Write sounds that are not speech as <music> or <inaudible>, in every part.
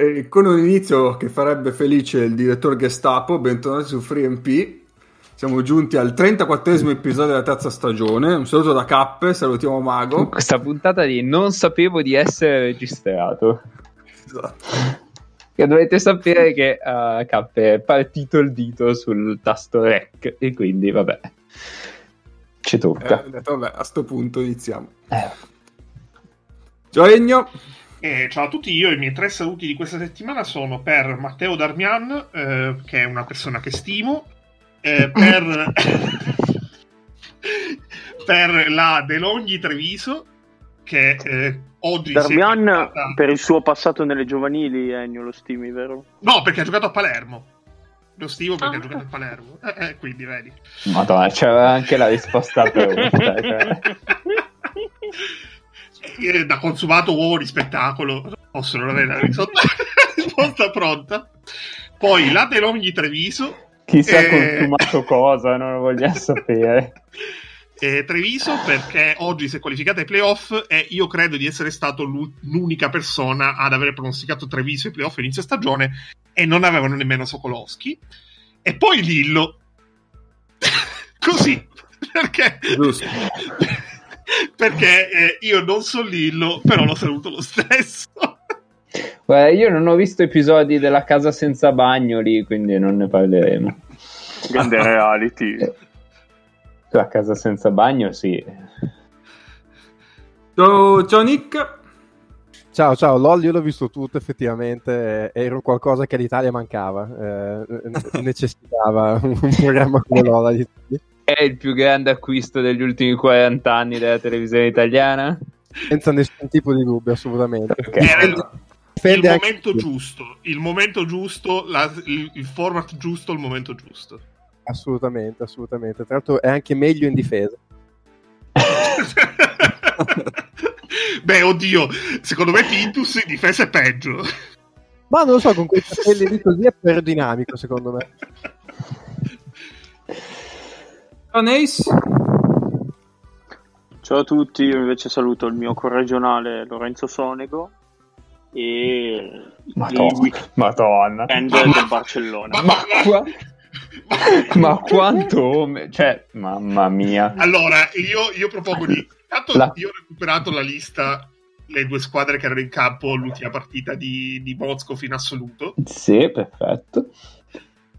E con un inizio che farebbe felice il direttore Gestapo, bentornati su FreeMP. Siamo giunti al 34 episodio della terza stagione. Un saluto da Cappe, salutiamo Mago. Questa puntata di non sapevo di essere registrato. Esatto. Che dovete sapere che uh, Cappe è partito il dito sul tasto REC e quindi vabbè. Ci tocca. Eh, detto, vabbè, a sto punto iniziamo. Eh. Ciao Eh, ciao a tutti, io i miei tre saluti di questa settimana sono per Matteo Darmian, eh, che è una persona che stimo, eh, per, <laughs> per la Delogni Treviso, che eh, oggi... Darmian inventata- per il suo passato nelle giovanili, Ennio, lo stimi, vero? No, perché ha giocato a Palermo. Lo stimo perché Ah. ha giocato a Palermo. Eh, eh, quindi, vedi. Madonna, c'era anche la risposta pronta. cioè. <laughs> <laughs> Eh, da consumato uomo di spettacolo possono non avere <laughs> <laughs> la risposta, pronta. Poi la Delogni Treviso, Chissà Eh. consumato <laughs> cosa, non lo vogliamo sapere. eh, Treviso perché oggi si è qualificata ai playoff e io credo di essere stato l'u- l'unica persona ad aver pronosticato Treviso ai playoff inizio stagione e non avevano nemmeno Sokolowski. E poi Lillo. Così. Perché? Giusto. Perché eh, io non so Lillo, però lo saluto lo stesso. Guarda, io non ho visto episodi della casa senza bagno lì, quindi non ne parleremo. Grande <laughs> reality. La casa senza bagno, sì. Ciao, ciao Nick. Ciao, ciao, LOL io l'ho visto tutto effettivamente, eh, era un qualcosa che all'Italia mancava, eh, ne- <laughs> necessitava un programma come LOL all'Italia. È il più grande acquisto degli ultimi 40 anni della televisione italiana? senza nessun tipo di dubbio, assolutamente. Ok. Era il Difende anche- momento giusto, il momento giusto, la- il, il format giusto, il momento giusto. Assolutamente, assolutamente. Tra l'altro è anche meglio in difesa. <laughs> Beh, oddio, secondo me Pintus in difesa è peggio. Ma non lo so, con quei capelli lì così è aerodinamico, secondo me. <laughs> Ciao Nace. Ciao a tutti, io invece saluto il mio corregionale Lorenzo Sonego e Madonna. Madonna. del Barcellona. Ma, qua- ma quanto... Cioè, mamma mia. Allora, io, io propongo di... Tanto La- io ho recuperato la lista, le due squadre che erano in campo l'ultima partita di, di Moscov in assoluto. Sì, perfetto.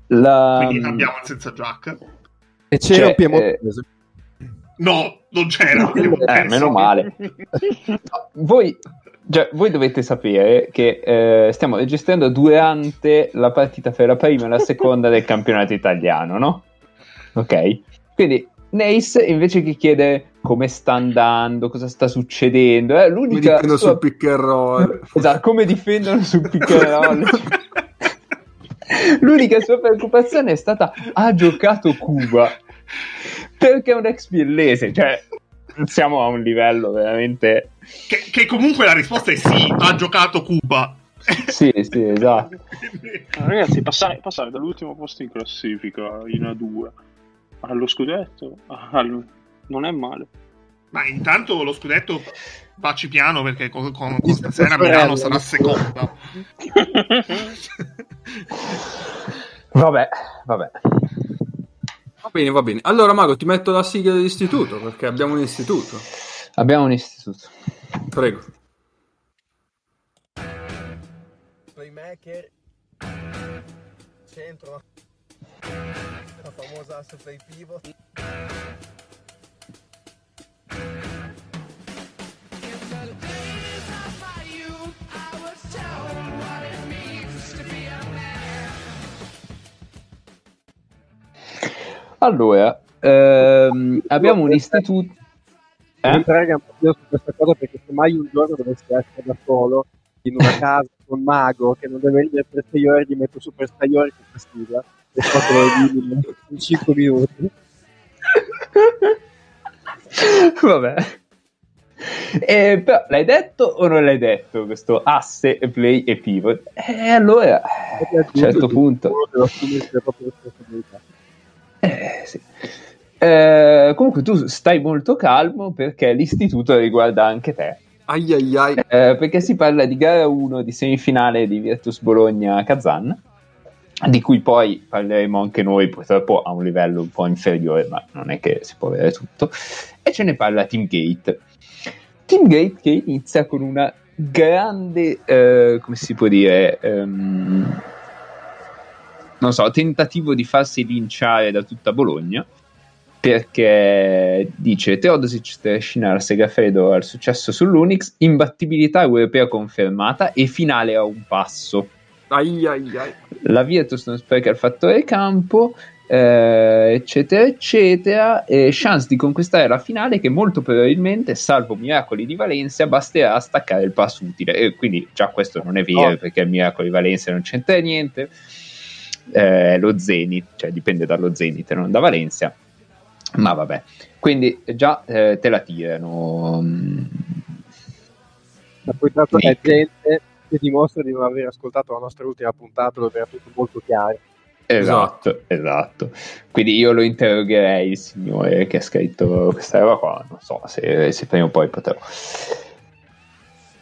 La... Quindi abbiamo il senza giacca. E c'era Cioè, un piemontese. No, non c'era. Eh, meno male. <laughs> Voi, cioè, voi dovete sapere che eh, stiamo registrando durante la partita fra la prima e la seconda del campionato italiano, no? Ok? Quindi Nace invece che chiede come sta andando, cosa sta succedendo, è Mi l'unica difendo sua- sul pick and roll. Esatto, come difendono sul pick and roll. <laughs> L'unica sua preoccupazione è stata ha giocato Cuba perché è un ex biellese, cioè siamo a un livello veramente Che, che comunque la risposta è sì, ha giocato Cuba. sì, sì, esatto. Quindi- Ragazzi, passare, passare dall'ultimo posto in classifica in A2 allo scudetto al- non è male. Ma intanto lo scudetto baci piano perché con, con, con stasera. Milano sarà seconda. <laughs> Vabbè, vabbè. Va bene, va bene. Allora, Mago, ti metto la sigla dell'istituto perché abbiamo un istituto. Abbiamo un istituto. Prego. playmaker centro la famosa asse play pivot Allora, ehm, abbiamo un istituto. Eh? Prega un po' su questa cosa perché se mai un giorno dovessi essere da solo in una casa con mago che non deve ridere per 6 ore, gli metto super Staiori con questa sigla e so che lo <laughs> elimino in 5 minuti. <laughs> <laughs> Vabbè. Eh, però l'hai detto o non l'hai detto questo asse, play e pivot? E allora, Perché a un certo punto, eh, sì. Eh, comunque tu stai molto calmo perché l'istituto riguarda anche te. Ai ai ai. Eh, perché si parla di gara 1 di semifinale di Virtus Bologna-Kazan, di cui poi parleremo anche noi, purtroppo a un livello un po' inferiore, ma non è che si può avere tutto. E ce ne parla Team Gate. Team Gate che inizia con una grande, eh, come si può dire, ehm, non so, tentativo di farsi linciare da tutta Bologna perché dice Teodosic trascina la Segafredo al successo sull'Unix, imbattibilità europea confermata e finale a un passo. Ai ai ai. La Virtus non spreca il fattore campo, eh, eccetera, eccetera. E chance di conquistare la finale che molto probabilmente, salvo miracoli di Valencia, basterà a staccare il passo utile. E quindi già questo non è vero No. perché il miracolo di Valencia non c'entra niente. Eh, lo Zenit, cioè dipende dallo Zenit e non da Valencia. Ma vabbè, quindi già eh, te la tirano. Ma poi tanto è Nick. gente che dimostra di non aver ascoltato la nostra ultima puntata dove era tutto molto chiaro. Esatto, esatto. Quindi io lo interrogherei il signore che ha scritto questa roba qua, non so se, se prima o poi potrò.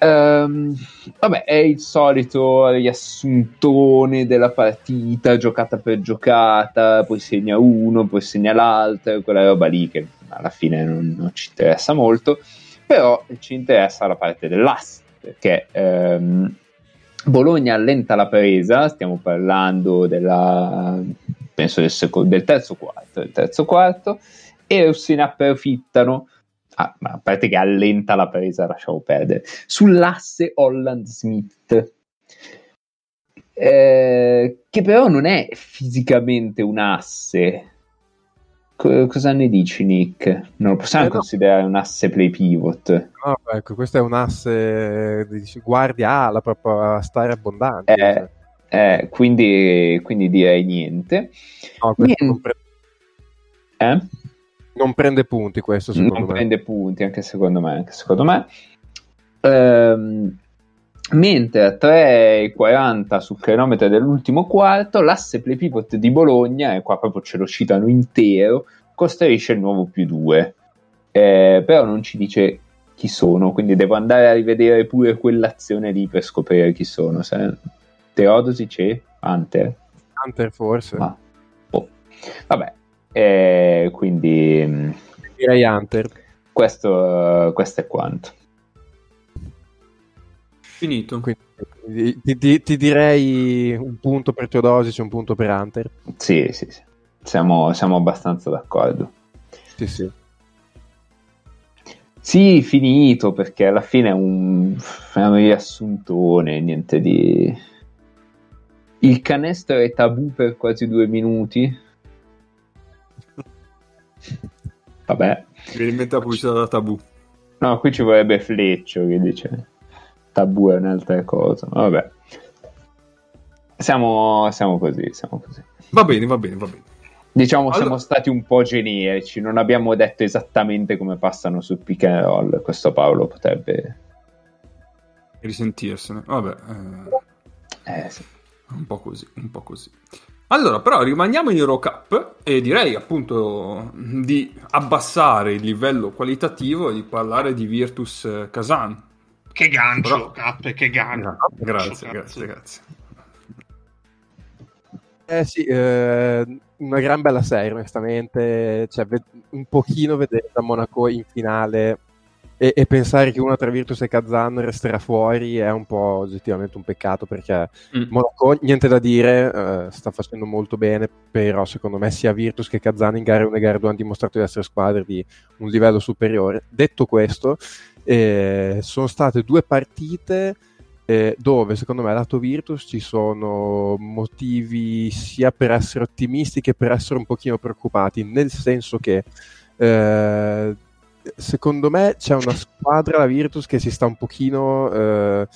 Ehm, vabbè, è il solito riassuntone della partita, giocata per giocata, poi segna uno, poi segna l'altro, quella roba lì che alla fine non, non ci interessa molto, però ci interessa la parte dell'ass, perché ehm, Bologna allenta la presa, stiamo parlando della, del, seco- del terzo quarto, del terzo quarto, e se ne approfittano, ah, a parte che allenta la presa, lasciamo perdere, sull'asse Holland-Smith, eh, che però non è fisicamente un asse. Co- cosa ne dici, Nick? Non lo possiamo Eh, no. considerare un asse play pivot. No, ecco, questo è un asse di guardia ala proprio a stare abbondante. Eh, eh, quindi, quindi direi niente. No, niente. non, pre- Eh? non prende punti questo secondo non me. prende punti anche secondo me, anche secondo me. Ehm, mentre a 3,40 sul cronometro dell'ultimo quarto l'asse play pivot di Bologna e qua proprio ce lo citano intero costruisce il nuovo più 2 però non ci dice chi sono quindi devo andare a rivedere pure quell'azione lì per scoprire chi sono se... Teodosi c'è? Hunter? Hunter forse. Ah. Boh. vabbè eh, quindi mh, Direi Hunter. questo, questo è quanto. Finito. Quindi, ti, ti- ti direi un punto per Teodosic e un punto per Hunter. Sì, sì, sì. Siamo, siamo abbastanza d'accordo. Sì, sì. Sì, finito perché alla fine è un, è un riassuntone, niente di. Il canestro è tabù per quasi due minuti. <laughs> Vabbè, Mi viene in mente la pubblicità da tabù. no, qui ci vorrebbe Fleccio che dice tabù è un'altra cosa. Vabbè, siamo, siamo così, siamo così. Va bene, va bene, va bene. Diciamo Allora- siamo stati un po' generici, non abbiamo detto esattamente come passano sul pick and roll. Questo Paolo potrebbe. Risentirsene. Vabbè, eh, Eh, sì. un po' così, un po' così. Allora, però rimaniamo in Eurocup e direi appunto di abbassare il livello qualitativo e di parlare di Virtus Kazan. Che gancio, Bravo. Cappe, che gancio. Grazie, grazie, grazie. Eh sì, eh, una gran bella serie, onestamente. Cioè, un pochino vedere da Monaco in finale e, e pensare che una tra Virtus e Kazan resterà fuori è un po' oggettivamente un peccato perché Mm. Monaco, niente da dire, eh, sta facendo molto bene, però secondo me sia Virtus che Kazan in gare 1 e gare 2 hanno dimostrato di essere squadre di un livello superiore. Detto questo, eh, sono state due partite eh, dove secondo me lato Virtus ci sono motivi sia per essere ottimisti che per essere un pochino preoccupati, nel senso che eh, secondo me c'è una squadra, la Virtus, che si sta un pochino... eh,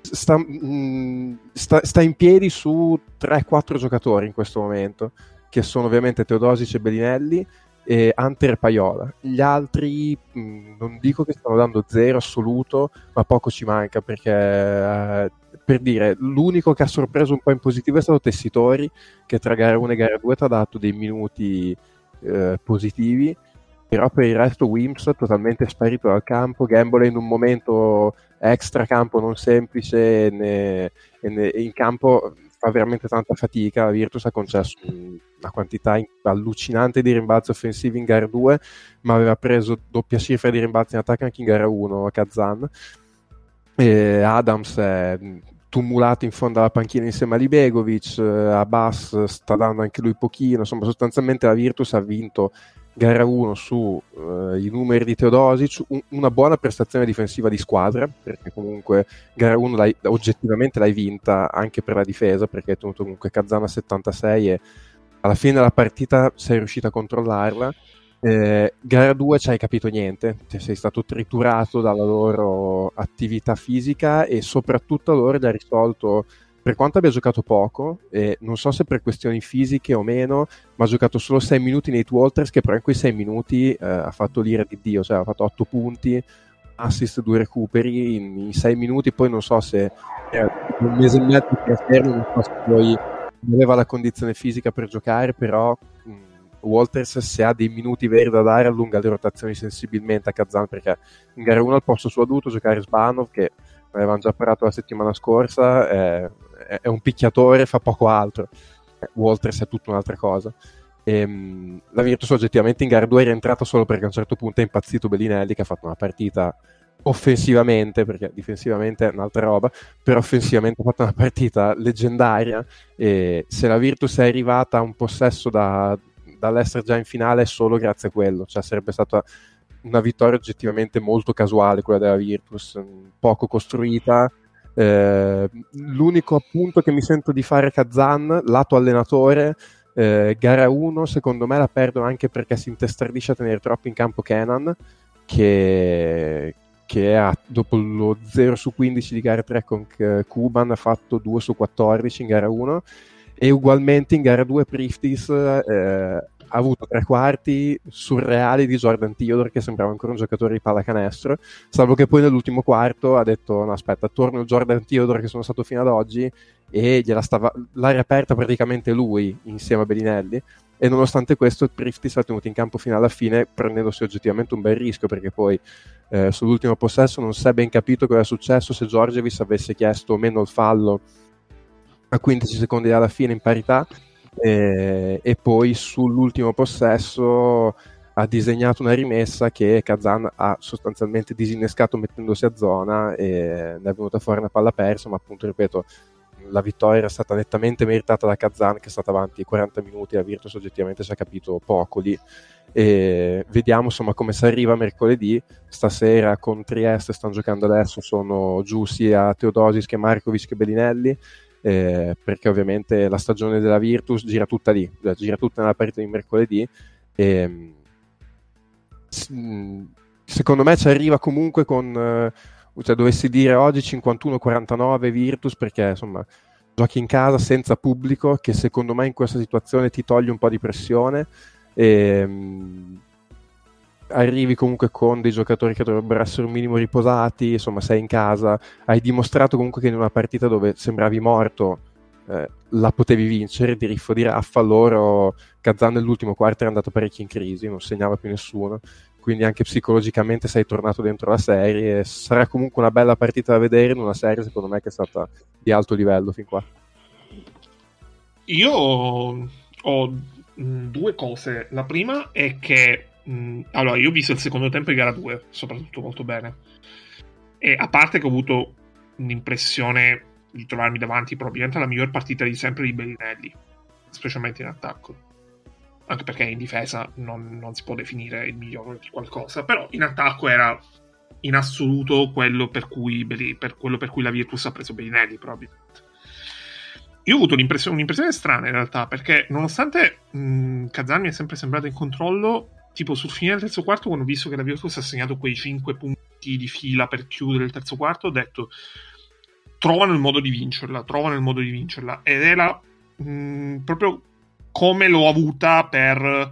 sta, mm, sta- sta in piedi su 3-4 giocatori in questo momento, che sono ovviamente Teodosic e Bellinelli, e Hunter e Paiola. Gli altri mh, non dico che stanno dando zero assoluto, ma poco ci manca perché eh, per dire l'unico che ha sorpreso un po' in positivo è stato Tessitori che tra gara 1 e gara 2 ti ha dato dei minuti eh, positivi però per il resto Wimps totalmente sparito dal campo, Gamble in un momento extra campo non semplice e, in campo fa veramente tanta fatica, la Virtus ha concesso una quantità allucinante di rimbalzi offensivi in gara 2, ma aveva preso doppia cifra di rimbalzi in attacco anche in gara 1 a Kazan. E Adams è tumulato in fondo alla panchina insieme a Libegovic, Abbas sta dando anche lui pochino, insomma sostanzialmente la Virtus ha vinto gara 1 sui uh, numeri di Teodosic, un, una buona prestazione difensiva di squadra, perché comunque gara 1 l'hai, oggettivamente l'hai vinta anche per la difesa, perché hai tenuto comunque Kazana 76 e alla fine della partita sei riuscito a controllarla. Eh, gara 2 ci hai capito niente, cioè, sei stato triturato dalla loro attività fisica e soprattutto loro gli ha risolto per quanto abbia giocato poco, eh, non so se per questioni fisiche o meno, ma ha giocato solo 6 minuti nei Walters, che però in quei 6 minuti eh, ha fatto l'ira di Dio, cioè ha fatto 8 punti, assist, 2 recuperi in, 6 minuti, poi non so se era un mese e mezzo di trasfermo, non so se poi aveva la condizione fisica per giocare, però mh, Walters se ha dei minuti veri da dare allunga le rotazioni sensibilmente a Kazan, perché in gara 1 al posto suo ha dovuto giocare Sbanov, che avevamo già parlato la settimana scorsa, eh, è un picchiatore, fa poco altro. Eh, Walters è tutta un'altra cosa. E, ehm, la Virtus oggettivamente in gara 2 è rientrata solo perché a un certo punto è impazzito Bellinelli che ha fatto una partita offensivamente, perché difensivamente è un'altra roba, però offensivamente ha fatto una partita leggendaria e se la Virtus è arrivata a un possesso da, dall'essere già in finale è solo grazie a quello, cioè sarebbe stata una vittoria oggettivamente molto casuale quella della Virtus, poco costruita, eh, l'unico appunto che mi sento di fare Kazan, lato allenatore, eh, gara 1 secondo me la perdono anche perché si intestardisce a tenere troppo in campo Kenan, che, che ha, dopo lo 0 su 15 di gara 3 con Kuban ha fatto 2 su 14 in gara 1 e ugualmente in gara 2 Priftis eh, ha avuto tre quarti surreali di Jordan Theodore che sembrava ancora un giocatore di pallacanestro, salvo che poi nell'ultimo quarto ha detto no aspetta, torno il Jordan Theodore che sono stato fino ad oggi e gliela stava, l'ha riaperta praticamente lui insieme a Bellinelli e nonostante questo Priftis ha tenuto in campo fino alla fine prendendosi oggettivamente un bel rischio perché poi eh, sull'ultimo possesso non si è ben capito cosa è successo se Giorgevis avesse chiesto o meno il fallo a 15 secondi dalla fine in parità e, e poi sull'ultimo possesso ha disegnato una rimessa che Kazan ha sostanzialmente disinnescato mettendosi a zona e ne è venuta fuori una palla persa, ma appunto ripeto la vittoria era stata nettamente meritata da Kazan che è stata avanti 40 minuti, la Virtus oggettivamente ci ha capito poco lì e vediamo insomma come si arriva mercoledì. Stasera con Trieste stanno giocando adesso sono giù sia Teodosis che Markovic che Bellinelli. Eh, perché ovviamente la stagione della Virtus gira tutta lì, cioè gira tutta nella partita di mercoledì. E mm, secondo me ci arriva comunque con eh, cioè dovessi dire oggi 51-49 Virtus perché insomma giochi in casa senza pubblico che secondo me in questa situazione ti toglie un po' di pressione e, mm, arrivi comunque con dei giocatori che dovrebbero essere un minimo riposati, insomma sei in casa, hai dimostrato comunque che in una partita dove sembravi morto eh, la potevi vincere, di riffo di raffa, loro Kazan nell'ultimo quarto era andato parecchio in crisi, non segnava più nessuno, quindi anche psicologicamente sei tornato dentro la serie sarà comunque una bella partita da vedere in una serie secondo me che è stata di alto livello fin qua. Io ho due cose. La prima è che Mm, allora, io ho visto il secondo tempo di gara 2, soprattutto molto bene. E a parte che ho avuto un'impressione di trovarmi davanti probabilmente alla miglior partita di sempre di Bellinelli, specialmente in attacco. Anche perché in difesa non, non si può definire il migliore di qualcosa, però in attacco era in assoluto quello per cui, per quello per cui la Virtus ha preso Bellinelli, probabilmente. Io ho avuto un'impressione, un'impressione strana in realtà, perché nonostante mh, Kazan mi è sempre sembrato in controllo, tipo sul fine del terzo quarto, quando ho visto che la Virtus ha segnato quei 5 punti di fila per chiudere il terzo quarto, ho detto trovano il modo di vincerla, trovano il modo di vincerla. Ed era mh, proprio come l'ho avuta per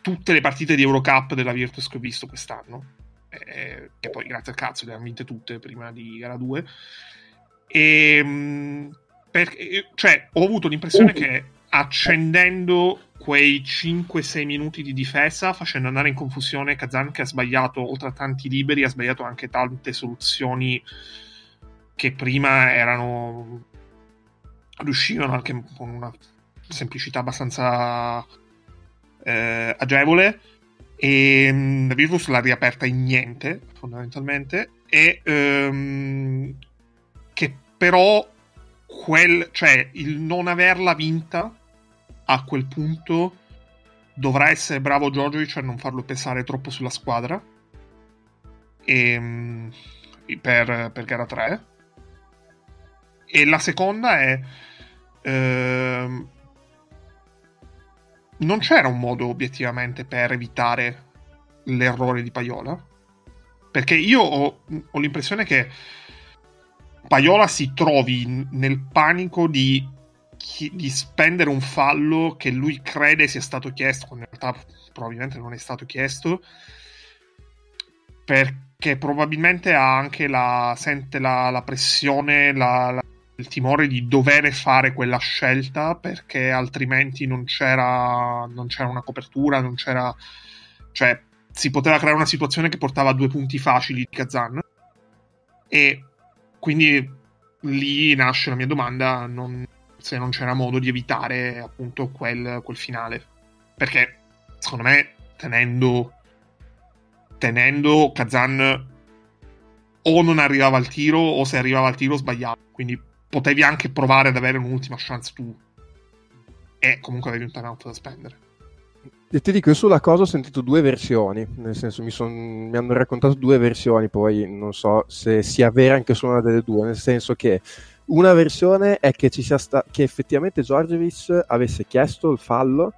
tutte le partite di Eurocup della Virtus che ho visto quest'anno. Eh, che poi grazie al cazzo le hanno vinte tutte prima di gara 2. E, mh, perché, cioè, ho avuto l'impressione che accendendo quei 5-6 minuti di difesa facendo andare in confusione Kazan che ha sbagliato oltre a tanti liberi ha sbagliato anche tante soluzioni che prima erano riuscivano anche con una semplicità abbastanza eh, agevole. E um, la Virtus l'ha riaperta in niente fondamentalmente e um, che però quel, cioè il non averla vinta a quel punto dovrà essere bravo Giorgiovic a non farlo pesare troppo sulla squadra. E, um, per, per gara 3 e la seconda è ehm, non c'era un modo obiettivamente per evitare l'errore di Paiola? Perché io ho, ho l'impressione che Paiola si trovi nel panico di, di, spendere un fallo che lui crede sia stato chiesto, quando in realtà probabilmente non è stato chiesto, perché probabilmente ha anche la, sente la, la pressione, la, la, il timore di dover fare quella scelta perché altrimenti non c'era, non c'era una copertura, non c'era... cioè si poteva creare una situazione che portava a due punti facili di Kazan. E quindi lì nasce la mia domanda non, se non c'era modo di evitare appunto quel, quel finale. Perché secondo me tenendo tenendo Kazan o non arrivava al tiro o se arrivava al tiro sbagliava. Quindi potevi anche provare ad avere un'ultima chance tu. E comunque avevi un timeout da spendere. E ti dico, io sulla cosa ho sentito due versioni, nel senso mi, son, mi, hanno raccontato due versioni, poi non so se sia vera anche su una delle due, nel senso che una versione è che, sta- che effettivamente Georgievich avesse chiesto il fallo,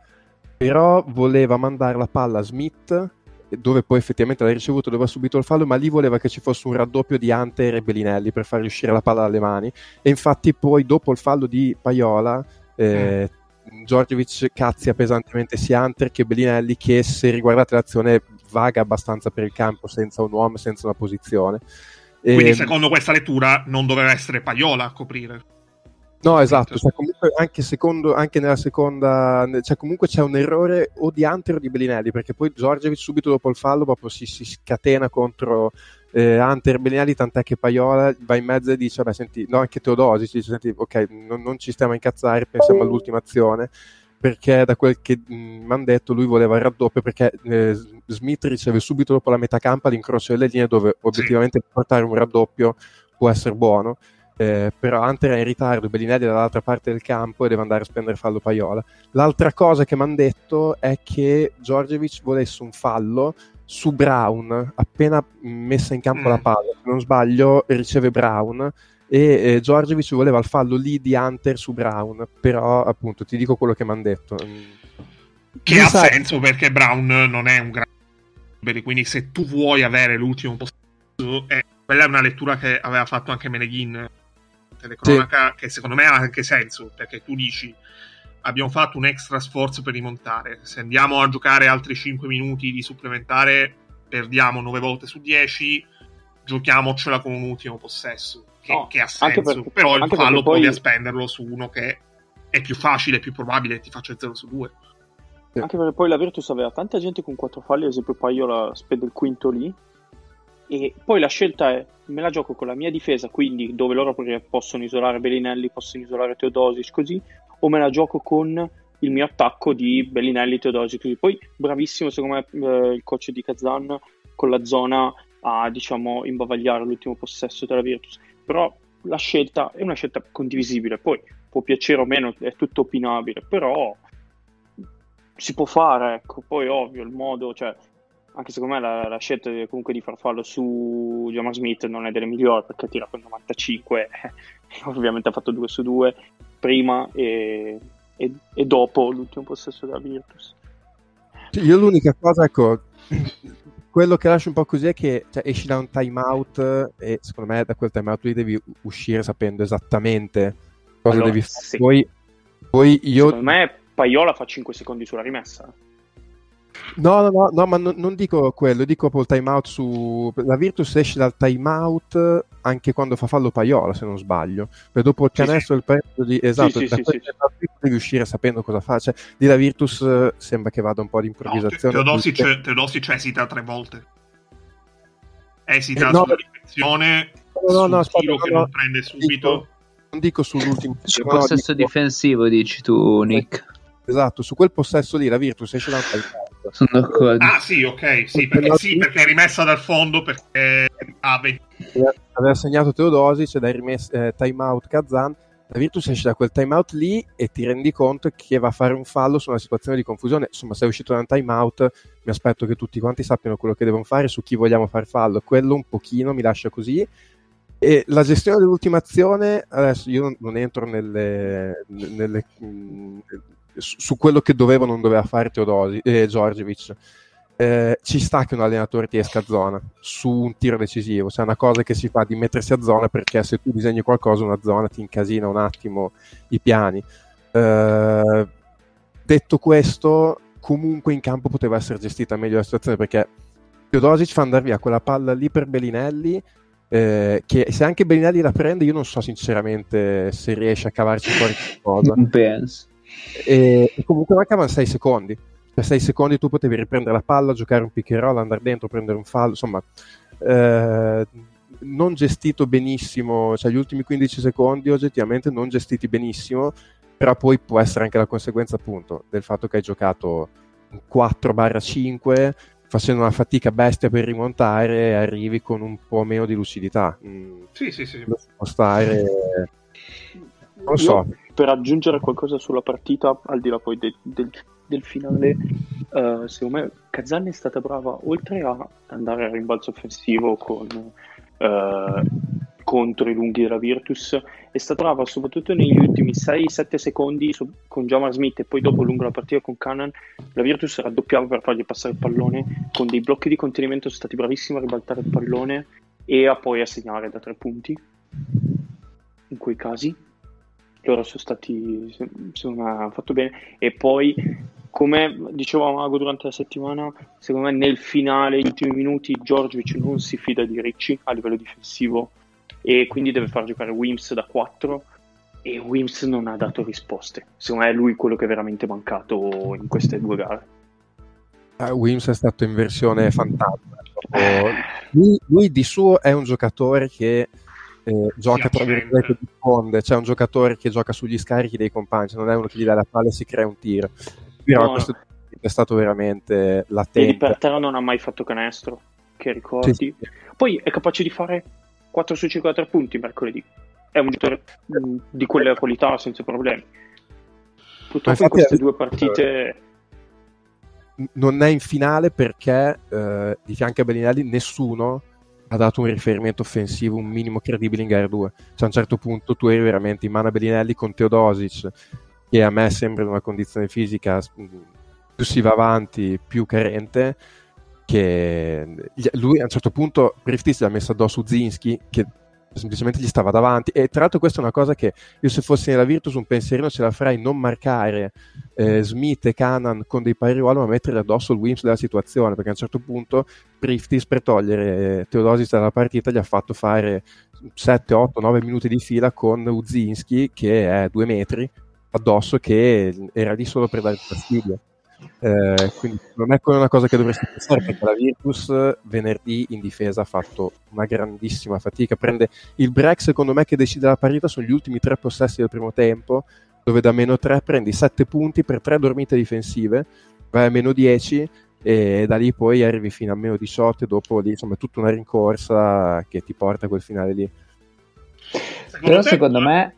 però voleva mandare la palla a Smith, dove poi effettivamente l'ha ricevuto, dove ha subito il fallo, ma lì voleva che ci fosse un raddoppio di Hunter e Bellinelli per far riuscire la palla dalle mani, e infatti poi dopo il fallo di Paiola... Eh, Giorgiovic cazzia pesantemente sia Hunter che Bellinelli che se riguardate l'azione vaga abbastanza per il campo senza un uomo, senza una posizione. Quindi e... Ehm, secondo questa lettura non doveva essere Paiola a coprire. No, esatto, cioè, comunque anche, secondo, anche nella seconda, cioè comunque c'è un errore o di Hunter o di Bellinelli, perché poi Giorgevic subito dopo il fallo proprio si, si scatena contro eh, Hunter Bellinelli, tant'è che Paiola va in mezzo e dice, beh senti, no anche Teodosi, dice, senti, ok, non, non, ci stiamo a incazzare, pensiamo all'ultima azione, perché da quel che mi hanno detto lui voleva il raddoppio perché eh, Smith riceve subito dopo la metà campa l'incrocio delle linee dove obiettivamente sì. portare un raddoppio può essere buono eh, però Hunter è in ritardo, Bellinelli è dall'altra parte del campo e deve andare a spendere fallo Paiola. L'altra cosa che mi hanno detto è che Giorgevic volesse un fallo su Brown appena messa in campo mm. la palla, se non sbaglio riceve Brown e eh, Giorgevic voleva il fallo lì di Hunter su Brown, però appunto ti dico quello che mi hanno detto. Che Mi ha sa... senso perché Brown non è un grande quindi se tu vuoi avere l'ultimo posto, eh, quella è una lettura che aveva fatto anche Meneghin telecronaca sì. che secondo me ha anche senso perché tu dici abbiamo fatto un extra sforzo per rimontare. Se andiamo a giocare altri 5 minuti di supplementare perdiamo 9 volte su 10 giochiamocela con un ultimo possesso che, no, che ha senso. perché, però il fallo poi... provi a spenderlo su uno che è più facile, più probabile ti faccia il 0 su 2 anche perché poi la Virtus aveva tanta gente con 4 falli ad esempio Paiola spende il quinto lì e poi la scelta è me la gioco con la mia difesa, quindi dove loro possono isolare Bellinelli, possono isolare Teodosic così, o me la gioco con il mio attacco di Bellinelli, Teodosic così. Poi bravissimo secondo me eh, il coach di Kazan con la zona a diciamo imbavagliare l'ultimo possesso della Virtus, però la scelta è una scelta condivisibile, poi può piacere o meno, è tutto opinabile, però si può fare, ecco, poi ovvio il modo, cioè anche secondo me la, la scelta comunque di far fallo su Jamar Smith non è delle migliori perché tira con 95 <laughs> ovviamente ha fatto 2 su 2 prima e, e, e dopo l'ultimo possesso della Virtus. Io l'unica cosa ecco <laughs> quello che lascio un po' così è che cioè, esci da un timeout e secondo me da quel timeout lì devi uscire sapendo esattamente cosa allora, devi fare. sì. poi, poi io secondo me Paiola fa 5 secondi sulla rimessa No, no, no, no, ma non, non dico quello, dico proprio il timeout su... La Virtus esce dal timeout anche quando fa fallo Paiola, se non sbaglio. Per dopo il Sì, canestro del pareggio di... Esatto, sì, da sì, sì, devi uscire sapendo cosa fa. Cioè, di la Virtus eh, sembra che vada un po' di No, Te- improvvisazione. Teodosic, Teodosic esita tre volte. Esita Eh, no, sulla riflessione, no, no, sul no, aspetta, tiro no, che no. non prende subito. Non dico sull'ultimo... Sul no, no, possesso dico- difensivo, dici tu, Nick. Esatto, su quel possesso lì la Virtus esce da un timeout. Sono d'accordo. Ah sì, ok, sì perché, sì, perché è rimessa dal fondo perché 20 aveva segnato Teodosic ed è rimesso eh, timeout Kazan la Virtus esce da quel timeout lì e ti rendi conto che va a fare un fallo su una situazione di confusione insomma sei uscito da un timeout mi aspetto che tutti quanti sappiano quello che devono fare su chi vogliamo far fallo quello un pochino mi lascia così e la gestione dell'ultima azione adesso io non, entro nelle, nelle, su, quello che doveva o non doveva fare Teodosi, eh, Giorgevic eh, ci sta che un allenatore ti esca a zona su un tiro decisivo, se è una cosa che si fa di mettersi a zona perché se tu disegni qualcosa una zona ti incasina un attimo i piani. Eh, detto questo, comunque in campo poteva essere gestita meglio la situazione perché Teodosic fa andare via quella palla lì per Bellinelli eh, che se anche Bellinelli la prende io non so sinceramente se riesce a cavarci fuori qualcosa Non penso. E, e comunque mancavano 6 secondi. Per 6 secondi tu potevi riprendere la palla, giocare un pick and roll, andare dentro, prendere un fallo, insomma, eh, non gestito benissimo, cioè gli ultimi 15 secondi oggettivamente non gestiti benissimo, però poi può essere anche la conseguenza appunto del fatto che hai giocato un 4-5 facendo una fatica bestia per rimontare e arrivi con un po' meno di lucidità. Mm, Sì, sì, sì. può stare... Non Io, so. Per aggiungere qualcosa sulla partita, al di là poi de- del, del finale, eh, secondo me Kazan è stata brava, oltre a andare a rimbalzo offensivo con, eh, contro i lunghi della Virtus, è stata brava soprattutto negli ultimi 6-7 secondi su- con Jamar Smith e poi dopo lungo la partita con Cannon, la Virtus raddoppiava per fargli passare il pallone, con dei blocchi di contenimento sono stati bravissimi a ribaltare il pallone e a poi a segnare da tre punti in quei casi loro sono stati se- hanno fatto bene. E poi come diceva Mago durante la settimana secondo me nel finale gli ultimi minuti Giorgiovic non si fida di Ricci a livello difensivo e quindi deve far giocare Wims da 4 e Wims non ha dato risposte. Secondo me è lui quello che è veramente mancato in queste due gare. Eh, Wims è stato in versione <laughs> fantasma. Lui, lui di suo è un giocatore che eh, gioca tra virgolette di fonde, cioè un giocatore che gioca sugli scarichi dei compagni, non è uno che gli dà la palla e si crea un tiro. Però No. questo è stato veramente e latente. per terra non ha mai fatto canestro che ricordi Sì, sì. Poi è capace di fare 4 su 5 da 3 punti mercoledì. È un giocatore mh, di quelle qualità senza problemi. Purtroppo in infatti- queste due partite non è in finale perché eh, di fianco a Bellinelli nessuno ha dato un riferimento offensivo un minimo credibile in gara 2 cioè a un certo punto tu eri veramente in mano a Bellinelli con Teodosic che a me sembra una condizione fisica mh, più si va avanti più carente che lui a un certo punto Priftis gli ha messo addosso Zinski che semplicemente gli stava davanti. E tra l'altro questa è una cosa che io se fossi nella Virtus un pensierino ce la farei non marcare eh, Smith e Canan con dei pari ruolo ma mettere addosso il Wims della situazione perché a un certo punto Priftis per togliere eh, Teodosic dalla partita gli ha fatto fare 7, 8, 9 minuti di fila con Uzinski che è due metri addosso che era lì solo per dare fastidio eh, quindi non è quella una cosa che dovresti pensare perché la Virtus venerdì in difesa ha fatto una grandissima fatica. Prende il break secondo me che decide la sono gli ultimi tre possessi del primo tempo dove da meno 3 prendi 7 punti per 3 dormite difensive vai a meno 10 e da lì poi arrivi fino a meno 18 e dopo lì insomma tutta una rincorsa che ti porta a quel finale lì. Però secondo me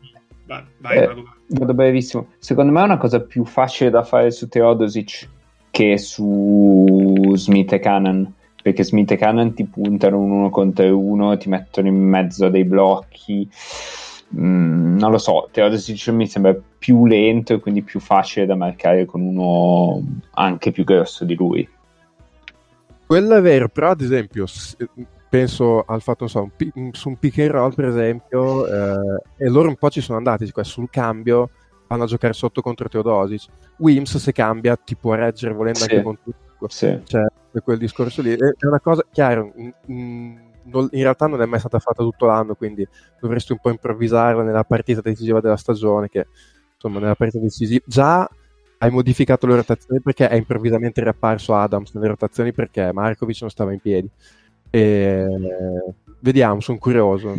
Vai, vai, Eh, Radu. Vado brevissimo. Secondo me è una cosa più facile da fare su Teodosic che su Smith e Cannon. Perché Smith e Cannon ti puntano un uno contro uno, ti mettono in mezzo a dei blocchi. Mm, non lo so, Teodosic mi sembra più lento e quindi più facile da marcare con uno anche più grosso di lui. Quello è vero, però ad esempio penso al fatto, non so, un pi- su un pick and roll per esempio, eh, e loro un po' ci sono andati, cioè sul cambio vanno a giocare sotto contro Teodosic. Wims se cambia ti può reggere volendo Sì. anche con, acqua. Sì. Cioè, quel discorso lì. È una cosa, chiaro, non- in realtà non è mai stata fatta tutto l'anno, quindi dovresti un po' improvvisarla nella partita decisiva della stagione, che insomma nella partita decisiva già hai modificato le rotazioni perché è improvvisamente riapparso Adams nelle rotazioni perché Markovic non stava in piedi. E, vediamo, sono curioso.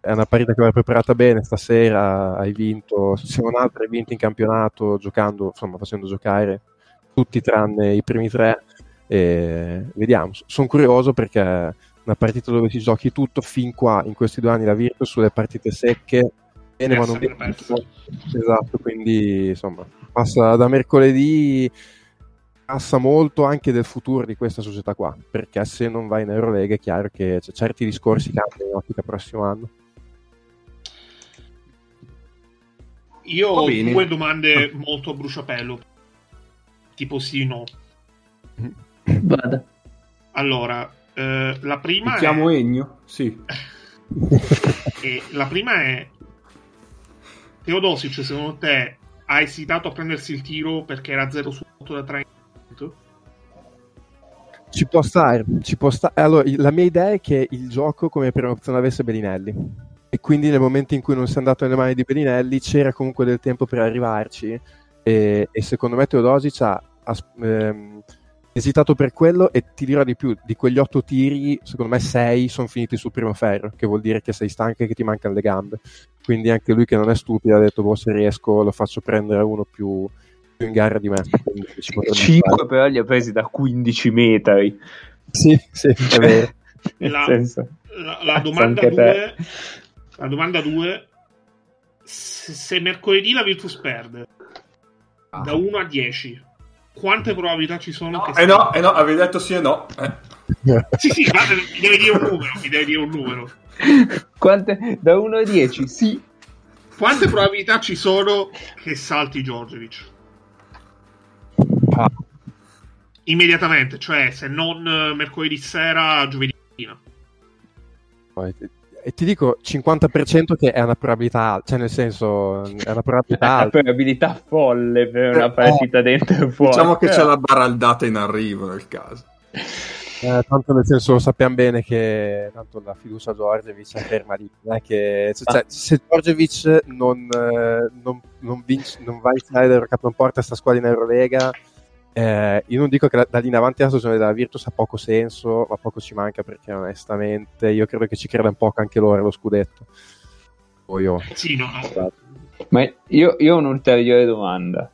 È una partita che vai preparata bene, stasera hai vinto, se non altro hai vinto in campionato giocando, insomma facendo giocare tutti tranne i primi tre. E vediamo, sono curioso perché è una partita dove si giochi tutto fin qua in questi due anni la Virtus sulle partite secche bene ma non esatto quindi insomma passa da mercoledì passa molto anche del futuro di questa società qua perché se non vai in Eurolega è chiaro che c'è certi discorsi cambiano in ottica prossimo anno Io ho due domande molto a bruciapelo. Tipo sì no. Vada. Allora, eh, la prima Mi è... chiamo Ennio? Sì. <laughs> E la prima è Teodosic, secondo te ha esitato a prendersi il tiro perché era 0 su 8 da 3 ci può stare, ci può stare. Allora, la mia idea è che il gioco come prima opzione avesse Bellinelli. E quindi nel momento in cui non si è andato nelle mani di Bellinelli c'era comunque del tempo per arrivarci. E, e secondo me Teodosic ha, ha, ehm, esitato per quello. E ti dirò di più: di quegli otto tiri, secondo me sei sono finiti sul primo ferro, che vuol dire che sei stanco e che ti mancano le gambe. Quindi anche lui, che non è stupido, ha detto: Boh, se riesco, lo faccio prendere uno più, più in gara di me. Quindi ci potrebbe stare. 5 però li ha presi da 15 metri. Sì, sì, è vero. <laughs> La- senso, La, la domanda 2 La domanda 2 se, se mercoledì la Virtus perde da 1 a 10 quante probabilità ci sono che Eh no, eh no, avevi detto sì e no. Eh. <laughs> Sì, sì, guarda, mi devi dire un numero, mi devi dire un numero. quante, da 1 a 10, sì. Quante probabilità ci sono che salti Giorgevic? Immediatamente, cioè se non eh, mercoledì sera, giovedì mattina. E ti dico 50% che è una probabilità cioè nel senso è una probabilità <laughs> Una alta. probabilità folle per una Eh, partita dentro e fuori. Diciamo che c'è Però- la baraldata in arrivo nel caso. Eh, tanto nel senso sappiamo bene che tanto la fiducia a Giorgevic è ferma lì. È che, cioè, cioè, se Giorgevic non, eh, non, non, vince, non va in finale dell'Eurocup, non porta sta squadra in Eurolega, eh, io non dico che la- da lì in avanti la stagione della Virtus ha poco senso, ma poco ci manca perché onestamente io credo che ci creda un po' anche loro lo scudetto. Poi io. Sì, no, no. Ma io, io ho un'ulteriore domanda.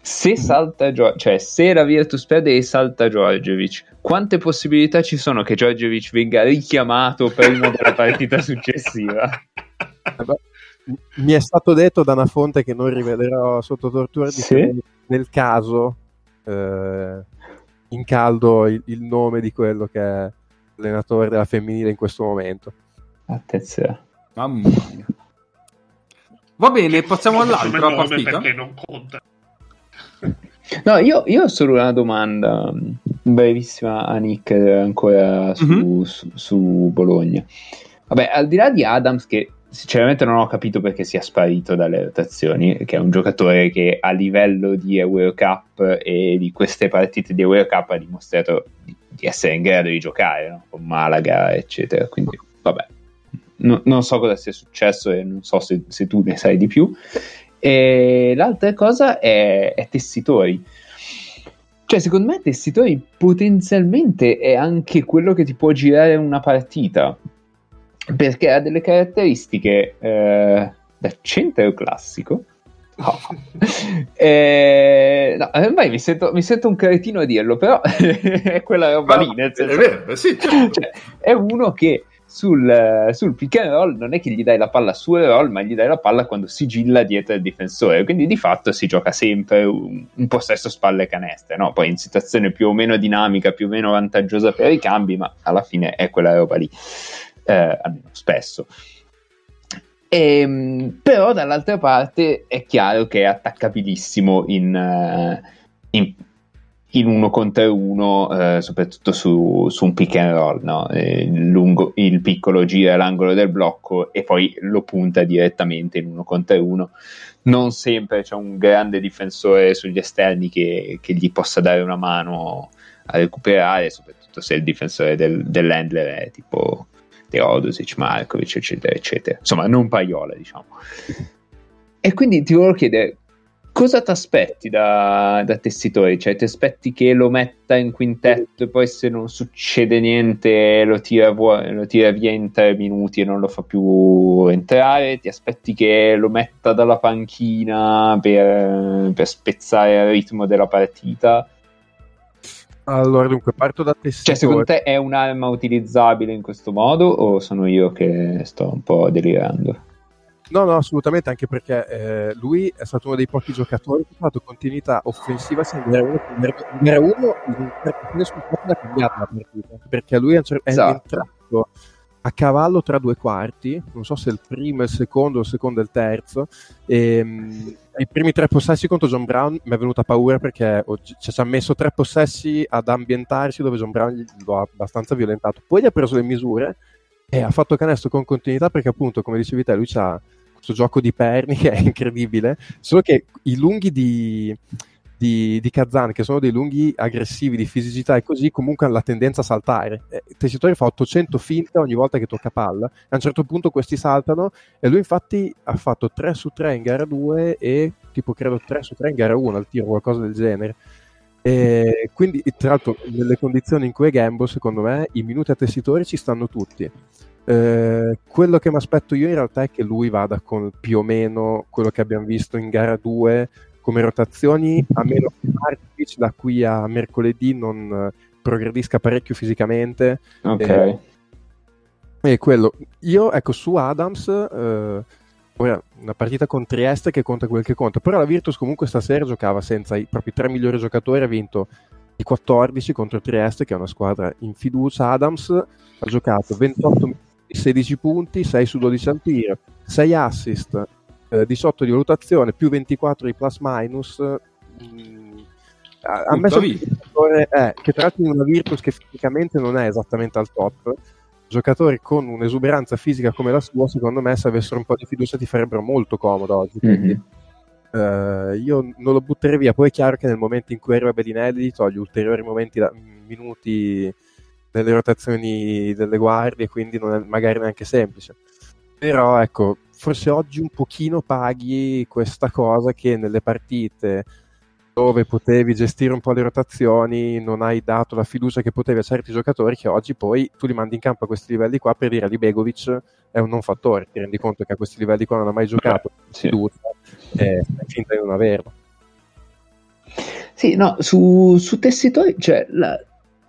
Se salta Gio- cioè se la Virtus perde e salta Giorgevic, quante possibilità ci sono che Giorgevic venga richiamato prima della partita successiva? Mi è stato detto da una fonte che non rivelerò sotto tortura di Sì? nel caso eh, in caldo il, il nome di quello che è allenatore della femminile in questo momento. Attenzione. Mamma mia. Va bene, passiamo all'altra partita. Perché non conta. No, io, io ho solo una domanda mh, brevissima a Nick eh, ancora su, Mhm. su- su Bologna. Vabbè, al di là di Adams, che sinceramente non ho capito perché sia sparito dalle rotazioni, che è un giocatore che a livello di Eurocup e di queste partite di Eurocup ha dimostrato di, di essere in grado di giocare no? con Malaga, eccetera. Quindi, vabbè, No- non so cosa sia successo e non so se, se tu ne sai di più. E l'altra cosa è, è Tessitori. Cioè, secondo me, Tessitori potenzialmente è anche quello che ti può girare una partita. Perché ha delle caratteristiche eh, da centro classico. Oh. <laughs> Eh, no, ormai mi sento, mi sento un cretino a dirlo, però <laughs> è quella roba lì. Nel È senso, vero, eh, sì, <laughs> certo. cioè, è uno che sul, eh, sul pick and roll non è che gli dai la palla su roll, ma gli dai la palla quando sigilla dietro il difensore. Quindi di fatto si gioca sempre un, un possesso spalle canestre, no? Poi in situazione più o meno dinamica, più o meno vantaggiosa per i cambi, ma alla fine è quella roba lì, eh, almeno spesso. Ehm, però dall'altra parte è chiaro che è attaccabilissimo in, eh, in, in uno contro uno, eh, soprattutto su, su un pick and roll. No? Il, lungo, il piccolo gira l'angolo del blocco e poi lo punta direttamente in uno contro uno non sempre c'è un grande difensore sugli esterni che, che gli possa dare una mano a recuperare, soprattutto se il difensore del, dell'handler è tipo Teodosic, Markovic, eccetera, eccetera. Insomma, non Paiola, diciamo. E quindi ti volevo chiedere, cosa ti aspetti da, da Tessitori? Cioè, ti aspetti che lo metta in quintetto e poi se non succede niente lo tira, vuo- lo tira via in tre minuti e non lo fa più entrare? Ti aspetti che lo metta dalla panchina per, per spezzare il ritmo della partita? Allora, dunque, parto da te. Cioè, secondo te è un'arma utilizzabile in questo modo o sono io che sto un po' delirando? No, no, assolutamente, anche perché eh, lui è stato uno dei pochi giocatori che ha fatto continuità offensiva sia in gara 1 che in gara 1 in gara sul campo da cambiare la partita, perché lui è, è Esatto. entrato a cavallo tra due quarti, non so se il primo, il secondo, il secondo e il terzo, e, mh, i primi tre possessi contro John Brown mi è venuta paura perché oh, c- ci ha messo tre possessi ad ambientarsi dove John Brown lo ha abbastanza violentato, poi gli ha preso le misure e ha fatto canestro con continuità perché appunto, come dicevi te, lui ha questo gioco di perni <laughs> che è incredibile, solo che i lunghi di, di, di Kazan, che sono dei lunghi aggressivi di fisicità e così, comunque hanno la tendenza a saltare. Eh, Tessitori fa 800 finte ogni volta che tocca palla, a un certo punto questi saltano e lui infatti ha fatto 3 su 3 in gara 2 e tipo credo 3 su 3 in gara 1 al tiro, qualcosa del genere. E quindi, tra l'altro, nelle condizioni in cui è Gamble, secondo me, i minuti a tessitori ci stanno tutti. Eh, quello che mi aspetto io in realtà è che lui vada con più o meno quello che abbiamo visto in gara 2 come rotazioni, a meno che Markovic da qui a mercoledì non eh, progredisca parecchio fisicamente. Ok. Eh, E quello, io ecco su Adams, eh, ora una partita con Trieste che conta quel che conta, però la Virtus comunque stasera giocava senza i propri tre migliori giocatori, ha vinto i 14 contro Trieste che è una squadra in fiducia. Adams ha giocato 28 minuti, 16 punti, 6 su 12 al tiro, 6 assist, eh, 18 di valutazione, più 24 di plus minus. mm, ha, messo un giocatore, eh, che tra l'altro in una Virtus che fisicamente non è esattamente al top, giocatori con un'esuberanza fisica come la sua, secondo me, se avessero un po' di fiducia ti farebbero molto comodo oggi. Quindi, Mhm. eh, io non lo butterei via. Poi è chiaro che nel momento in cui arriva Bellinelli, toglie ulteriori momenti da, minuti nelle rotazioni delle guardie, quindi non è magari neanche semplice. Però ecco, forse oggi un pochino paghi questa cosa che nelle partite dove potevi gestire un po' le rotazioni, non hai dato la fiducia che potevi a certi giocatori che oggi poi tu li mandi in campo a questi livelli qua per dire di Begovic è un non fattore, ti rendi conto che a questi livelli qua non ha mai giocato Sì. fiducia e fai finta di non averlo. Sì, no, su, su Tessitori, cioè, la,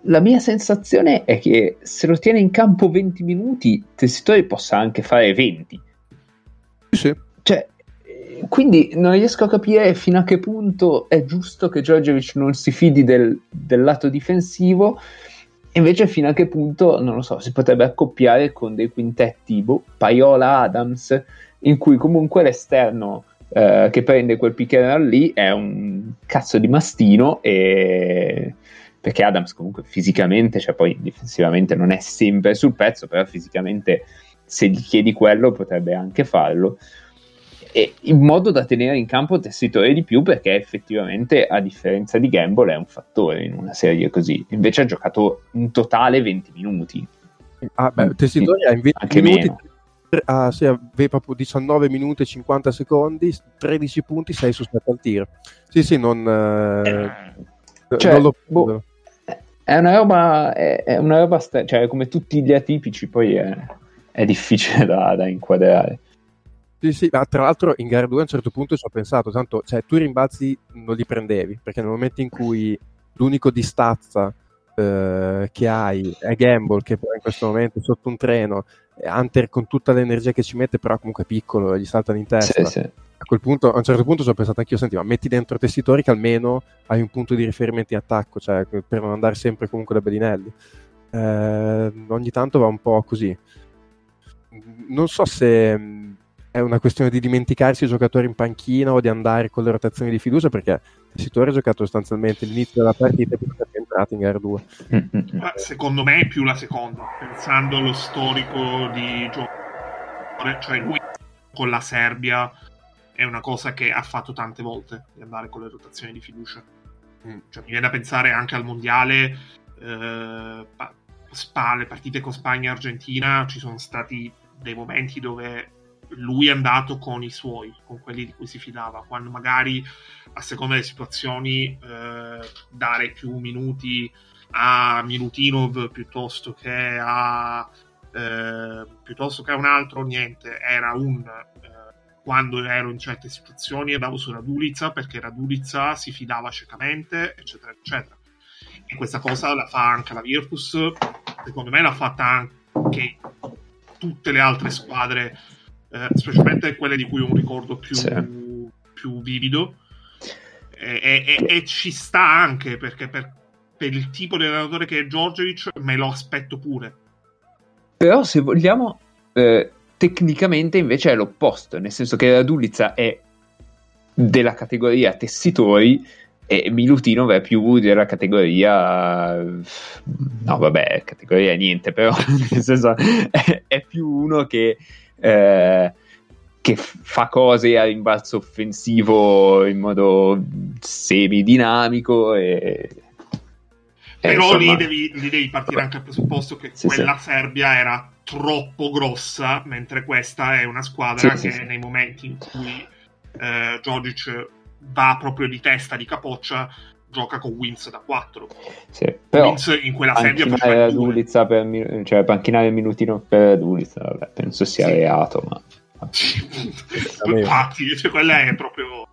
la mia sensazione è che se lo tiene in campo 20 minuti, Tessitori possa anche fare 20. Sì, Cioè, eh, quindi non riesco a capire fino a che punto è giusto che Djordjevic non si fidi del, del lato difensivo, invece fino a che punto, non lo so, si potrebbe accoppiare con dei quintetti, boh, Paiola, Adams, in cui comunque l'esterno eh, che prende quel pick lì è un cazzo di mastino e perché Adams comunque fisicamente, cioè poi difensivamente non è sempre sul pezzo, però fisicamente se gli chiedi quello potrebbe anche farlo e in modo da tenere in campo tessitore di più perché effettivamente a differenza di Gamble è un fattore in una serie così invece ha giocato in totale 20 minuti Ah, beh, Tessitori ha in 20 Anche minuti, meno. ah, sì, aveva proprio 19 minuti e 50 secondi, 13 punti, 6 su 7 al tiro. Sì, sì, non, eh, Cioè, non lo boh, è una roba è, è una roba stra- cioè come tutti gli atipici poi è, è difficile <laughs> da, da inquadrare Sì, sì, ma tra l'altro in gara 2 a un certo punto ci ho pensato, tanto, cioè, tu i rimbalzi non li prendevi, perché nel momento in cui l'unico di stazza eh, che hai è Gamble, che però in questo momento è sotto un treno, e Hunter con tutta l'energia che ci mette, però comunque è piccolo, gli saltano in testa. Sì, sì. A quel punto, a un certo punto ci ho pensato anch'io, senti, ma metti dentro tessitori che almeno hai un punto di riferimento in attacco, cioè per non andare sempre comunque da Bellinelli. Eh, ogni tanto va un po' così. Non so se mh, è una questione di dimenticarsi i giocatori in panchina o di andare con le rotazioni di fiducia, perché Tessitori ha giocato sostanzialmente l'inizio della partita e poi è entrato in gara 2. Mm, mm, mm. Ma secondo me è più la seconda, pensando allo storico di giocatore, cioè lui con la Serbia è una cosa che ha fatto tante volte di andare con le rotazioni di fiducia. Mm. Cioè, mi viene da pensare anche al mondiale, eh, Spa, le partite con Spagna e Argentina, ci sono stati dei momenti dove lui è andato con i suoi, con quelli di cui si fidava, quando magari a seconda delle situazioni eh, dare più minuti a Milutinov piuttosto che a eh, piuttosto che a un altro niente era un eh, quando ero in certe situazioni andavo su Radulica perché Radulica si fidava ciecamente eccetera eccetera e questa cosa la fa anche la Virtus. Secondo me l'ha fatta anche tutte le altre squadre eh, specialmente quelle di cui ho un ricordo più, Sì. più vivido. E, e- e- ci sta anche perché per, per il tipo di allenatore che è Djordjevic me lo aspetto pure. Però se vogliamo, eh, tecnicamente invece è l'opposto, nel senso che la Dulica è della categoria tessitori e Milutinov è più della categoria no vabbè categoria niente però <laughs> nel senso è, è più uno che eh, che fa cose a rimbalzo offensivo in modo semidinamico e e però insomma- lì, devi, lì devi partire anche dal presupposto che Sì, quella Serbia era troppo grossa mentre questa è una squadra Sì, che sì, sì. nei momenti in cui eh, Djordjic va proprio di testa di capoccia gioca con Wins da 4 sì, però Wins in quella panchinare faceva il. Dulica per mi- cioè panchinare Minutino per la Dulica vabbè, penso sia Sì. reato ma <laughs> infatti cioè, quella è proprio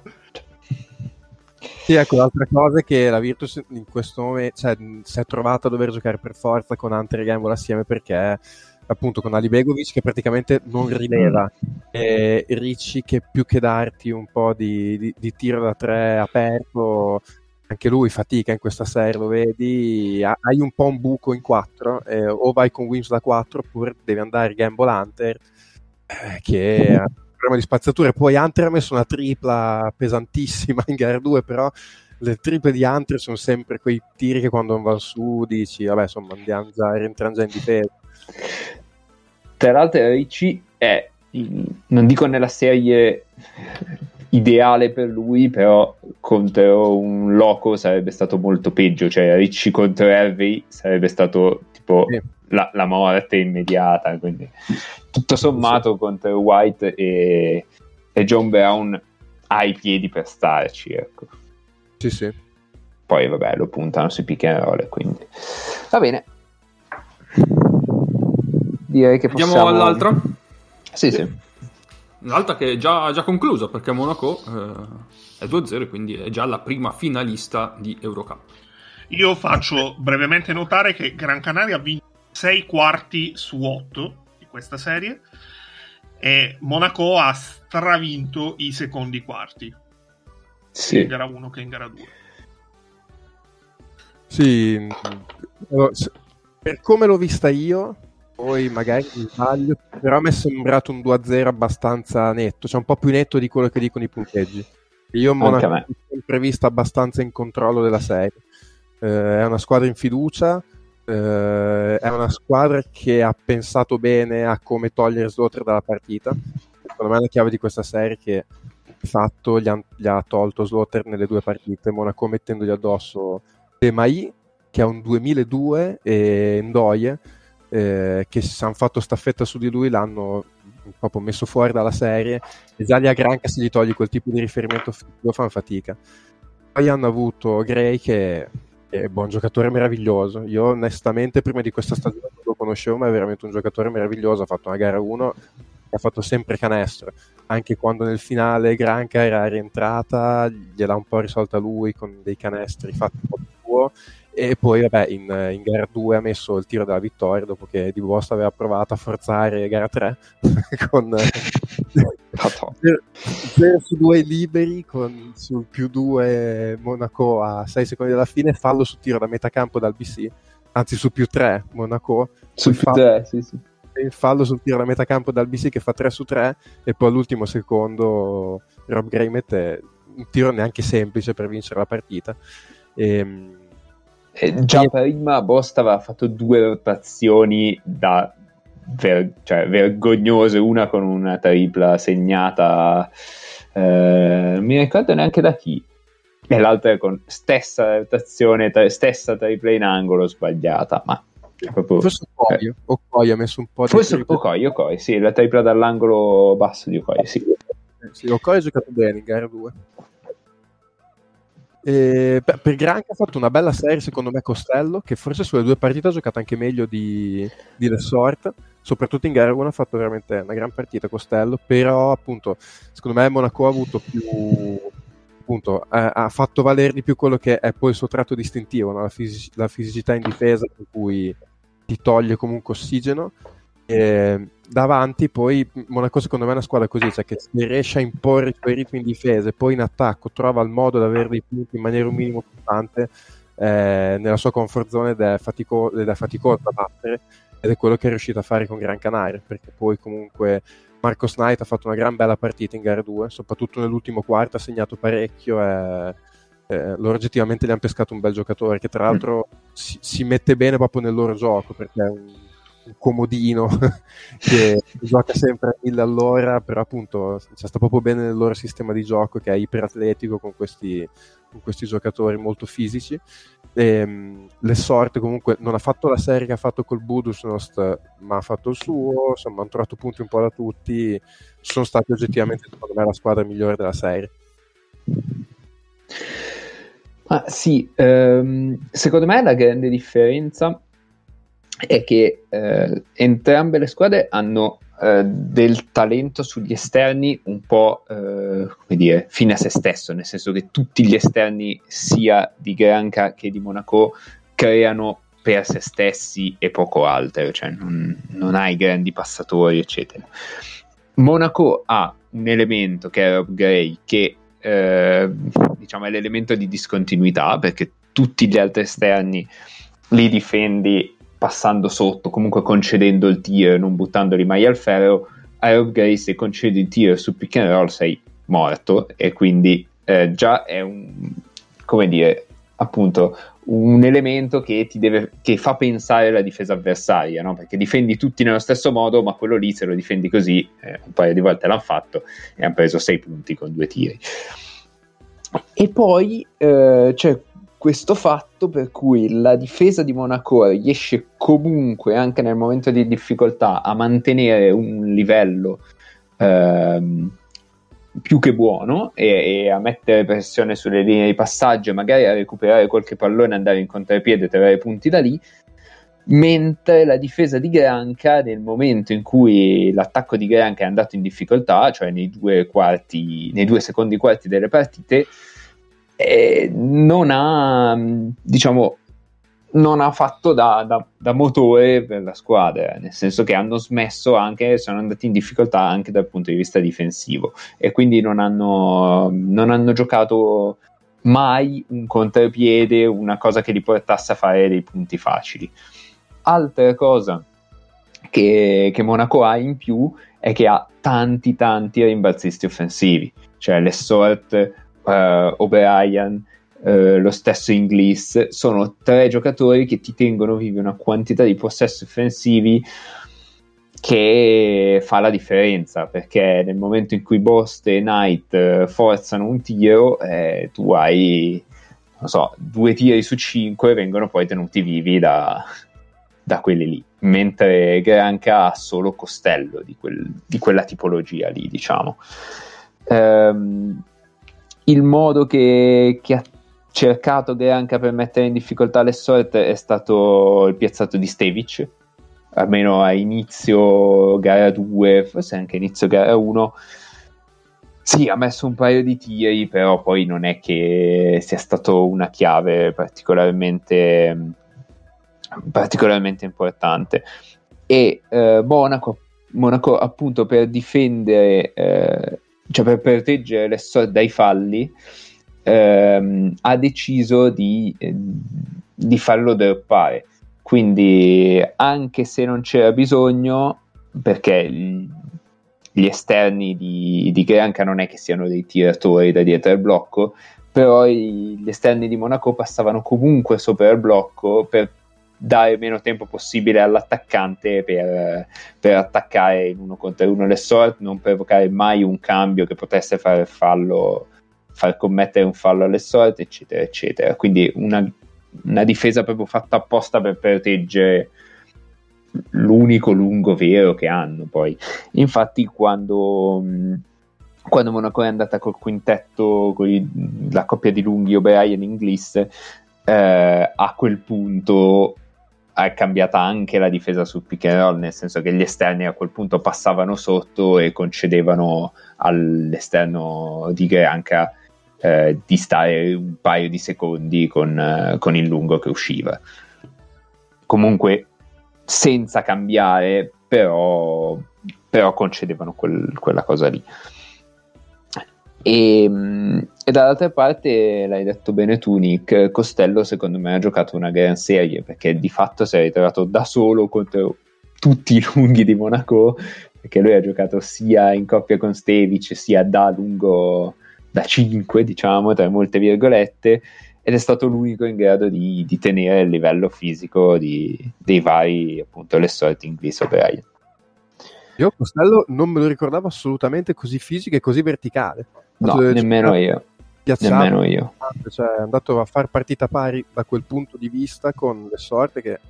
Sì, ecco, l'altra cosa è che la Virtus in questo momento cioè, si è trovata a dover giocare per forza con Hunter e Gamble assieme perché appunto con Ali Begovic che praticamente non rileva e Ricci che più che darti un po' di, di- di tiro da tre aperto anche lui fatica in questa serie lo vedi? Ha- hai un po' un buco in quattro eh, o vai con Wims da 4 oppure devi andare Gamble Hunter eh, che ha un problema di spazzatura. Poi Hunter ha messo una tripla pesantissima in gara 2 però le triple di Hunter sono sempre quei tiri che quando vanno su dici vabbè insomma andiamo già rientriamo già in difesa tra l'altro Ricci è non dico nella serie ideale per lui però contro un loco sarebbe stato molto peggio. Cioè Ricci contro Hervey sarebbe stato tipo Sì. la, la morte immediata quindi. Tutto sommato contro White e, e John Brown ha i piedi per starci ecco. Sì sì. Poi vabbè lo puntano sui pick and roll quindi. Va bene direi che Andiamo possiamo all'altra? sì sì L'altra che è già, già conclusa perché Monaco eh, è 2-0 quindi è già la prima finalista di Eurocup. Io faccio brevemente notare che Gran Canaria ha vinto 6 quarti su 8 di questa serie e Monaco ha stravinto i secondi quarti, sia in sì gara 1 che in gara 2. Sì, allora, per come l'ho vista io, poi magari mi sbaglio, però mi è sembrato un 2-0 abbastanza netto, cioè un po' più netto di quello che dicono i punteggi. Io Monaco l'ho sempre vista abbastanza in controllo della serie. Eh, è una squadra in fiducia, eh, è una squadra che ha pensato bene a come togliere Slaughter dalla partita. Secondo me è la chiave di questa serie che di fatto gli, han- gli ha tolto Slaughter nelle due partite, Monaco mettendogli addosso Demai che ha un 2002 e Ndoye eh, che si hanno fatto staffetta su di lui l'hanno proprio messo fuori dalla serie. E già gli Agranca se gli togli quel tipo di riferimento offensivo fanno fatica. Poi hanno avuto Gray che è un buon giocatore meraviglioso. Io onestamente prima di questa stagione non lo conoscevo ma è veramente un giocatore meraviglioso. Ha fatto una gara 1 e ha fatto sempre canestro. Anche quando nel finale Granca era rientrata gliel'ha un po' risolta lui con dei canestri fatti un po' suo e poi vabbè in, in gara 2 ha messo il tiro della vittoria dopo che Di Bosta aveva provato a forzare gara 3 <laughs> con Madonna. 0 su 2 liberi con sul più 2 Monaco a 6 secondi dalla fine fallo su tiro da metà campo dal BC anzi su più 3 Monaco Sul Fa- eh, sì, sì. il fallo sul tiro da metà campo dal BC che fa 3 su 3 e poi all'ultimo secondo Rob Gray mette un tiro neanche semplice per vincere la partita Ehm, Eh, già prima Bosta aveva fatto due rotazioni da ver- cioè, vergognose, una con una tripla segnata eh, non mi ricordo neanche da chi. E l'altra con stessa rotazione, tra- stessa triple in angolo sbagliata, ma proprio... Forse Okoye, eh, Okoye ha messo un po' di... Forse triple. Okoye, Okoye, sì, la tripla dall'angolo basso di Okoye, sì. Sì, Okoye ha giocato bene in gara 2. E, beh, per Granca ha fatto una bella serie secondo me Costello che forse sulle due partite ha giocato anche meglio di, di Lessort soprattutto in gara 1 ha fatto veramente una gran partita Costello. Però appunto secondo me Monaco ha avuto più appunto ha, ha fatto valere di più quello che è poi il suo tratto distintivo no? la, fisi- la fisicità in difesa per cui ti toglie comunque ossigeno davanti poi Monaco secondo me è una squadra così cioè che se riesce a imporre i suoi ritmi in difesa e poi in attacco trova il modo di avere dei punti in maniera un minimo costante eh, nella sua comfort zone ed è, fatico- ed è faticoso da battere ed è quello che è riuscito a fare con Gran Canaria perché poi comunque Marcos Knight ha fatto una gran bella partita in gara 2 soprattutto nell'ultimo quarto ha segnato parecchio e eh, loro oggettivamente gli hanno pescato un bel giocatore che tra l'altro si, si mette bene proprio nel loro gioco perché è un, comodino <laughs> che gioca sempre a mille all'ora però appunto cioè, sta proprio bene nel loro sistema di gioco che è iperatletico con questi, con questi giocatori molto fisici. E, mh, le sorte comunque non ha fatto la serie che ha fatto col Budusnost ma ha fatto il suo insomma hanno trovato punti un po' da tutti sono stati oggettivamente secondo me la squadra migliore della serie. Ma sì, ehm, secondo me la grande differenza è che eh, entrambe le squadre hanno eh, del talento sugli esterni un po' eh, come dire, fine a se stesso, nel senso che tutti gli esterni sia di Granca che di Monaco creano per se stessi e poco altro, cioè non, non hai grandi passatori, eccetera. Monaco ha un elemento che è Rob Gray che eh, diciamo è l'elemento di discontinuità perché tutti gli altri esterni li difendi passando sotto, comunque concedendo il tiro, non buttandoli mai al ferro. A Rob Gray se concedi il tiro su pick and roll sei morto e quindi eh, già è un come dire appunto un elemento che ti deve che fa pensare la difesa avversaria no? perché difendi tutti nello stesso modo ma quello lì se lo difendi così eh, un paio di volte l'hanno fatto e hanno preso 6 punti con due tiri e poi eh, c'è questo fatto per cui la difesa di Monaco riesce comunque anche nel momento di difficoltà a mantenere un livello ehm, più che buono e, e, a mettere pressione sulle linee di passaggio magari a recuperare qualche pallone andare in contropiede e trovare punti da lì. Mentre la difesa di Granca nel momento in cui l'attacco di Granca è andato in difficoltà cioè nei due quarti nei due secondi quarti delle partite eh, non ha diciamo non ha fatto da, da, da, motore per la squadra, nel senso che hanno smesso anche, sono andati in difficoltà anche dal punto di vista difensivo e quindi non hanno, non hanno giocato mai un contropiede, una cosa che li portasse a fare dei punti facili. Altra cosa che, che Monaco ha in più è che ha tanti tanti rimbalzisti offensivi, cioè Lessort, uh, O'Brien, Uh, lo stesso Inglis, sono tre giocatori che ti tengono vivi una quantità di possessi offensivi che fa la differenza perché nel momento in cui Bost e Knight uh, forzano un tiro eh, tu hai non so, due tiri su cinque vengono poi tenuti vivi da, da quelli lì mentre Granca ha solo Costello di, quel, di quella tipologia lì diciamo. Um, il modo che, che ha cercato Granca per mettere in difficoltà le sorte è stato il piazzato di Stevic. Almeno a inizio gara 2 forse anche inizio gara 1 sì ha messo un paio di tiri però poi non è che sia stato una chiave particolarmente particolarmente importante. E eh, Monaco, Monaco appunto per difendere eh, cioè per proteggere sorte dai falli ehm, ha deciso di, eh, di farlo droppare. Quindi, anche se non c'era bisogno, perché gli esterni di, di Granca non è che siano dei tiratori da dietro al blocco, però gli esterni di Monaco passavano comunque sopra il blocco per dare meno tempo possibile all'attaccante per, per attaccare in uno contro uno le sort, non provocare mai un cambio che potesse fare fallo, far commettere un fallo alle sorte, eccetera, eccetera. Quindi una, una difesa proprio fatta apposta per proteggere l'unico lungo vero che hanno poi. Infatti quando... Quando Monaco è andata col quintetto, con i, la coppia di lunghi O'Brien in Gliss, eh, a quel punto è cambiata anche la difesa sul pick and roll, nel senso che gli esterni a quel punto passavano sotto e concedevano all'esterno di Granca eh, di stare un paio di secondi con, eh, con il lungo che usciva. Comunque senza cambiare, però, però concedevano quel, quella cosa lì. E, e, dall'altra parte, l'hai detto bene tu, Nick, Costello secondo me ha giocato una gran serie perché di fatto si è ritrovato da solo contro tutti i lunghi di Monaco perché lui ha giocato sia in coppia con Stevic sia da lungo da 5 diciamo tra molte virgolette ed è stato l'unico in grado di, di tenere il livello fisico di, dei vari appunto le sorti inglesi operai io Costello non me lo ricordavo assolutamente così fisico e così verticale No, nemmeno io. piazzato, Nemmeno io. Cioè, è andato a far partita pari da quel punto di vista con le sorte che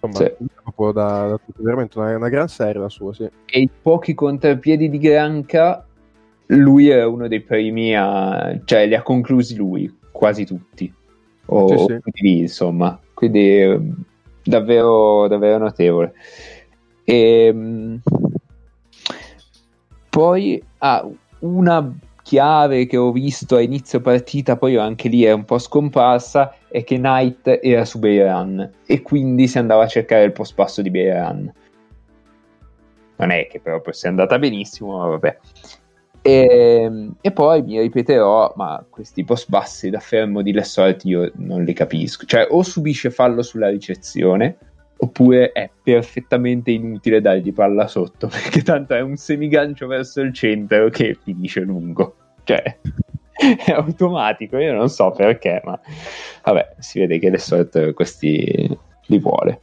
insomma Sì. proprio da, da tutto, veramente una, una gran serie la sua sì. E i pochi contrapiedi di Granca, lui è uno dei primi a... cioè li ha conclusi lui, quasi tutti. O, Sì, sì. più di lì, insomma. Quindi eh, davvero, davvero notevole. E, poi ah, una chiave che ho visto a inizio partita, poi anche lì è un po' scomparsa, è che Knight era su Beiran e quindi si andava a cercare il post passo di Beiran. Non è che proprio sia andata benissimo, ma vabbè. E, e poi mi ripeterò, ma questi post bassi da fermo di Lessort io non li capisco. Cioè, o subisce fallo sulla ricezione, oppure è perfettamente inutile dargli palla sotto, <laughs> perché tanto è un semigancio verso il centro che finisce lungo. Cioè, è automatico, io non so perché, ma vabbè, si vede che Lessort questi li vuole.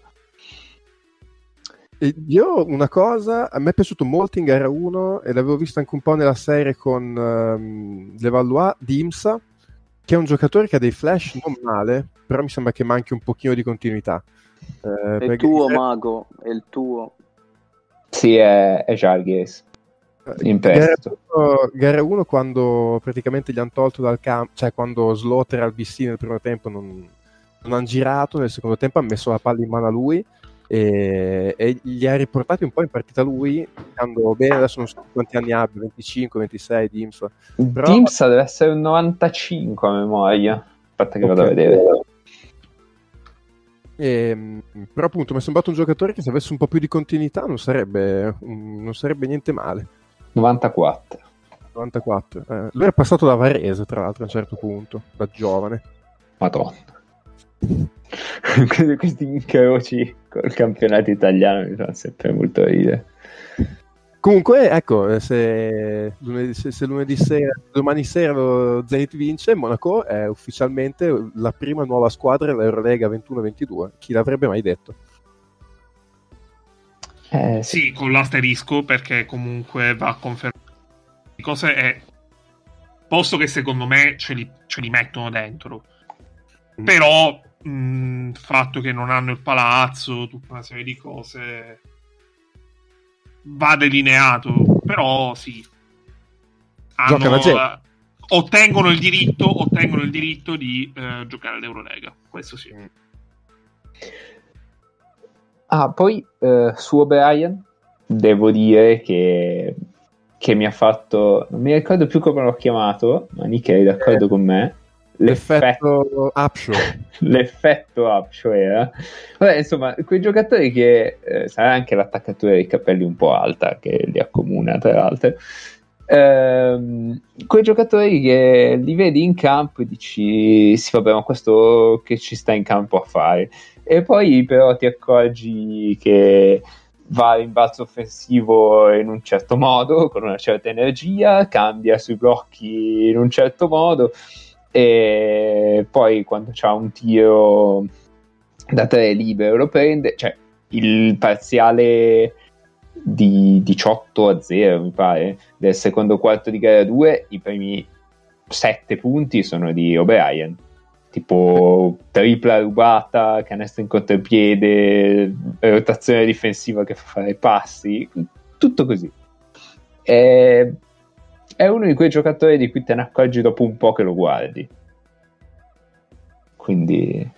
Io una cosa, a me è piaciuto molto in gara 1 e l'avevo visto anche un po' nella serie con um, Levallois di Imsa, che è un giocatore che ha dei flash non male, però mi sembra che manchi un pochino di continuità. Eh, È il tuo, Mago, è il tuo. Sì, è, è Jarghes. in Gara prestito. 1, gara 1 quando praticamente gli hanno tolto dal campo, cioè quando Slaughter al BC nel primo tempo non, non hanno girato, nel secondo tempo ha messo la palla in mano a lui e, e gli ha riportati un po' in partita lui, andando bene, adesso non so quanti anni abbia, 25, 26 di IMSA. Però- Dimsa deve essere un 95 a memoria. Aspetta che vado a vedere. E, però appunto mi è sembrato un giocatore che se avesse un po' più di continuità non sarebbe, non sarebbe niente male. 94. 94. Eh, lui era passato da Varese, tra l'altro, a un certo punto, da giovane. Madonna. <laughs> Questi- Questi incroci col campionato italiano mi fanno sempre molto ridere. Comunque, ecco, se lunedì, se- se lunedì sera, domani sera lo Zenit vince, Monaco è ufficialmente la prima nuova squadra dell'Eurolega 21-22. Chi l'avrebbe mai detto? Eh, Sì, con l'asterisco perché comunque va a confermare cose è posto che secondo me ce li, ce li mettono dentro. Mm. Però il fatto che non hanno il palazzo, tutta una serie di cose va delineato, però sì. Gioca la gente. eh, ottengono il diritto, ottengono il diritto di eh, giocare all'Eurolega. Questo sì. Ah, poi eh, su O'Brien devo dire che, che mi ha fatto. Non mi ricordo più come l'ho chiamato, ma Nick è d'accordo Eh, con me. L'effetto, Upshaw. l'effetto Upshaw <laughs> era. Vabbè, insomma, quei giocatori che eh, sarà anche l'attaccatura dei capelli un po' alta che li accomuna, tra l'altro. Ehm, quei giocatori che li vedi in campo e dici sì vabbè ma questo che ci sta in campo a fare e poi però ti accorgi che va in balzo offensivo in un certo modo, con una certa energia, cambia sui blocchi in un certo modo e poi quando c'ha un tiro da tre libero lo prende, cioè il parziale di 18 a 0 mi pare del secondo quarto di gara 2 i primi 7 punti sono di O'Brien. Tipo tripla rubata canestro in contropiede rotazione difensiva che fa fare passi tutto così. È, è uno di quei giocatori di cui te ne accorgi dopo un po' che lo guardi quindi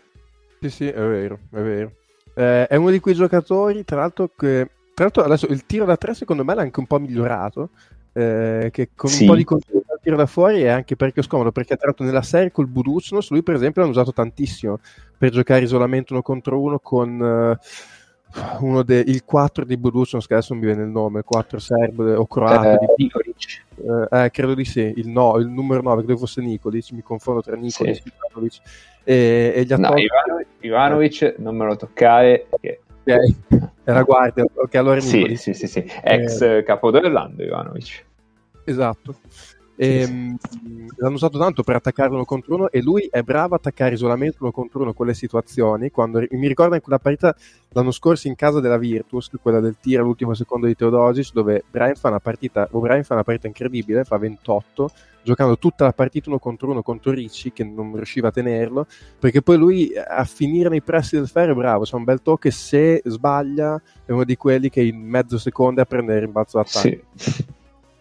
Sì, sì, è vero, è vero. Eh, è uno di quei giocatori, tra l'altro, che tra l'altro adesso il tiro da tre secondo me l'ha anche un po' migliorato, eh, che con Sì. un po' di continuità al tiro da fuori è anche parecchio scomodo, perché tra l'altro nella serie col Buducnos lui per esempio l'hanno usato tantissimo per giocare isolamento uno contro uno con eh, uno dei il 4 di Buducnos, che adesso non mi viene il nome, il 4 serbo o croato, eh, di- Nikolic. eh, eh, credo di sì, il, no, il numero 9, credo fosse Nicolic, mi confondo tra Nicolic Sì. e Ivanovic, e, e gli ha no, Ivanovic, Ivanovic non me lo toccare perché Ok, era guardia, ok, allora è sì, sì, sì, sì. ex eh, capo d'Orlando Ivanovic Esatto. Sì, Ehm, L'hanno usato tanto per attaccare uno contro uno e lui è bravo a attaccare isolamento uno contro uno con le situazioni. Quando, mi ricordo in quella partita l'anno scorso in casa della Virtus, quella del tiro all'ultimo secondo di Teodosic, dove Brian fa una partita, O'Brien fa una partita incredibile, fa 28, giocando tutta la partita uno contro uno contro Ricci, che non riusciva a tenerlo, perché poi lui a finire nei pressi del ferro è bravo, c'ha un bel tocco e se sbaglia è uno di quelli che in mezzo secondo è a prendere il rimbalzo d'attacco. sì.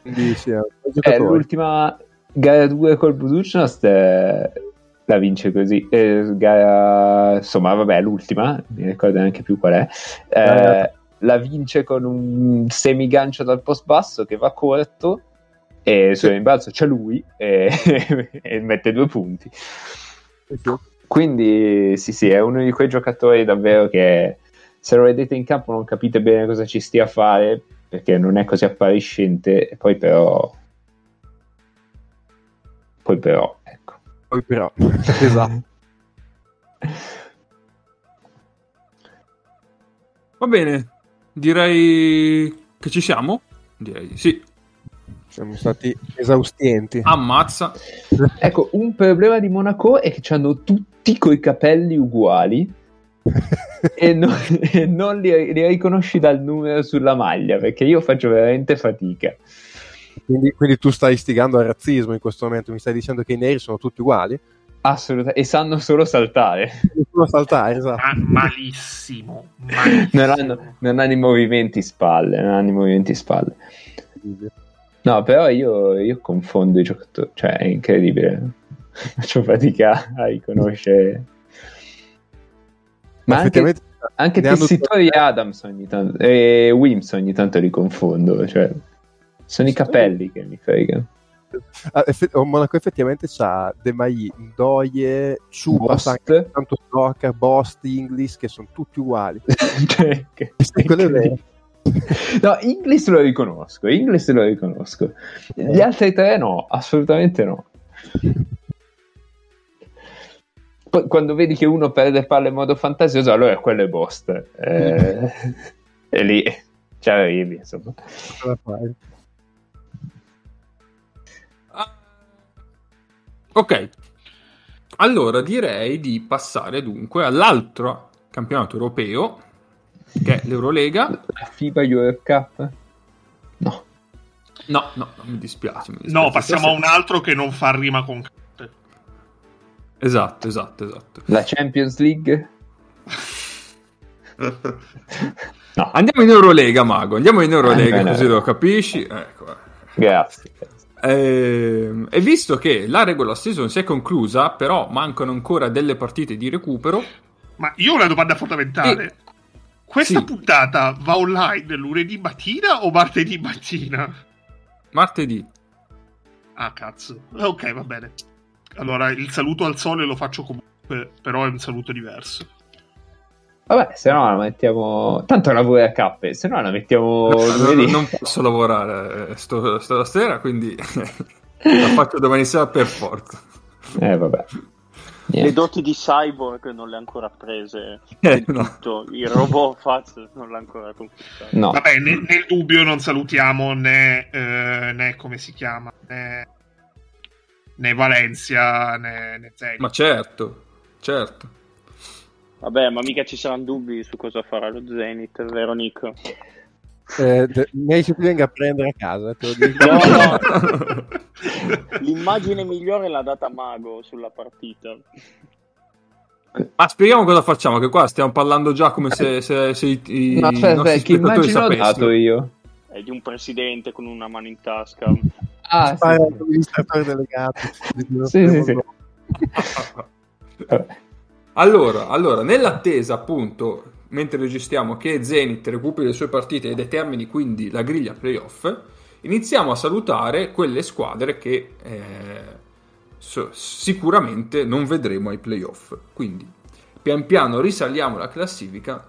Quindi sì, è bel Eh, l'ultima gara 2 col Buducnost eh, la vince così. Eh, gara insomma vabbè l'ultima mi ricordo neanche più qual è. Eh, Eh. la vince con un semigancio dal post basso che va corto e sul rimbalzo c'è lui e, <laughs> e mette due punti. Quindi sì sì è uno di quei giocatori davvero che se lo vedete in campo non capite bene cosa ci stia a fare perché non è così appariscente e poi però poi però ecco Poi però, <laughs> esatto. Va bene, direi che ci siamo. Direi di sì. Siamo stati esaustienti. Ammazza. ecco un problema di Monaco è che hanno tutti coi capelli uguali e non, <laughs> e non li, li riconosci dal numero sulla maglia perché io faccio veramente fatica Quindi, quindi tu stai istigando al razzismo in questo momento, mi stai dicendo che i neri sono tutti uguali? assolutamente e sanno solo saltare Nessuno saltare, esatto. Ma- malissimo. malissimo. non hanno, non hanno i movimenti spalle non hanno i movimenti spalle No, però io, io confondo i giocatori, cioè è incredibile. <laughs> Faccio fatica a riconoscere. Ma anche, Effettivamente anche hanno- Tessitori e Adams ogni tanto, e Wims ogni tanto li confondo. Cioè, sono i capelli che mi fregano. Ah, effe- oh, Monaco effettivamente c'ha De Mai, Ndoye, anche tanto Soccer, Bost, Inglis, che sono tutti uguali. <laughs> Cioè, che- quello è. No, Inglis lo riconosco, Inglis lo riconosco. Gli altri tre no, assolutamente no. Poi quando vedi che uno perde palle in modo fantasioso, allora quello è Bost. Eh, <laughs> e lì ci arrivi, insomma. Ah. Ok. Allora direi di passare dunque all'altro campionato europeo, che è l'Eurolega. La FIBA Europe Cup? No. No, no, no, mi dispiace. mi dispiace. No, passiamo a un altro che non fa rima con. Esatto, esatto, esatto. La Champions League? <laughs> No, Andiamo in Eurolega, Mago. Andiamo in Eurolega, Eh, così lo capisci. Ecco. grazie. Ehm, E visto che la regular season si è conclusa, però mancano ancora delle partite di recupero, Ma io ho una domanda fondamentale. Questa Sì. puntata va online lunedì mattina o martedì mattina? martedì. Ah, cazzo. Ok, va bene. Allora, il saluto al sole lo faccio comunque, però è un saluto diverso. Vabbè, se no la mettiamo... Tanto lavoro a cappe, se no la mettiamo non, lunedì. non posso lavorare eh, sto, stasera, quindi <laughs> la faccio domani sera per forza. Eh, vabbè. Le Niente. doti di Cyborg non le ha ancora prese. Eh, no. tutto. Il robot <laughs> Faz non l'ha ancora conquistato. No. Vabbè, ne- nel dubbio non salutiamo né, eh, né come si chiama, né, né Valencia né, né Zenit. Ma certo, certo. Vabbè, ma mica ci saranno dubbi su cosa farà lo Zenith, vero Nick? Eh, che ti venga a prendere a casa, te lo dico. <laughs> No, no. <laughs> L'immagine migliore l'ha data Mago sulla partita. Ma spieghiamo cosa facciamo, che qua stiamo parlando già come se, se, se i, i Ma aspetta, nostri che spettatori immagine ho dato sapessero. io? È di un presidente con una mano in tasca. Ah, sì, l'amministratore delegato. <laughs> Sì, sì, sì. Allora, allora, nell'attesa appunto, mentre registriamo che Zenith recuperi le sue partite e determini quindi la griglia playoff, iniziamo a salutare quelle squadre che eh, so- sicuramente non vedremo ai playoff. Quindi, pian piano risaliamo la classifica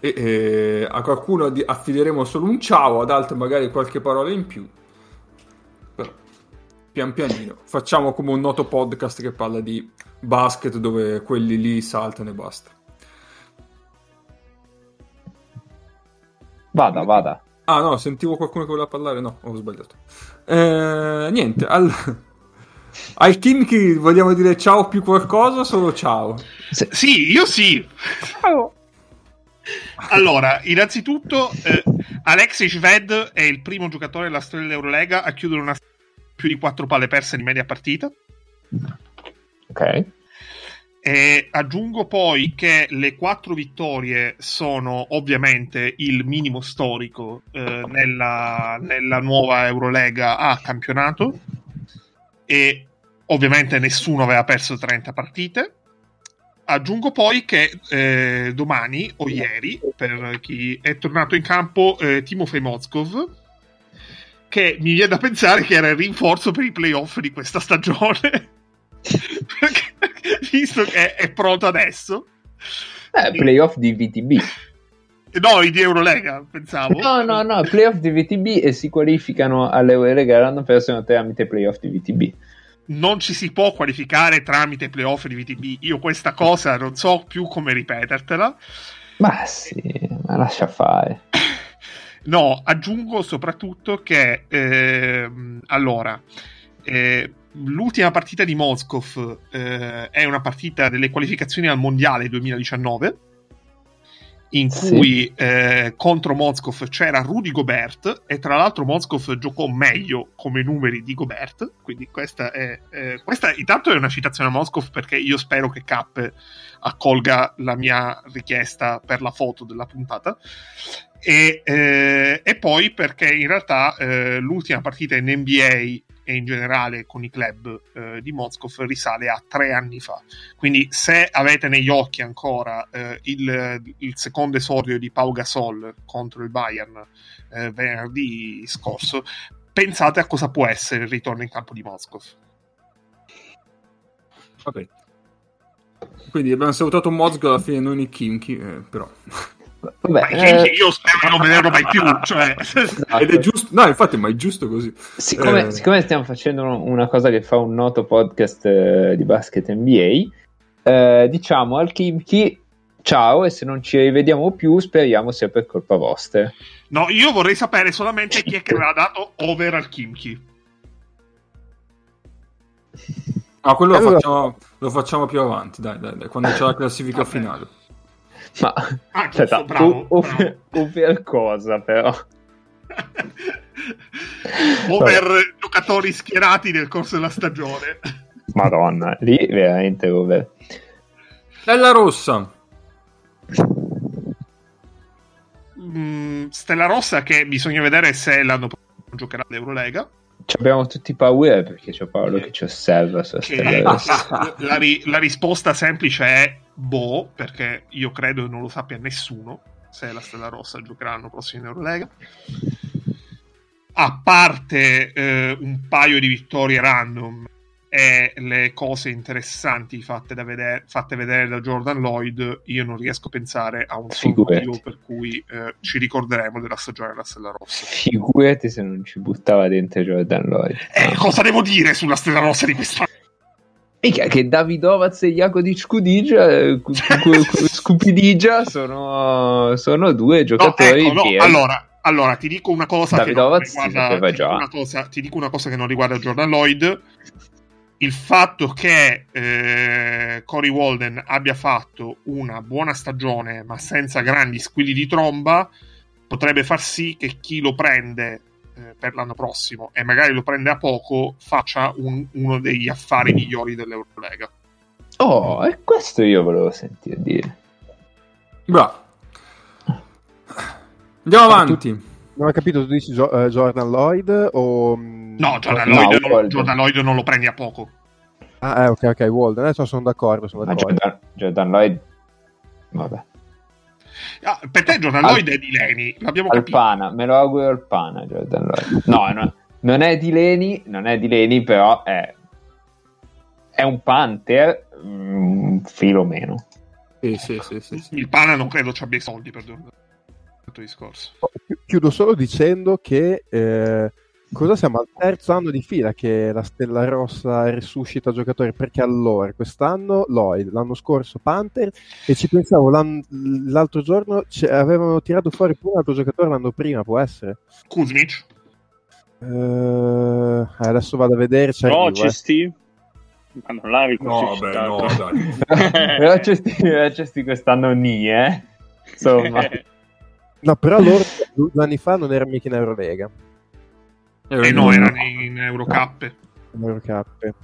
e eh, a qualcuno affideremo solo un ciao, ad altri magari qualche parola in più. Pian pianino, facciamo come un noto podcast che parla di basket dove quelli lì saltano e basta. Vada, vada. Ah no, sentivo qualcuno che voleva parlare, no, ho sbagliato. Eh, niente, <laughs> al... al Kimchi vogliamo dire ciao più qualcosa solo ciao? Se- Sì, io sì. Allora, innanzitutto, eh, Alexei Shved è il primo giocatore della storia dell'Eurolega a chiudere una più di quattro palle perse di media partita. Ok. E aggiungo poi che le quattro vittorie sono ovviamente il minimo storico eh, nella, nella nuova Eurolega a campionato e ovviamente nessuno aveva perso 30 partite. Aggiungo poi che eh, domani o ieri, per chi è tornato in campo, eh, Timofey Mozgov, che mi viene da pensare che era il rinforzo per i playoff di questa stagione. <laughs> Perché, visto che è pronto adesso, Eh, playoff di VTB. no, di Eurolega pensavo. No, no, no, playoff di VTB e si qualificano all'Eurolega l'anno prossimo tramite playoff di VTB. Non ci si può qualificare tramite playoff di VTB. Io questa cosa non so più come ripetertela. Ma sì, ma lascia fare. <coughs> No, aggiungo soprattutto che ehm, allora eh, l'ultima partita di Moscov eh, è una partita delle qualificazioni al mondiale 2019 in Sì. cui eh, contro Moscov c'era Rudy Gobert e tra l'altro Moscov giocò meglio come numeri di Gobert quindi questa è eh, questa intanto è una citazione a Moscov perché io spero che K accolga la mia richiesta per la foto della puntata e, eh, e poi perché in realtà eh, l'ultima partita in NBA e in generale con i club eh, di Moscov risale a tre anni fa. Quindi se avete negli occhi ancora eh, il, il secondo esordio di Pau Gasol contro il Bayern eh, venerdì scorso, pensate a cosa può essere il ritorno in campo di Moscov. Vabbè. Quindi abbiamo salutato Mozgo alla fine, non i Kimchi, eh, però. Vabbè, eh, io spero di non vederlo mai più. Cioè, esatto. Ed è giusto, no, infatti, ma è giusto così. Siccome, Eh. siccome stiamo facendo un- una cosa che fa un noto podcast eh, di basket NBA, eh, diciamo al Kimchi ciao e se non ci rivediamo più speriamo sia per colpa vostra. no, io vorrei sapere solamente chi è che aveva dato over al Kimchi. Ah, quello lo Allora- facciamo, lo facciamo più avanti, dai, dai, dai, quando c'è la classifica finale. Ma Ah, aspetta, bravo, o- over, over cosa però? <laughs> over giocatori schierati nel corso della stagione. Madonna, lì veramente over. Stella Rossa. Mm, Stella Rossa che bisogna vedere se l'anno prossimo giocherà all'Eurolega. Ci abbiamo tutti paura perché c'è Paolo che ci osserva Che la, ri- la risposta semplice è boh, perché io credo che non lo sappia nessuno se la Stella Rossa giocherà l'anno prossimo in Eurolega. A parte eh, un paio di vittorie random e le cose interessanti fatte, da vedere, fatte vedere da Jordan Lloyd, io non riesco a pensare a un solo motivo per cui eh, ci ricorderemo della stagione della Stella Rossa. Figurati se non ci buttava dentro Jordan Lloyd. Eh, cosa devo dire sulla Stella Rossa di quest'anno? Mica che Davidovaz e Jakodic Kudigia, eh, Scupidigia <laughs> sono, sono due No, giocatori ecco, no, allora, allora, ti dico una cosa che non Davidovaz riguarda, ti, dico una cosa, ti dico una cosa che non riguarda Jordan Lloyd. Il fatto che eh, Cory Walden abbia fatto una buona stagione ma senza grandi squilli di tromba, potrebbe far sì che chi lo prende eh, per l'anno prossimo e magari lo prende a poco faccia un- uno degli affari migliori dell'Eurolega. Oh, e questo io volevo sentire dire. Bravo. Andiamo avanti. Non ho capito, tu dici Gio- eh, Jordan Lloyd o... mm, No, Jordan, No, Lloyd, non. Jordan Lloyd non lo prendi a poco. Ah, eh, ok, ok, Walden. Adesso sono d'accordo, sono d'accordo. Jordan, Jordan Lloyd, vabbè. Ah, per te Jordan Al- Lloyd è di Leni, l'abbiamo capito. Alpana, me lo auguro Alpana, Jordan Lloyd. No, no, non è di Leni, non è di Leni, però è, è un Panther, mm, un filo meno. Sì, sì, sì, sì, sì. Il Pana non credo ci abbia i soldi per Jordan. Discorso. Chi- Chiudo solo dicendo che eh, cosa siamo al terzo anno di fila che la Stella Rossa risuscita giocatori perché allora quest'anno Lloyd, l'anno scorso Panther e ci pensavo l'altro giorno avevano tirato fuori pure un altro giocatore l'anno prima, può essere? Kuzmic? Eh, adesso vado a vedere. Ci arrivo, eh. Ma non l'ha No, beh, no, dai. <laughs> però c'è c'è sti quest'anno ni, eh? Insomma, <laughs> No, però loro due anni fa non erano mica in Eurolega. Eh no, erano in Eurocup. in Eurocup.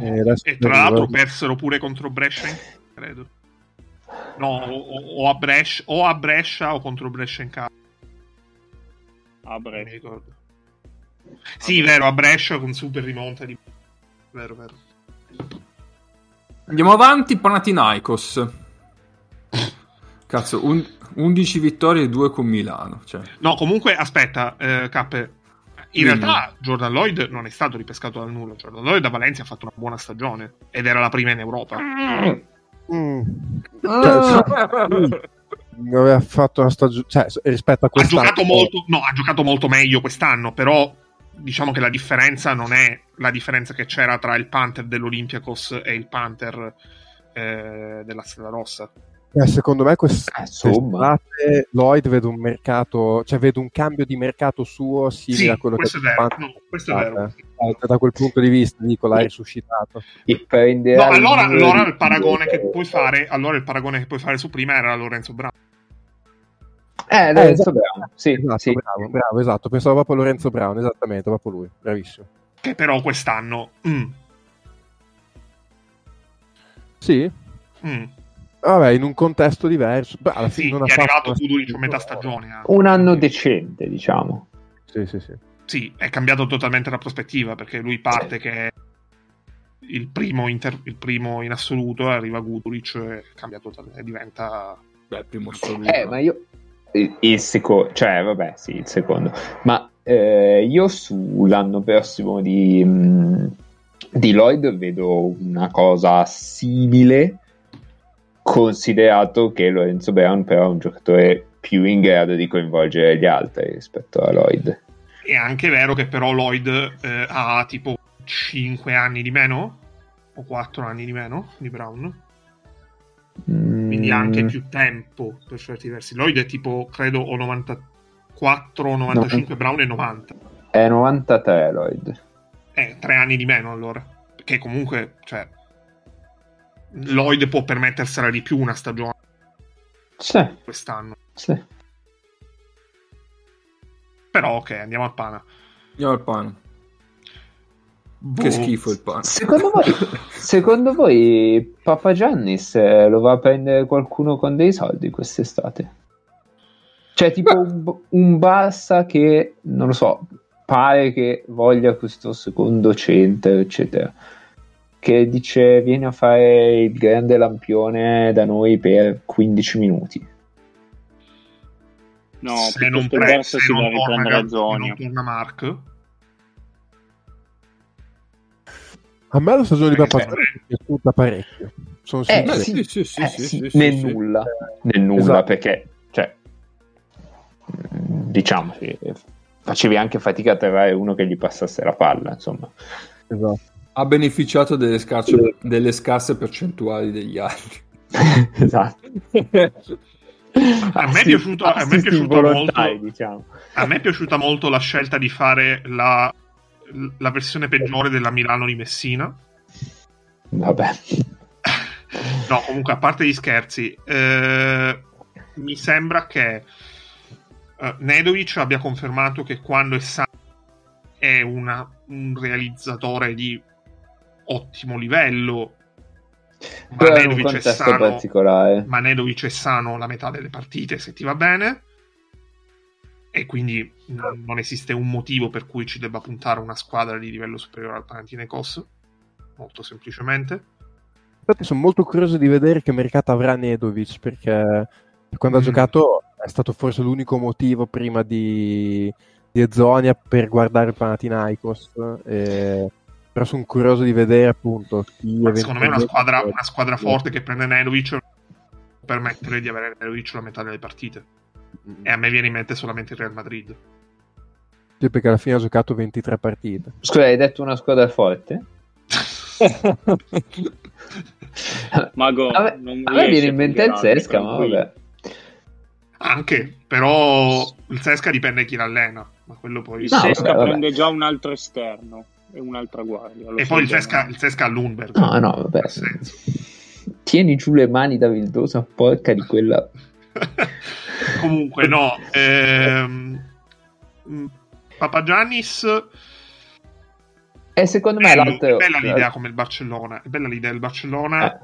E, adesso E tra l'altro persero pure contro Brescia, credo. No, o, o- a Brescia, o a Brescia o contro Brescia in casa. Mi Brescia. ricordo. Sì, vero, a Brescia con super rimonta di... Vero, vero. Andiamo avanti, Panathinaikos. Cazzo, un- 11 vittorie e 2 con Milano. Cioè. No, comunque, aspetta, eh, Cappe. In Dimmi. realtà Jordan Lloyd non è stato ripescato dal nulla. Jordan Lloyd da Valencia ha fatto una buona stagione ed era la prima in Europa. Mm. Cioè, sì, aveva fatto una stagione cioè, rispetto a Ha quest'anno giocato, molto, no, ha giocato molto meglio quest'anno, però diciamo che la differenza non è la differenza che c'era tra il Panther dell'Olympiakos e il Panther eh, della Stella Rossa. Eh, secondo me Eh, quest'estate Lloyd vedo un mercato cioè vedo un cambio di mercato suo simile Sì, a quello questo è che vero. No, questo è vero. Eh, da quel punto di vista dico l'ha risuscitato e No, allora, il- allora il paragone che puoi fare, allora il paragone che puoi fare su prima era Lorenzo Brown. Eh, Lorenzo esatto. Brown, sì, esatto, sì. bravo, bravo, esatto pensavo proprio a Lorenzo Brown esattamente proprio lui bravissimo Che però quest'anno. mm, sì mm. Vabbè in un contesto diverso Beh, alla Sì, fine non gli ha è arrivato una Kuduric a metà stagione. eh. Un anno decente, diciamo. sì sì sì Sì, è cambiato totalmente la prospettiva perché lui parte che è il primo, inter- il primo in assoluto, arriva Guduric e cambia totalmente, diventa... Beh, primo assoluto. Eh, ma io... Il, il secondo, cioè, vabbè, sì, il secondo. Ma eh, io sull'anno prossimo di, mh, di Lloyd vedo una cosa simile, considerato che Lorenzo Brown però è un giocatore più in grado di coinvolgere gli altri rispetto a Lloyd. È anche vero che però Lloyd eh, ha tipo 5 anni di meno o 4 anni di meno di Brown, quindi ha anche Mm, più tempo per certi versi. Lloyd è tipo, credo, o 94 o 95, Brown è 90. È 93 Lloyd. Eh, 3 anni di meno allora. Perché comunque, cioè, Lloyd può permettersela di più una stagione Sì, quest'anno. sì. Però ok, andiamo al pana. Andiamo al pane. Boh. Che schifo il pane. Secondo voi, <laughs> secondo voi Papa Giannis eh, lo va a prendere qualcuno con dei soldi quest'estate? Cioè, tipo un, un Barça che, non lo so, pare che voglia questo secondo center, eccetera. Che dice vieni a fare il grande lampione da noi per 15 minuti. No, se non, piuttosto il pre- Barça se si non deve torna, riprendere Zonio. non torna Mark, a me la stagione di Perché Papa è piaciuta parecchio sono Eh, sì. sì, sì, Eh, sì, sì, sì, nel sì, sì. nulla, nel nulla Esatto. perché, cioè, diciamo, facevi anche fatica a trovare uno che gli passasse la palla, insomma. Esatto. Ha beneficiato delle, scarse, delle scarse percentuali degli altri. <laughs> esatto. A me è piaciuto- a me molto- diciamo. a me è piaciuta molto la scelta di fare la, la versione peggiore della Milano di Messina. Vabbè. No, comunque, a parte gli scherzi, eh, mi sembra che eh, Nedovic abbia confermato che quando è sano è una- un realizzatore di ottimo livello. Ma Però è è, contesto sano, particolare. ma Nedovic è sano la metà delle partite, se ti va bene. E quindi mh, non esiste un motivo per cui ci debba puntare una squadra di livello superiore al Panathinaikos. Molto semplicemente. Infatti sono molto curioso di vedere che mercato avrà Nedovic perché quando ha Mm. giocato è stato forse l'unico motivo prima di, di Ezonia per guardare il Panathinaikos. eh, però sono curioso di vedere appunto secondo me una squadra, una squadra forte che prende Nedovic può permettere di avere Nedovic la metà delle partite. E a me viene in mente solamente il Real Madrid. Sì, perché alla fine ha giocato 23 partite. Scusa, hai detto una squadra forte? <laughs> Mago, A me, non a me viene in mente il Sesca, ma vabbè. Anche, però il Sesca dipende chi l'allena. Ma quello poi... Il No, Sesca vabbè, vabbè. prende già un altro esterno e un'altra guardia. E poi il. Sesca, il Sesca a Lundberg. No, no, vabbè. Tieni giù le mani da Vildosa, porca di quella. <laughs> Comunque, no. Ehm, mh, Papagiannis E secondo me bello- l'altro... è bella l'idea come il Barcellona. È bella l'idea del Barcellona, Eh.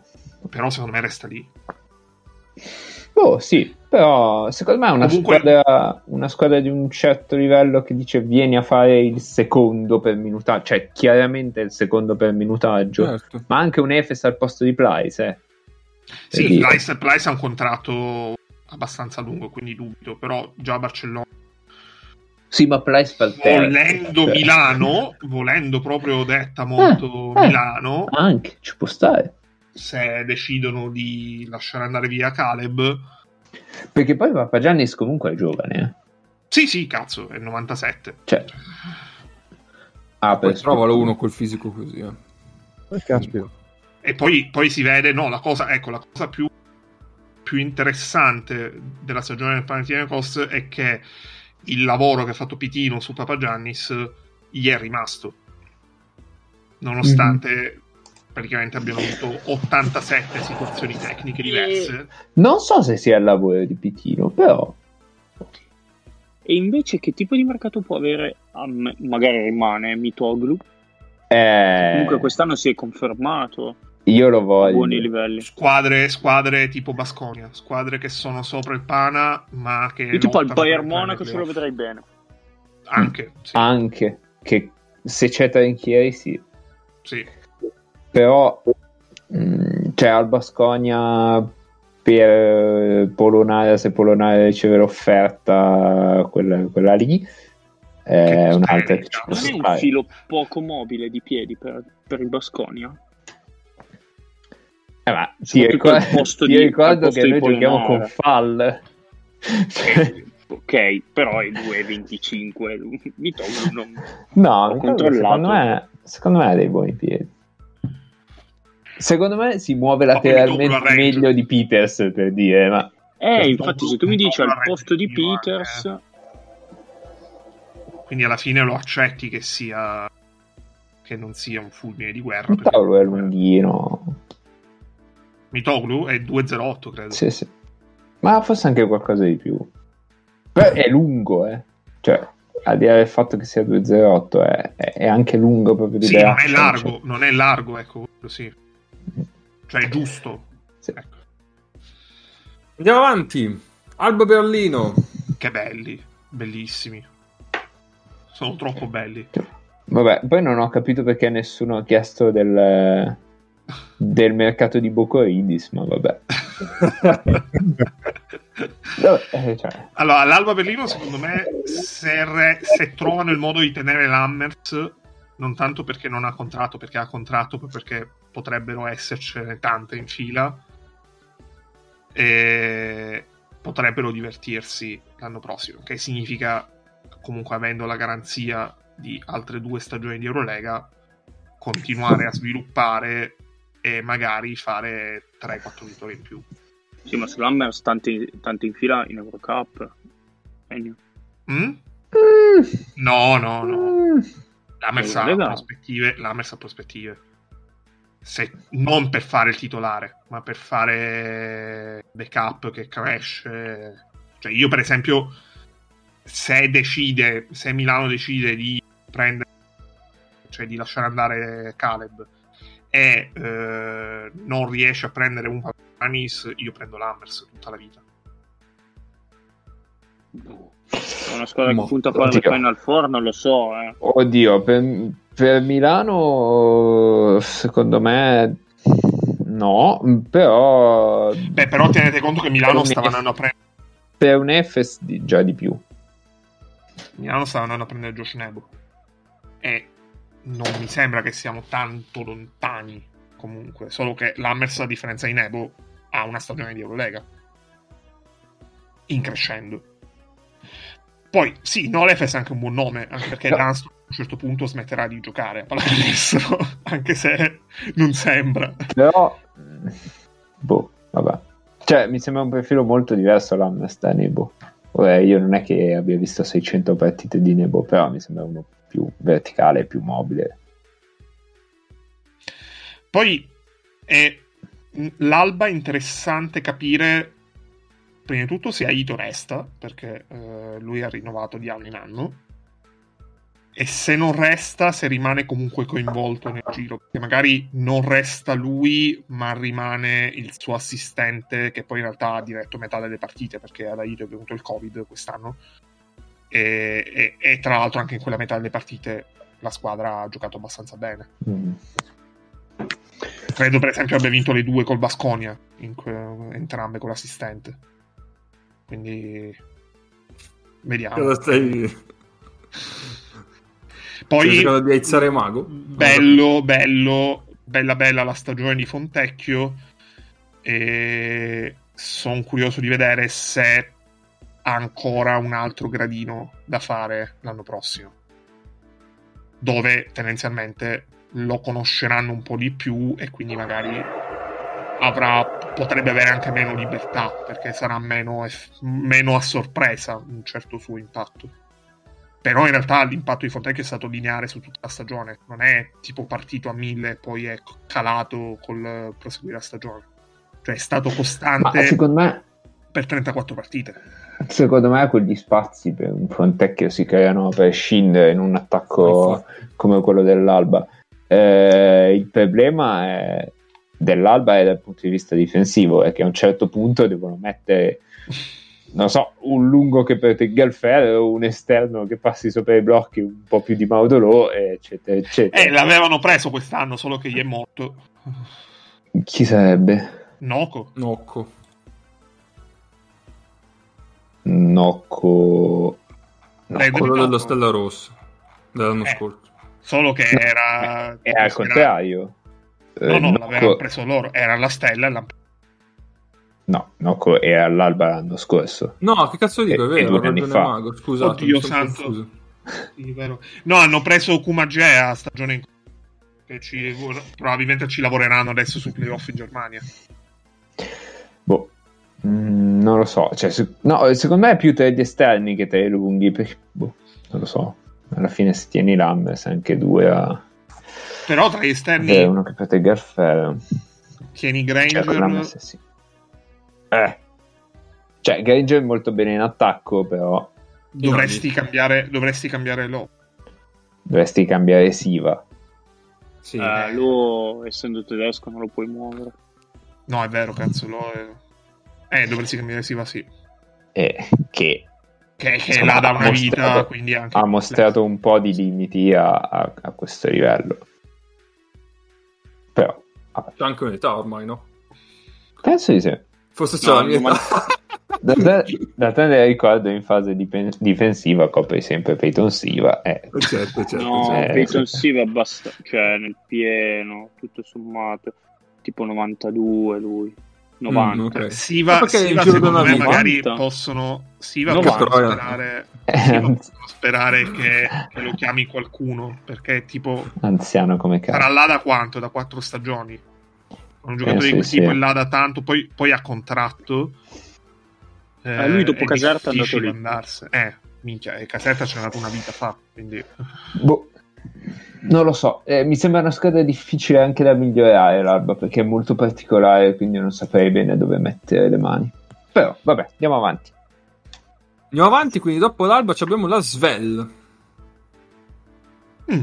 però secondo me resta lì. Oh, sì, però secondo me è una, Comunque- squadra, una squadra di un certo livello che dice vieni a fare il secondo per minutaggio, cioè chiaramente il secondo per minutaggio, Certo. ma anche un Efes al posto di Price, eh. Per Sì, dire. Price, Price ha un contratto abbastanza lungo, quindi dubito, però già Barcellona Sì, ma Price fa il terzo. volendo cioè. Milano, volendo proprio detta molto Eh, eh. Milano, Anche, ci può stare. Se decidono di lasciare andare via Caleb, Perché poi Papagiannis comunque è giovane, eh. sì, sì, cazzo, è 97. Cioè, ah, Poi per trovalo uno col fisico così. eh. Eh, caspita. E poi, poi si vede, no, la cosa, ecco, la cosa più, più interessante della stagione del Panathinaikos è che il lavoro che ha fatto Pitino su Papagiannis gli è rimasto. Nonostante praticamente abbiano avuto 87 situazioni tecniche diverse. Non so se sia il lavoro di Pitino, però E invece che tipo di mercato può avere, me- magari rimane Mitoglu, eh, comunque quest'anno si è confermato io lo voglio. buoni livelli. Squadre, squadre tipo Basconia, squadre che sono sopra il Pana, ma che. Io tipo al lottano Bayern Monaco ce lo vedrei bene. Anche, sì. Anche che se c'è Trinchieri, sì. sì. Però, mh, cioè, al Basconia per Polonara, se Polonara riceve l'offerta, quella, quella lì, è un'altra che ci Non è un filo poco mobile di piedi per, per il Basconia? Eh, ma ti ricordo, ti di- ricordo che noi giochiamo con Fall. Cioè, ok, però è 2,25. Mitoglu non... No, Ho Mitoglu, controllato. secondo me, secondo me ha dei buoni piedi. Secondo me si muove lateralmente meglio di Peters per dire, ma Eh, infatti se tu mi dici al posto di Peters... anche. Quindi alla fine lo accetti che sia. che non sia un fulmine di guerra. perché Mitoglu è comunque- lunghino. Mitoglu è 2,08 credo. Sì, sì. Ma forse anche qualcosa di più. Però è lungo, eh. Cioè, al di là del fatto che sia 208, è, è- è anche lungo proprio di Sì, non è largo, cioè. non è largo, ecco, quello sì. Cioè è giusto. Sì. Ecco. Andiamo avanti. Alba Berlino. Che belli, bellissimi. Sono troppo belli. Vabbè, poi non ho capito perché nessuno ha chiesto del, del mercato di Bocoridis, ma vabbè. <laughs> Vabbè, eh, cioè, Allora, l'Alba Berlino, secondo me, se, re- se trovano il modo di tenere l'Hammers, non tanto perché non ha contratto, perché ha contratto, ma perché potrebbero essercene tante in fila, e potrebbero divertirsi l'anno prossimo, che significa, comunque avendo la garanzia di altre due stagioni di Eurolega, continuare a sviluppare e magari fare 3-4 vittorie in più. Sì, ma sull'Hammers tanti, tanti in fila in Eurocup. Ennio. Mm? No, no, no. mm, L'Hammers ha prospettive. L'Hammers ha prospettive. Se- non per fare il titolare, ma per fare backup che cresce. Cioè, io, per esempio, se decide, se Milano decide di prendere, cioè di lasciare andare Caleb e eh, non riesce a prendere un Panis, io prendo l'Hammers tutta la vita. È una squadra Mo- che punta a fare le oddio. Final Four, non lo so. Eh. Oddio, per, per Milano secondo me no, però Beh, però tenete conto che Milano stava andando a prendere. per un Efes già di più. Milano stava andando a prendere Josh Nebo. E non mi sembra che siamo tanto lontani. Comunque, solo che l'Hammers, a differenza di Nebo, ha una stagione di Eurolega. In crescendo. Poi, sì, no, l'Efes è anche un buon nome, anche perché No. Dunston a un certo punto smetterà di giocare a pallacanestro, <laughs> anche se non sembra. Però boh, vabbè. Cioè, mi sembra un profilo molto diverso da Nebo. Ora, io non è che abbia visto 600 partite di Nebo, però mi sembra uno più verticale, più mobile. Poi è l'alba è interessante capire prima di tutto se Aito resta, perché eh, lui ha rinnovato di anno in anno, e se non resta, se rimane comunque coinvolto nel giro, perché magari non resta lui, ma rimane il suo assistente, che poi in realtà ha diretto metà delle partite, perché ad Aito è venuto il Covid quest'anno, e, e- e tra l'altro anche in quella metà delle partite la squadra ha giocato abbastanza bene. Mm. Credo per esempio abbia vinto le due col Basconia, entrambe con l'assistente. Quindi vediamo. Cosa stai... Poi cercando di aizzare Mago? bello, bello, bella bella la stagione di Fontecchio e sono curioso di vedere se ha ancora un altro gradino da fare l'anno prossimo. Dove tendenzialmente lo conosceranno un po' di più e quindi magari avrà, potrebbe avere anche meno libertà perché sarà meno, meno a sorpresa un certo suo impatto. Però in realtà l'impatto di Fontecchio è stato lineare su tutta la stagione, non è tipo partito a mille e poi è calato col proseguire la stagione. Cioè è stato Ma costante secondo me, per 34 partite. secondo me quegli spazi per un Fontecchio si creano per scindere in un attacco come quello dell'Alba. Eh, il problema è- dell'Alba è dal punto di vista difensivo, è che a un certo punto devono mettere, non so, un lungo che protegga il ferro, un esterno che passi sopra i blocchi, un po' più di Maudolò, eccetera, eccetera. Eh, l'avevano preso quest'anno, solo che gli è morto. Chi sarebbe? Noco. Nocco. Nocco... No, Eh, Quello Nocco. dello Stella Rossa. Dell'anno Eh. scorso. Solo che No, era... è al contrario. No, Eh, no, Nocco- l'avevano preso loro. Era la stella e l'hanno No, Nocco è all'Alba l'anno scorso. No, che cazzo dico? È E- e vero, due anni fa. Mago. Scusate, Oddio santo. confuso. Sì, vero. No, hanno preso Kumagea a stagione in che ci, probabilmente ci lavoreranno adesso su playoff in Germania. Boh, mm, non lo so. Cioè, se- no, secondo me è più tra gli esterni che tra i lunghi. Perché, boh, non lo so. Alla fine, se tieni Lammers, anche due a. Però tra gli esterni avere uno che protegga il ferro. tieni Cioè, Granger, Lammers, sì. Eh. Cioè, Granger è molto bene in attacco, però dovresti cambiare, dovresti cambiare lo. dovresti cambiare Siva. Sì. Eh, lui, essendo tedesco, non lo puoi muovere. No, è vero, cazzo, lo è... Eh, dovresti cambiare Siva, sì. eh, che Che, che Insomma, la da una vita, mostrato- quindi anche... ha mostrato un po' di limiti a, a- a questo livello. Però, vabbè. C'è anche un'età ormai, no? penso di sì. Forse c'è No, la mia ma- età. <laughs> D'altronde d'altronde ricordo in fase dipen- difensiva copri sempre Peyton Siva. Eh, certo, certo. No, cioè, Peyton sì. Siva basta, cioè nel pieno, tutto sommato, tipo 92 lui, 90. Mm, ok. Siva, Ma perché Siva secondo me vita? magari 90? possono... Siva No, possono Troia. sperare... Eh, <laughs> Siva possono sperare che, che lo chiami qualcuno, perché tipo... anziano come Sarà cazzo. là da quanto? Da quattro stagioni. Un giocatore quel di tipo sì. là da tanto, poi, poi ha contratto. Eh, lui dopo è Caserta è andato lì. andarsene. Eh, minchia, e Caserta c'è andato una vita fa, quindi... Boh. Non lo so, eh, mi sembra una squadra difficile anche da migliorare l'Alba perché è molto particolare, quindi non saprei bene dove mettere le mani. Però, vabbè, andiamo avanti. Andiamo avanti, quindi dopo l'Alba ci abbiamo la Svel. Mm.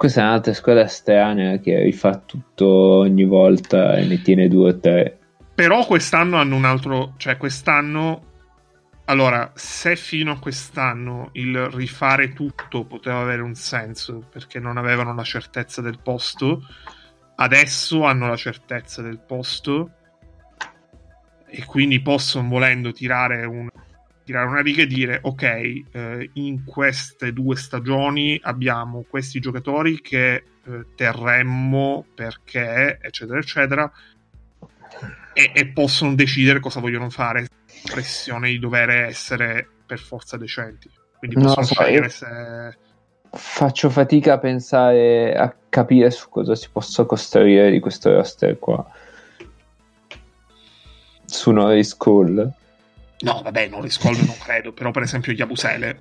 Questa è un'altra squadra strana che rifà tutto ogni volta e ne tiene due o tre. Però quest'anno hanno un altro, cioè quest'anno allora, se fino a quest'anno il rifare tutto poteva avere un senso perché non avevano la certezza del posto, adesso hanno la certezza del posto e quindi possono volendo tirare, un, tirare una riga e dire ok, eh, in queste due stagioni abbiamo questi giocatori che eh, terremmo perché eccetera eccetera e, e possono decidere cosa vogliono fare pressione di dover essere per forza decenti. Quindi possono scegliere se... Faccio fatica a pensare, a capire su cosa si possa costruire di questo roster qua. Su Norris Cole. No, vabbè, non riscolve, non credo. Però, per esempio, Yabusele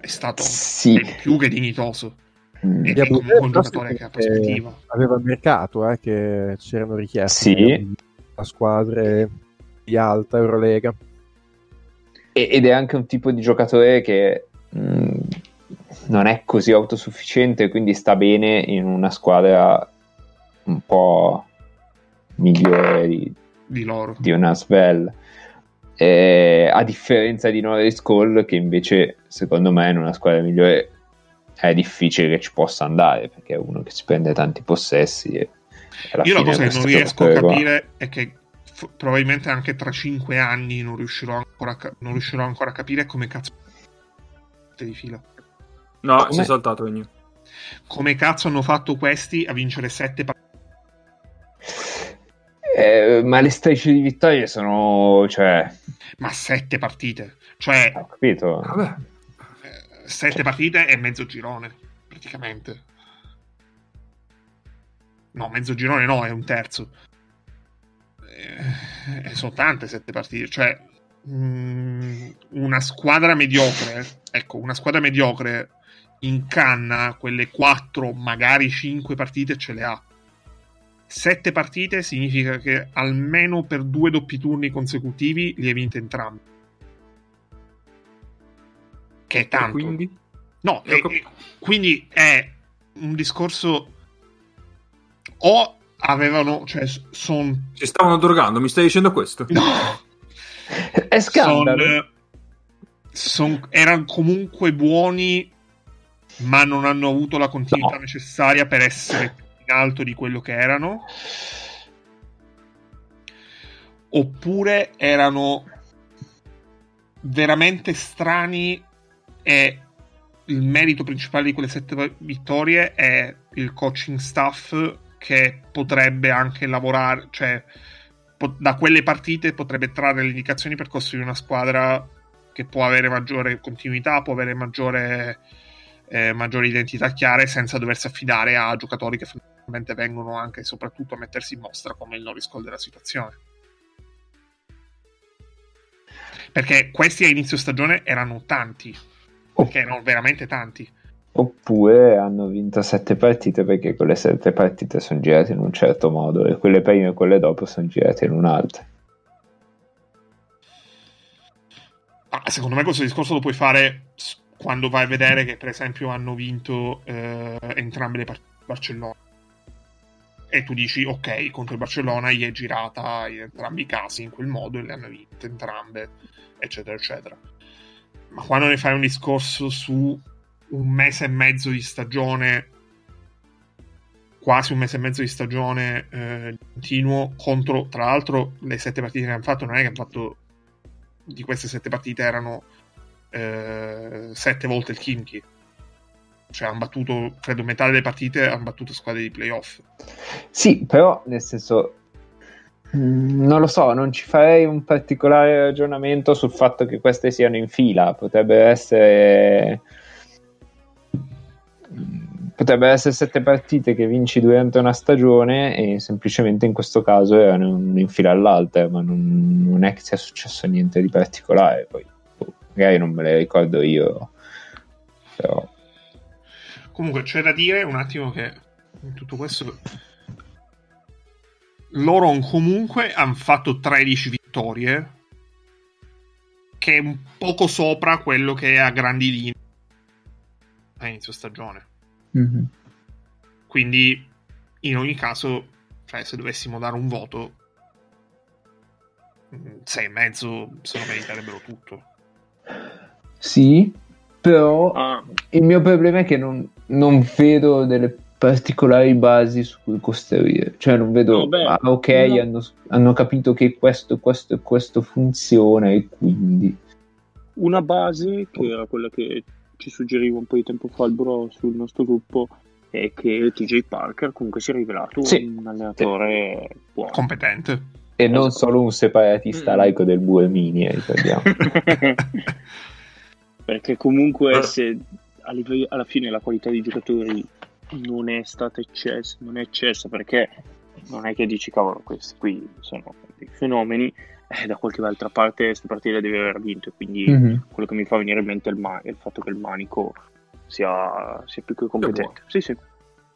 è stato Sì. ben più che dignitoso. Mm. È Abu- comunque un giocatore che ha prospettiva. Aveva il mercato, eh, che c'erano richieste Sì. a squadre di alta Eurolega. Ed è anche un tipo di giocatore che mm, non è così autosufficiente, quindi sta bene in una squadra un po' migliore di, Di loro. di una Svel. Eh, a differenza di Norris Cole, che invece secondo me in una squadra migliore è difficile che ci possa andare perché è uno che si prende tanti possessi. E, Io la cosa che non riesco a giocatore qua- capire è che f- probabilmente anche tra 5 anni non riuscirò ancora a, ca- non riuscirò ancora a capire come cazzo di fila. No, Come- si è saltato Ennio. Come cazzo hanno fatto questi a vincere 7 partite? Eh, ma le strisce di vittorie sono, cioè, Ma 7 partite. Cioè, ho capito. Vabbè. 7 partite e mezzo girone, praticamente. No, mezzo girone no, è un terzo. Eh, eh, sono tante 7 partite. Cioè, mm, una squadra mediocre, ecco, una squadra mediocre in canna quelle 4, magari 5 partite ce le ha. 7 partite significa che almeno per due doppi turni consecutivi li hai vinte entrambi. Che è tanto. E quindi? No, e- cap- e quindi è un discorso o avevano, cioè sono Si stavano drogando, mi stai dicendo questo? È scandalo. erano comunque buoni, ma non hanno avuto la continuità No. necessaria per essere alto di quello che erano. Oppure erano veramente strani e il merito principale di quelle sette vittorie è il coaching staff che potrebbe anche lavorare, cioè po- da quelle partite potrebbe trarre le indicazioni per costruire una squadra che può avere maggiore continuità, può avere maggiore, eh, maggiori identità chiare senza doversi affidare a giocatori che fondamentalmente vengono anche e soprattutto a mettersi in mostra come il Norris Cole della situazione. Perché questi a inizio stagione erano tanti, perché erano veramente tanti. Oppure hanno vinto sette partite perché quelle sette partite sono girate in un certo modo e quelle prime e quelle dopo sono girate in un altro. Ma secondo me questo discorso lo puoi fare quando vai a vedere che per esempio hanno vinto eh, entrambe le partite Barcellona. E tu dici ok contro il Barcellona gli è girata in entrambi i casi in quel modo e le hanno vinte entrambe eccetera eccetera. Ma quando ne fai un discorso su un mese e mezzo di stagione quasi un mese e mezzo di stagione eh, continuo contro tra l'altro le sette partite che hanno fatto non è che hanno fatto di queste sette partite erano eh, sette volte il Kimchi. Cioè hanno battuto, credo, metà delle partite hanno battuto squadre di playoff. Sì, però nel senso, mm, non lo so, non ci farei un particolare ragionamento sul fatto che queste siano in fila. Potrebbe essere. mm, Potrebbero essere sette partite che vinci durante una stagione e semplicemente in questo caso erano in fila all'altra, ma non, non è che sia successo niente di particolare. Poi magari non me le ricordo io però Comunque c'è da dire un attimo che in tutto questo loro comunque hanno fatto 13 vittorie che è un poco sopra quello che è a grandi linee a inizio stagione. Mhm. Quindi in ogni caso, cioè se dovessimo dare un voto 6 e mezzo se lo meriterebbero tutto. Sì, però Ah, il mio problema è che non, non vedo delle particolari basi su cui costruire. Cioè, non vedo, beh, ah, ok, no. hanno, hanno capito che questo, questo e questo funziona e quindi... una base che era quella che ci suggeriva un po' di tempo fa il bro sul nostro gruppo è che TJ Parker comunque si è rivelato Sì. un allenatore buono. Competente. E non solo un separatista Mm. laico del Buemini, eh, ricordiamo. <laughs> <laughs> Perché comunque Eh. se alla fine la qualità dei giocatori non è stata eccessa, non è eccessa perché non è che dici cavolo questi qui sono dei fenomeni, eh, da qualche altra parte queste partite devi aver vinto, quindi Mhm. quello che mi fa venire in mente è il, ma- è il fatto che il manico sia, sia più che competente. Sì, sì.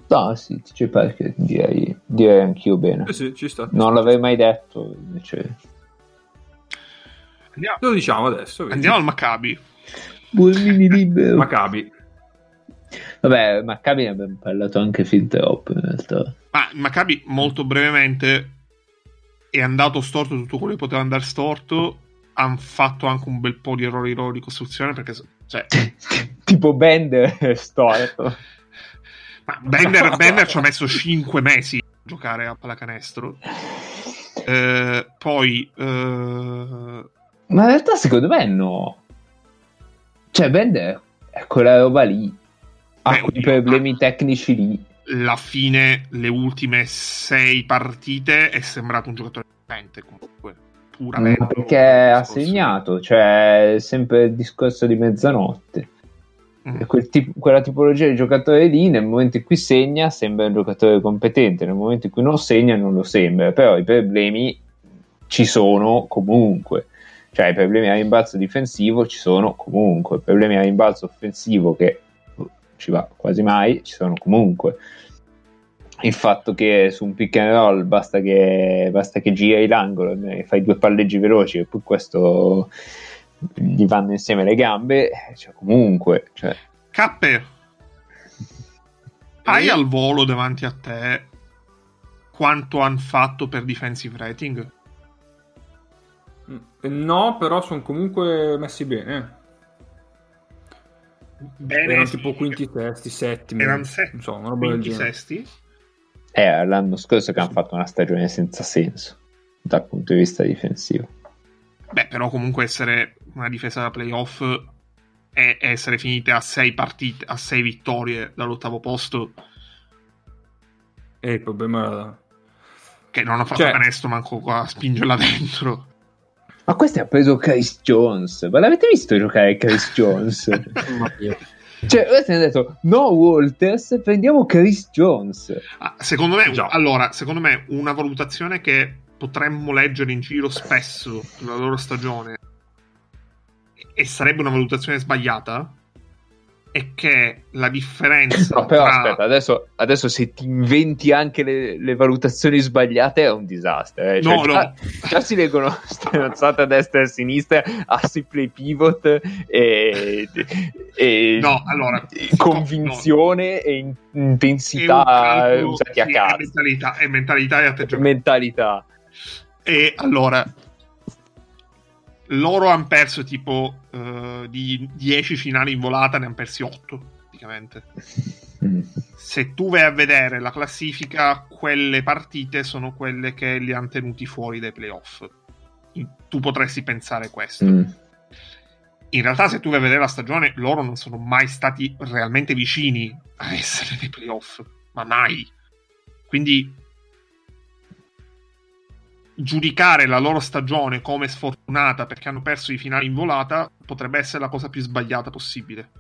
No, sì, TJ Parker direi, direi anch'io bene. Eh sì, ci sta. Non l'avrei mai detto, invece... Andiamo, Lo diciamo adesso. vedi. andiamo al Maccabi. Buemini libero. Maccabi. Vabbè, Maccabi ne abbiamo parlato anche fin troppo in realtà. Ma Maccabi, molto brevemente, è andato storto tutto quello che poteva andare storto. Hanno fatto anche un bel po' di errori loro di costruzione perché, cioè, <laughs> tipo Bender è storto. ma Bender, <laughs> Bender ci ha messo 5 mesi a giocare a pallacanestro. Eh, poi, eh, Ma in realtà secondo me no. Cioè Bender è quella roba lì. Ha Beh, quei oddio, problemi ma- tecnici lì. la fine, le ultime 6 partite, è sembrato un giocatore potente comunque. Puramente. Ma perché ha segnato, cioè sempre il discorso di mezzanotte. Mm. Quel tipo- quella tipologia di giocatore lì, nel momento in cui segna, sembra un giocatore competente, nel momento in cui non segna, non lo sembra. Però i problemi ci sono comunque. Cioè, i problemi a rimbalzo difensivo ci sono comunque. I problemi a rimbalzo offensivo, che boh, ci va quasi mai, ci sono comunque. Il fatto che su un pick and roll basta che, basta che giri l'angolo e fai due palleggi veloci e poi questo gli vanno insieme le gambe, cioè comunque, cioè, Cappe, <laughs> hai al volo davanti a te quanto hanno fatto per defensive rating? Mm, No, però sono comunque messi bene. Bene, Erano sì. tipo quinti, sesti, settimi. Erano se- non so, una quinti, genere. sesti. è l'anno scorso che hanno fatto una stagione senza senso dal punto di vista difensivo. Beh, però comunque essere una difesa da playoff e essere finite a 6 partite, a 6 vittorie dall'ottavo posto, E il problema che non ha fatto Cioè- canestro manco qua a spingerla <laughs> dentro. Ma questo ha preso Chris Jones. Ma l'avete visto giocare Chris <laughs> Jones? Cioè, hanno detto no Walters, prendiamo Chris Jones. Ah, secondo me, Già. allora, secondo me una valutazione che potremmo leggere in giro spesso sulla loro stagione e sarebbe una valutazione sbagliata è che la differenza No, però tra- aspetta, adesso, adesso se ti inventi anche le, le valutazioni sbagliate è un disastro. eh. Cioè, No, già, già si leggono <laughs> stronzate a destra e a sinistra, assi play pivot e, e No, allora, convinzione e in- è un intensità usati a caso. mentalità, è mentalità e atteggiamento Mentalità. E allora, loro hanno perso tipo eh, di 10 finali in volata, ne hanno persi 8 praticamente. Mm. Se tu vai a vedere la classifica, quelle partite sono quelle che li hanno tenuti fuori dai playoff. Tu potresti pensare questo. Mm. In realtà, se tu vai a vedere la stagione, loro non sono mai stati realmente vicini a essere nei playoff, ma mai. Quindi giudicare la loro stagione come sfortunata perché hanno perso i finali in volata potrebbe essere la cosa più sbagliata possibile.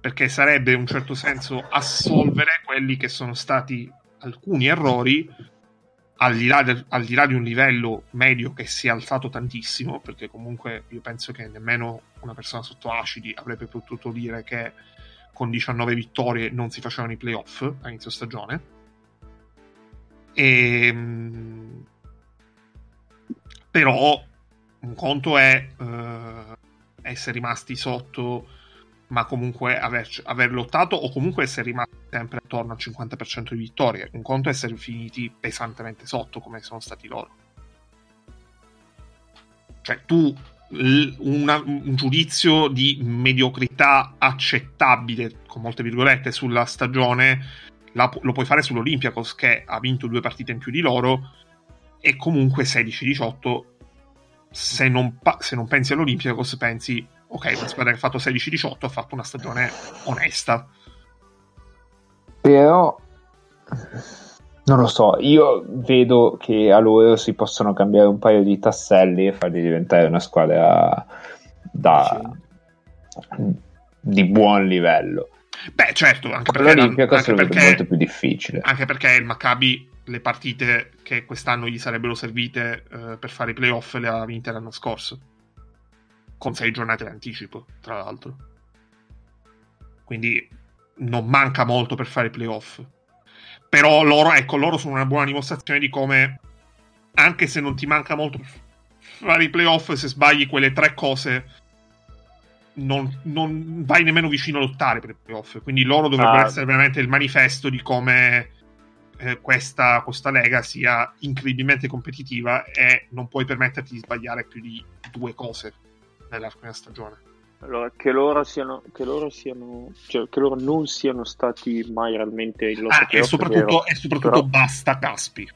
Perché sarebbe in un certo senso assolvere quelli che sono stati alcuni errori al di, là del- al di là di un livello medio che si è alzato tantissimo, perché comunque io penso che nemmeno una persona sotto acidi avrebbe potuto dire che con 19 vittorie non si facevano i playoff a inizio stagione. E, mm, però un conto è eh, essere rimasti sotto ma comunque aver, aver lottato o comunque essere rimasti sempre attorno al 50% di vittorie. Un conto è essere finiti pesantemente sotto come sono stati loro. Cioè tu una- un giudizio di mediocrità accettabile, con molte virgolette, sulla stagione la lo puoi fare sull'Olympiacos che ha vinto due partite in più di loro e comunque 16-18 se non, pa- se non pensi all'Olympiacos pensi ok, una squadra che ha fatto 16-18 ha fatto una stagione onesta. Però non lo so, io vedo che a loro si possono cambiare un paio di tasselli e farli diventare una squadra da, di buon livello. Beh, certo, anche perché, l'Olympiacos anche perché, molto più difficile. anche perché il Maccabi le partite che quest'anno gli sarebbero servite eh, per fare i playoff le ha vinte l'anno scorso. Con sei giornate di anticipo, tra l'altro. Quindi non manca molto per fare i playoff. Però loro, ecco, loro sono una buona dimostrazione di come, anche se non ti manca molto per fare i playoff, se sbagli quelle tre cose, non, non vai nemmeno vicino a lottare per i playoff. Quindi loro dovrebbero Ah. essere veramente il manifesto di come eh, questa, questa lega sia incredibilmente competitiva e non puoi permetterti di sbagliare più di due cose nell'arco di una stagione. Allora, che loro siano, che loro siano, cioè che loro non siano stati mai realmente in lotta Ah, e soprattutto, e soprattutto però- basta Caspi.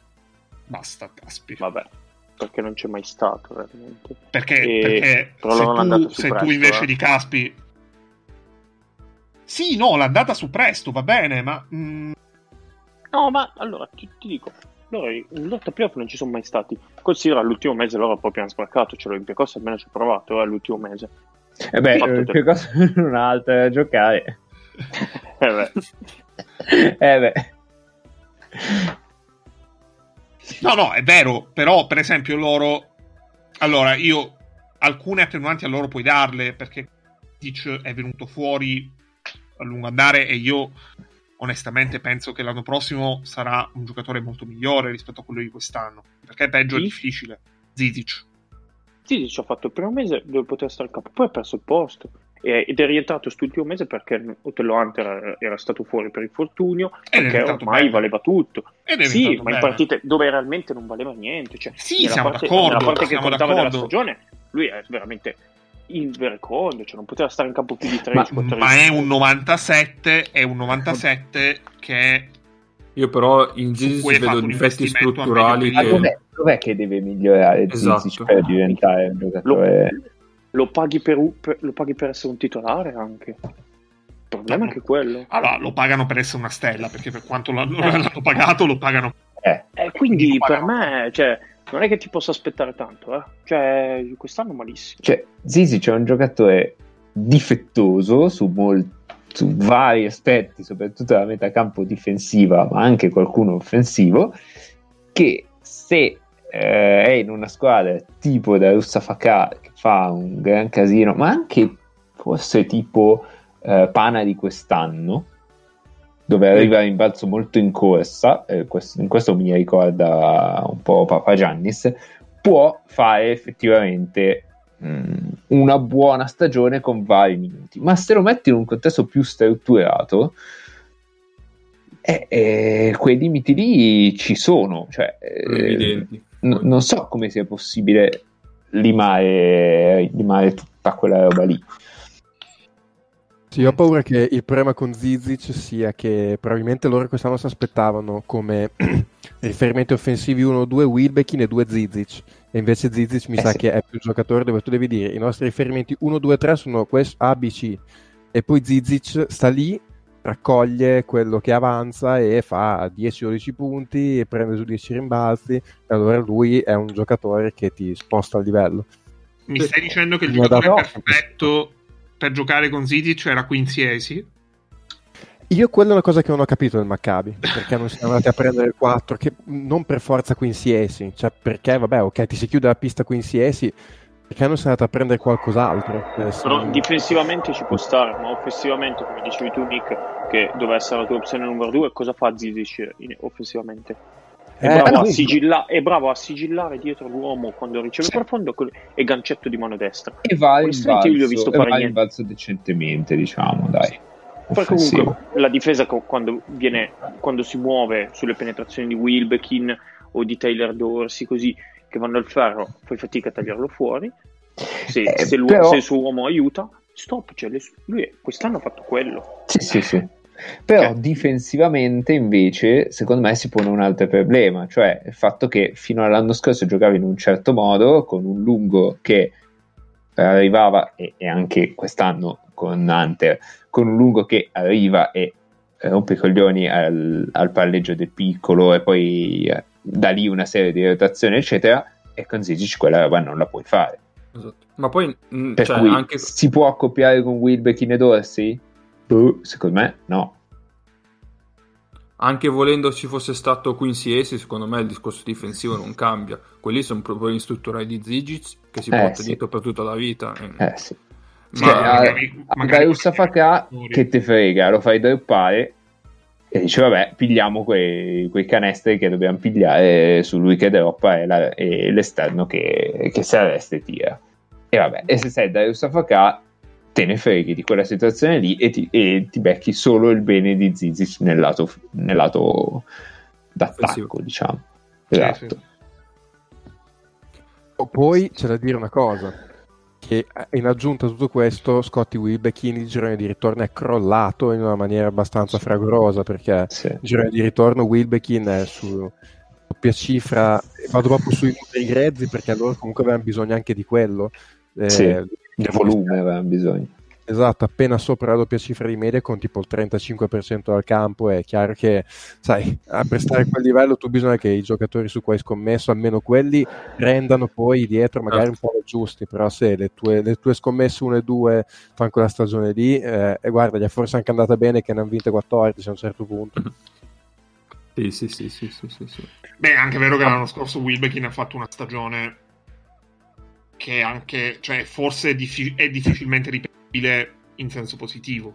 Basta Caspi. Vabbè, perché non c'è mai stato realmente. Perché, E- perché però se, tu, se tu presto, invece eh. di Caspi... Sì, no, l'ha data su presto, va bene, ma... mm, No, ma allora ti, ti dico, loro in lotta playoff non ci sono mai stati. Considera l'ultimo mese loro proprio hanno sbarcato, cioè l'Olympiacos almeno ci ha provato eh, l'ultimo mese. E beh, eh, te- che cosa <laughs> non ha altro da giocare? <laughs> Eh beh. <laughs> eh beh. No, no, è vero, però per esempio loro... Allora, io alcune attenuanti a loro puoi darle perché Dic è venuto fuori a lungo andare e io onestamente penso che l'anno prossimo sarà un giocatore molto migliore rispetto a quello di quest'anno. Perché è peggio è Chi? difficile. Zizic. Sì, ci ha fatto il primo mese dove poteva stare al capo, poi ha perso il posto. Ed è rientrato quest'ultimo mese perché Otello Hunter era- era stato fuori per infortunio, Ed perché ormai bene. valeva tutto. Ed è Sì, ma in bene. partite dove realmente non valeva niente. Cioè, Sì, nella siamo parte, d'accordo, Nella parte che siamo contava della stagione, lui è veramente il verecondo, cioè non poteva stare in campo più di Ma- 13 Ma è un 97, è un 97 che Io però in Zizic vedo difetti strutturali Ma che... dov'è, dov'è che deve migliorare Esatto. Zizic per diventare un lo, giocatore? Lo paghi per, per- lo paghi per essere un titolare anche. Il problema è anche quello. allora lo pagano per essere una stella, perché per quanto l'hanno, <laughs> l'hanno pagato, lo pagano. Eh, Eh, quindi per me, cioè, non è che ti posso aspettare tanto, eh. Cioè, quest'anno malissimo. cioè, Zizic è un giocatore difettoso su, mol- su vari aspetti, soprattutto la metacampo difensiva, ma anche qualcuno offensivo, che se eh, è in una squadra tipo da Russafaka che fa un gran casino, ma anche forse tipo eh, Pana di quest'anno, dove arriva in balzo molto in corsa, eh, questo- in questo mi ricorda un po' Papa Giannis, può fare effettivamente mh, una buona stagione con vari minuti, ma se lo metti in un contesto più strutturato, eh, eh, quei limiti lì ci sono, cioè, eh, evidenti. N- non so come sia possibile limare, limare tutta quella roba lì. Sì, ho paura che il problema con Zizic sia che probabilmente loro quest'anno si aspettavano come <clears throat> riferimenti offensivi 1-2 Wilbekin e 2 Zizic e invece Zizic mi Eh sa sì. che è più giocatore dove tu devi dire i nostri riferimenti 1-2-3 sono questo A, B, C e poi Zizic sta lì raccoglie quello che avanza e fa 10-12 punti e prende su 10 rimbalzi e allora lui è un giocatore che ti sposta il livello. Mi stai dicendo che il giocatore perfetto per giocare con Zizic era Quincy Esi? Io quella è una cosa che non ho capito del Maccabi, perché non siamo andati a prendere il 4, che non per forza Quincy Esi, cioè perché vabbè ok ti si chiude la pista Quincy Perché non sei andato a prendere qualcos'altro? Adesso- Però difensivamente ci può stare, ma offensivamente, come dicevi tu, Nick, che doveva essere la tua opzione numero due, cosa fa Zizic offensivamente? È, Eh, bravo a quindi- sigilla- è bravo a sigillare dietro l'uomo quando riceve Sì. profondo e gancetto di mano destra. E va in Onestamente io gli ho balzo, visto e fare va in balzo decentemente, diciamo, dai. Poi comunque la difesa co- quando, viene, quando si muove sulle penetrazioni di Wilbekin o di Taylor Dorsey così che vanno al ferro, fai fatica a tagliarlo fuori. Se, Eh, se, però- se il suo uomo aiuta, stop. Cioè, le- lui quest'anno ha fatto quello. Sì, sì, sì. Però Eh. difensivamente invece secondo me si pone un altro problema, cioè il fatto che fino all'anno scorso giocavi in un certo modo con un lungo che arrivava e, e anche quest'anno con Hunter con un lungo che arriva e rompe i coglioni al, al palleggio del piccolo e poi eh, da lì una serie di rotazioni eccetera e con Zizic quella roba non la puoi fare Esatto. Ma poi, mh, per cioè, cui anche... si può accoppiare con Wilbekin e Dorsey? Boh, secondo me no Anche volendo ci fosse stato Quincy Esi, secondo me il discorso difensivo non cambia. Quelli sono problemi strutturali di Zigic che si Eh, porta sì. dietro per tutta la vita. Eh, eh sì Ma Cioè, magari- magari qualche- Safaka che te frega, lo fai droppare e dice vabbè pigliamo quei, quei canestri che dobbiamo pigliare su lui che droppa e, la- e l'esterno che, che si arresta e tira e vabbè e se sei Darius Safaka te ne freghi di quella situazione lì e ti, e ti becchi solo il bene di Zizic nel lato, nel lato d'attacco Offensivo. diciamo Sì, esatto sì. Oh, Poi c'è da dire una cosa, che eh, in aggiunta a tutto questo Scotty Wilbekin il girone di ritorno è crollato in una maniera abbastanza fragorosa perché Sì. il girone di ritorno Wilbekin è su doppia cifra, vado proprio sui numeri grezzi perché loro comunque avevano bisogno anche di quello. Eh, Sì, di volume avevano bisogno Esatto, appena sopra la doppia cifra di media con tipo il 35% dal campo è chiaro che, sai, a prestare quel livello tu bisogna che i giocatori su cui hai scommesso, almeno quelli, rendano poi dietro magari un po' le giusti, però se le tue, le tue scommesse 1 e 2 fanno quella stagione lì, eh, e guarda, gli è forse anche andata bene che ne hanno vinte 14 a un certo punto. Sì, sì, sì, sì, sì, sì, sì. Beh, è anche vero che l'anno scorso Wilbekin ha fatto una stagione che anche, cioè, forse è, diffi- è difficilmente ripetibile in senso positivo.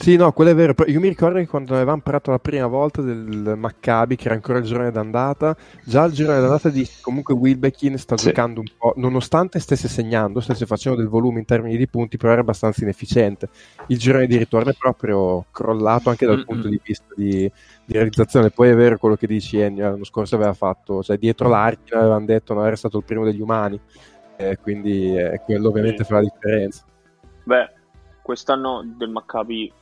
Sì, no, quello è vero. Io mi ricordo che quando avevamo parlato la prima volta del Maccabi, che era ancora il girone d'andata, già il girone d'andata di comunque Wilbekin sta Sì. giocando un po', nonostante stesse segnando, stesse facendo del volume in termini di punti, però era abbastanza inefficiente. Il girone di ritorno è proprio crollato anche dal Mm-mm. punto di vista di, di realizzazione. Poi è vero quello che dici Ennio, l'anno scorso aveva fatto, cioè dietro l'archino avevano detto non era stato il primo degli umani, eh, quindi eh, quello ovviamente fa la differenza. Beh, quest'anno del Maccabi,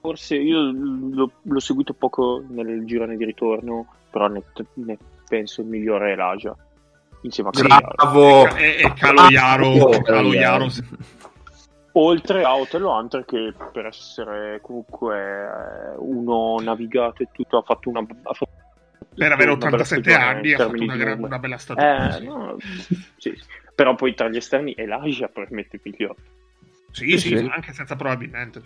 forse io l'ho, l'ho seguito poco nel girone di ritorno, però ne, ne penso il migliore è l'Aja. Insieme a. Bravo! E, e Calo Iaro, Bravo. Calo Iaro Oltre a Hotel Hunter che per essere comunque eh, uno navigato e tutto ha fatto una... Ha fatto per avere una bella 87 stagione anni ha fatto una, gran- una bella stagione. Eh, no, sì. Però poi tra gli esterni Elijah permette il migliore. Sì, sì, Sì. anche senza probabilmente.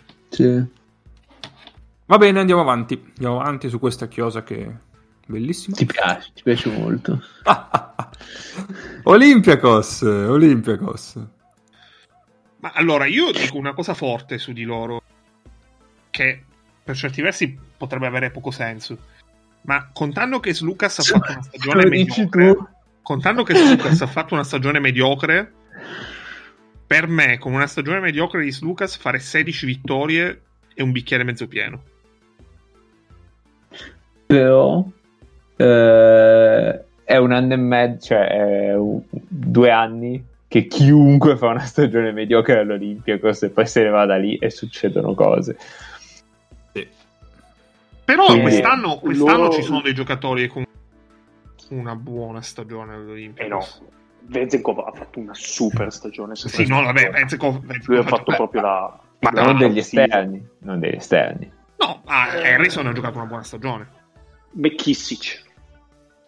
Va bene, andiamo avanti. Andiamo avanti su questa chiosa che è bellissima. ti piace ti piace molto <laughs> Olympiakos, Olympiakos. Ma allora, io dico una cosa forte su di loro, che per certi versi potrebbe avere poco senso. Ma contando che Lucas ha fatto una <laughs> stagione mediocre, contando che Lucas ha fatto una stagione mediocre, per me, con una stagione mediocre di Lucas, fare 16 vittorie è un bicchiere mezzo pieno. però eh, è un anno e mezzo, cioè è un- due anni che chiunque fa una stagione mediocre all'Olimpiakos e poi se ne va da lì e succedono cose. Sì. Però Quindi- quest'anno, quest'anno loro- ci sono dei giocatori con una buona stagione E all'Olimpico. Eh no, Vezenkov ha fatto una super stagione. Sì, no, vabbè, Vezenkov- Lui ha fatto giocato- proprio la... Ma la non degli esterni, non degli esterni. No, ah, Harrison ha giocato una buona stagione. McKissic.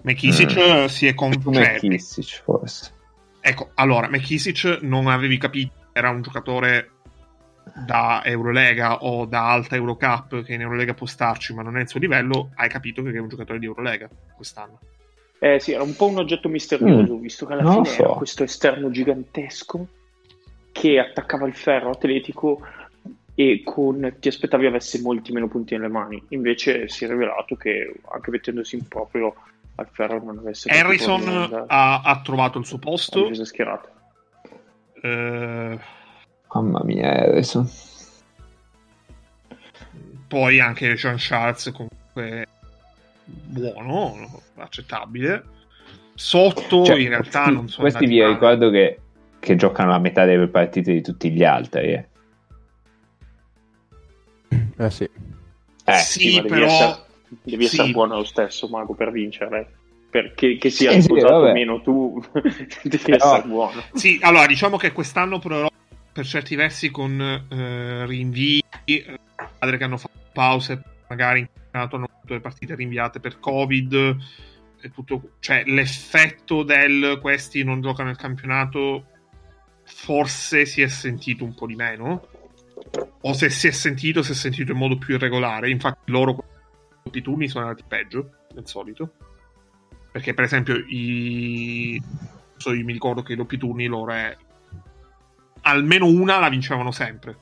McKissic Mm. si è con... Come cioè, Kissic forse. ecco, allora, McKissic non avevi capito, era un giocatore da Eurolega o da alta Eurocup che in Eurolega può starci ma non è il suo livello, hai capito che è un giocatore di Eurolega quest'anno. Eh sì, era un po' un oggetto misterioso, Mm. visto che alla Non fine so. era questo esterno gigantesco che attaccava il ferro atletico e con, ti aspettavi avesse molti meno punti nelle mani. Invece si è rivelato che anche mettendosi in proprio al ferro non avesse Harrison ha, ha trovato il suo posto. difesa schierata. eh, Mamma mia, Harrison. poi anche Jean Charles comunque buono, accettabile. Sotto Cioè, in realtà questi- non sono Questi vi male. ricordo che, che giocano la metà delle partite di tutti gli altri. Eh, Eh sì. Eh, sì, devi però essere, devi sì. essere buono lo stesso, Mago, per vincere. Perché che sia Sì, sì, sposato vabbè. o meno tu, <laughs> devi Però- essere buono. Sì, allora diciamo che quest'anno però per certi versi con eh, rinvii, eh, squadre che hanno fatto pause, magari in campionato hanno avuto le partite rinviate per Covid, e tutto, cioè l'effetto del questi non giocano il campionato forse si è sentito un po' di meno, o se si è sentito, si è sentito in modo più irregolare, infatti loro i turni sono andati peggio del solito. Perché, per esempio, i... so, io mi ricordo che i doppi turni loro è... almeno una la vincevano sempre.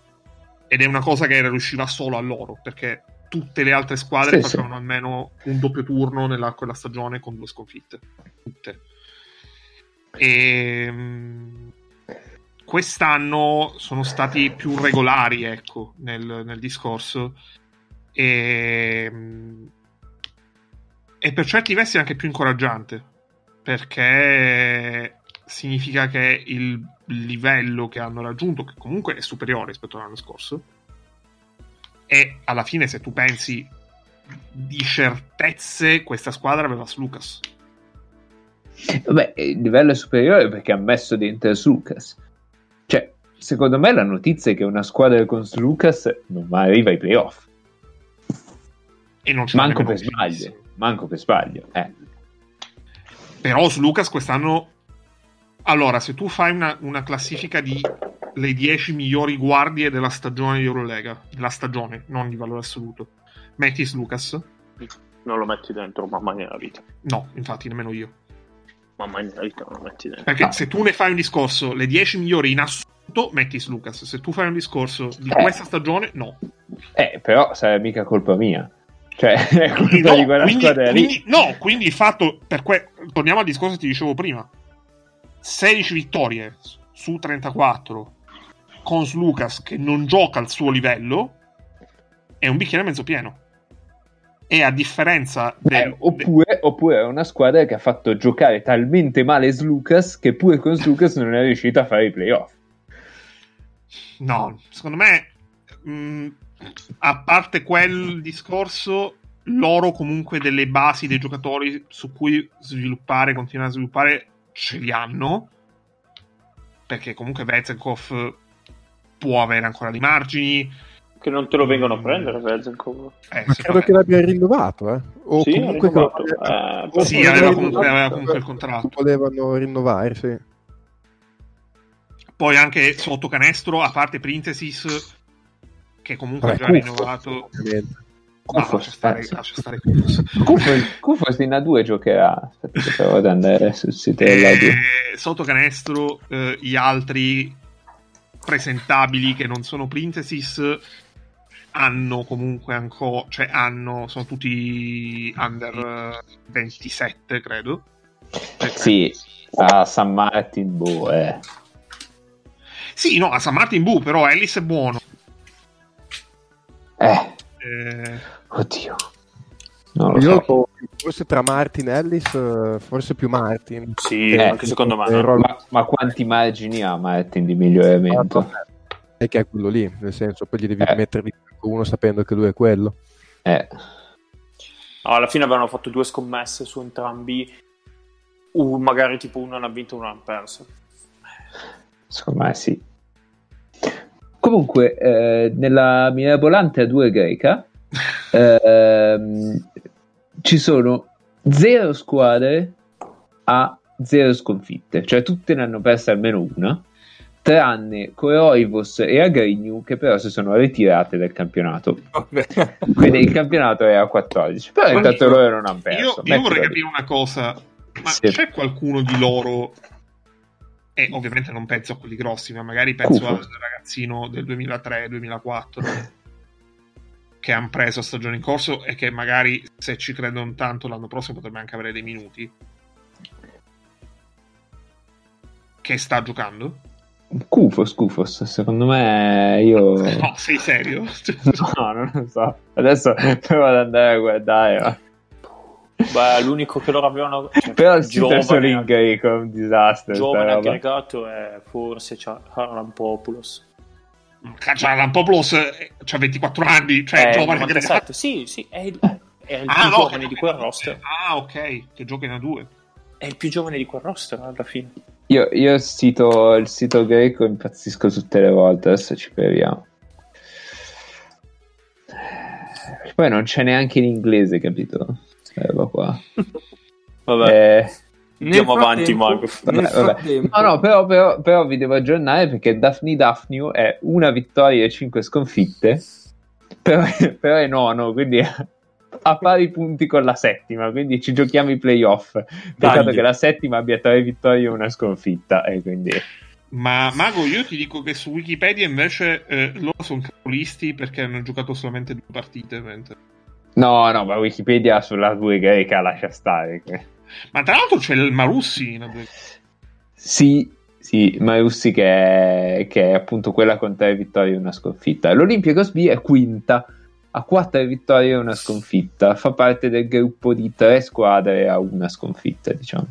Ed è una cosa che era riusciva solo a loro, perché tutte le altre squadre Sì, sì. facevano almeno un doppio turno nell'arco della stagione con due sconfitte. Tutte. E mm, quest'anno sono stati più regolari, ecco, nel, nel discorso. E, mm, e per certi versi è anche più incoraggiante perché significa che il livello che hanno raggiunto, che comunque è superiore rispetto all'anno scorso, e alla fine, se tu pensi di certezze, questa squadra aveva su Lucas. Vabbè, il livello è superiore perché ha messo dentro Lucas. Cioè, secondo me la notizia è che una squadra con Lucas non arriva ai playoff. E non l'ha Manco per sbaglio. Manco per sbaglio. Eh. Però su Lucas quest'anno. Allora, se tu fai una, una classifica di le 10 migliori guardie della stagione di Eurolega, della stagione, non di valore assoluto, metti Lucas? Non lo metti dentro, ma mai nella vita. No, infatti, nemmeno io. Ma mai nella vita non lo metti dentro. Perché No. se tu ne fai un discorso, le 10 migliori in assoluto, metti Lucas. Se tu fai un discorso di Eh. questa stagione, no. Eh, però sarebbe mica colpa mia. Cioè, <laughs> è colpa no, di quella quindi- squadra lì. quindi- no, quindi il fatto, per que- torniamo al discorso che ti dicevo prima, 16 vittorie su 34 con Lucas che non gioca al suo livello è un bicchiere mezzo pieno. E a differenza del, Eh, oppure, oppure è una squadra che ha fatto giocare talmente male Slucas che pure con Slucas non è riuscita a fare i playoff. No, secondo me, mh, a parte quel discorso, loro comunque delle basi dei giocatori su cui sviluppare, continuare a sviluppare, ce li hanno. Perché comunque Vezenkov può avere ancora dei margini. Che non te lo vengono a prendere, Vezenkov. Eh, Ma credo fa- che l'abbia rinnovato, eh. O Sì, comunque che- Eh, Sì, aveva comunque- aveva comunque il o contratto. Volevano rinnovare, sì. Poi anche sotto canestro, a parte Printesis, che comunque ha Vabbè, già rinnovato. ovviamente. No, Kufos, lascia stare, eh, lascia stare Kufos. Kufos- in A2 giocherà. Aspetta, provo ad andare sul sito dell'A2. Eh, sotto canestro eh, gli altri presentabili che non sono Printesis hanno comunque ancora cioè hanno sono tutti under eh, 27 credo Cioè, Sì, a San Martin, boh, eh. sì no a San Martin Bu però Ellis è buono Eh, Eh, oddio. Non lo Io so. forse tra Martin e Ellis, eh, forse più Martin. Sì, Eh, anche secondo me. Ma, ma quanti margini ha Martin di miglioramento? E che è quello lì, nel senso, poi gli devi Eh. mettere di fianco uno sapendo che lui è quello. Eh, alla fine avevano fatto due scommesse su entrambi. Uh, magari tipo uno ne ha vinto e uno ne ha perso. secondo me sì. Comunque, eh, nella mirabolante A2 greca <laughs> ehm, ci sono zero squadre a zero sconfitte, cioè tutte ne hanno perse almeno una. tranne Coeoivos e Agrignu che però si sono ritirate dal campionato. Quindi il campionato è a 14. Però intanto loro non hanno perso. Io, io vorrei capire una cosa, ma Sì. c'è qualcuno di loro, e ovviamente non penso a quelli grossi, ma magari penso Cufo. al ragazzino del 2003-2004 che hanno preso stagione in corso e che magari se ci credono tanto l'anno prossimo potrebbe anche avere dei minuti. Che sta giocando? Cufos, Cufos, secondo me io... <laughs> No, sei serio? <laughs> No, non lo so. Adesso <laughs> provo ad andare a guardare. Beh, l'unico che loro avevano cioè, Però il sito solo giovane, in greco è un disastro. giovane aggregato è forse Harlan Popoulos. Cioè, Lampopoulos c'ha 24 anni, cioè è il giovane 97, sì, sì, è il, è il Ah, più no, giovane di quel roster. Ah, ok, che gioca in A2. È il più giovane di quel roster alla fine. Io, io il, sito, il sito greco impazzisco tutte le volte, adesso ci proviamo. Poi non c'è neanche in inglese, capito? Roba qua. Vabbè, Eh, andiamo avanti, Mago. Vabbè, vabbè. No, no, però, però- però vi devo aggiornare perché Daphne Daphne è una vittoria e cinque sconfitte, però, <laughs> però è nono, quindi <laughs> a pari punti con la settima, quindi ci giochiamo i playoff. Peccato che la settima abbia tre vittorie e una sconfitta, e quindi... Ma Mago, io ti dico che su Wikipedia invece eh, loro sono capolisti perché hanno giocato solamente due partite. mentre- No, no, ma Wikipedia sulla 2 greca lascia stare. Ma tra l'altro c'è il Marussi in A2. Sì, sì, Marussi che è, che è appunto quella con tre vittorie e una sconfitta. L'Olympiacos B è quinta, ha quattro vittorie e una sconfitta. Fa parte del gruppo di tre squadre a una sconfitta, diciamo.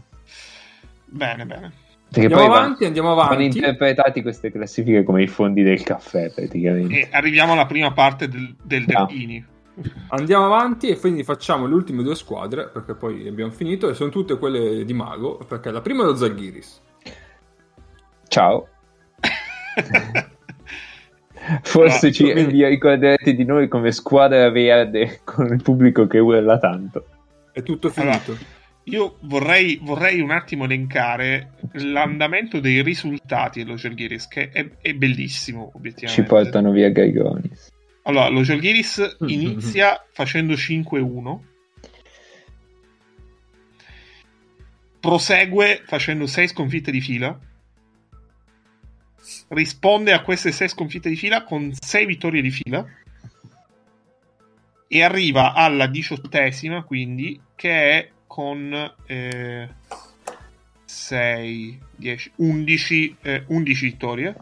Bene, bene. Perché Andiamo poi avanti, andiamo vanno, avanti. vanno interpretati queste classifiche come i fondi del caffè, praticamente. E arriviamo alla prima parte del, del Ah. Delfini. Andiamo avanti e quindi facciamo le ultime due squadre perché poi abbiamo finito e sono tutte quelle di Mago perché la prima è lo Zaghiris. Ciao. <laughs> Forse Ah, ci, quindi- vi ricorderete di noi come squadra verde con il pubblico che urla tanto. È tutto Allora, finito. Io vorrei, vorrei un attimo elencare l'andamento dei risultati dello Gelghiris, che è, è bellissimo, obiettivamente. Ci portano via Gaigonis. Allora, lo Gelghiris Mm-hmm. inizia facendo 5-1, prosegue facendo 6 sconfitte di fila, risponde a queste 6 sconfitte di fila con 6 vittorie di fila. E arriva alla diciottesima, quindi, che è con 6, 10, 11, eh, 11 vittorie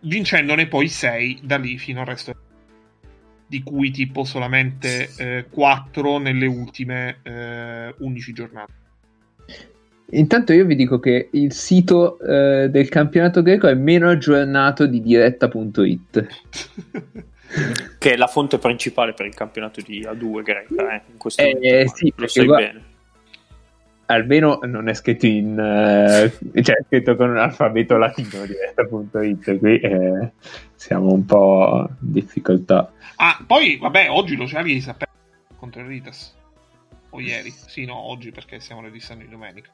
vincendone poi 6 da lì fino al resto di cui tipo solamente 4 nelle ultime eh, 11 giornate Intanto io vi dico che il sito eh, del campionato greco è meno aggiornato di diretta.it. <laughs> Che è la fonte principale per il campionato di A2 greca, eh, in questo Eh, momento, sì, lo sai guarda- bene. Almeno non è scritto in eh, cioè è scritto con un alfabeto latino diretta.it. Qui eh, siamo un po' in difficoltà. ah poi vabbè oggi lo Ciali si è contro il Ritas o ieri sì no oggi perché stiamo registrando di domenica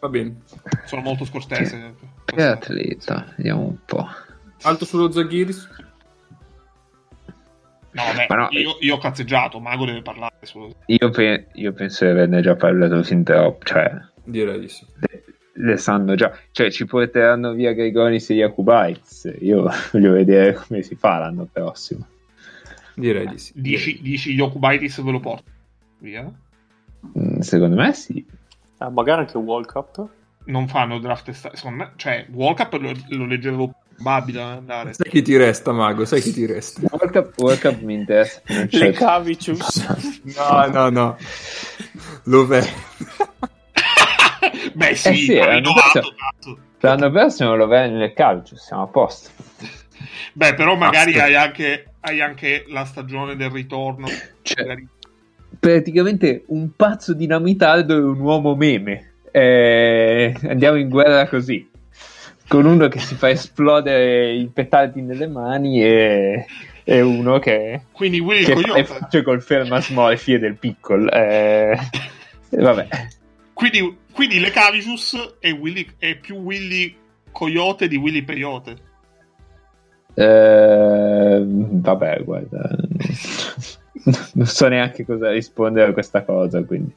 Va bene. sono molto scortese Che atleta, vediamo un po'. Alto sullo Zaghiris. No Ma no, io, io ho cazzeggiato Mago deve parlare solo Io, pe- io penso di averne già parlato fin troppo, cioè Direi di sì. le, le sanno già, cioè ci porteranno via Grigonis e Jakubaitis. Io <laughs> voglio vedere come si fa l'anno prossimo. Direi di sì. dici, dici Yokubaitis ve lo porto via Mm, Secondo me sì. Ah, magari anche World Cup. non fanno draft esta- secondo me cioè World Cup lo, lo leggevo ad andare Sai chi ti resta, Mago? Sai chi ti resta? World Cup, World Cup mi interessa. c'è- Le Cavicius. <laughs> No, no, no. Lov'è. <laughs> Beh, sì, Eh sì, rinnovato, detto- cazzo. L'anno prossimo lo vedi nel calcio, siamo a posto. Beh, però magari hai anche, hai anche la stagione del ritorno. Cioè, Magari- praticamente un pazzo dinamitardo e un uomo meme. Eh, andiamo in guerra così. Con uno che si fa esplodere i petardi nelle mani e, e uno che, Quindi Willy che il fa facce col ferma smorfie del piccolo. Eh, vabbè. Quindi, quindi Le Cavicius è, Willy- è più Willy Coyote di Willy Peyote. Eh, vabbè, guarda, non so neanche cosa rispondere a questa cosa. Quindi.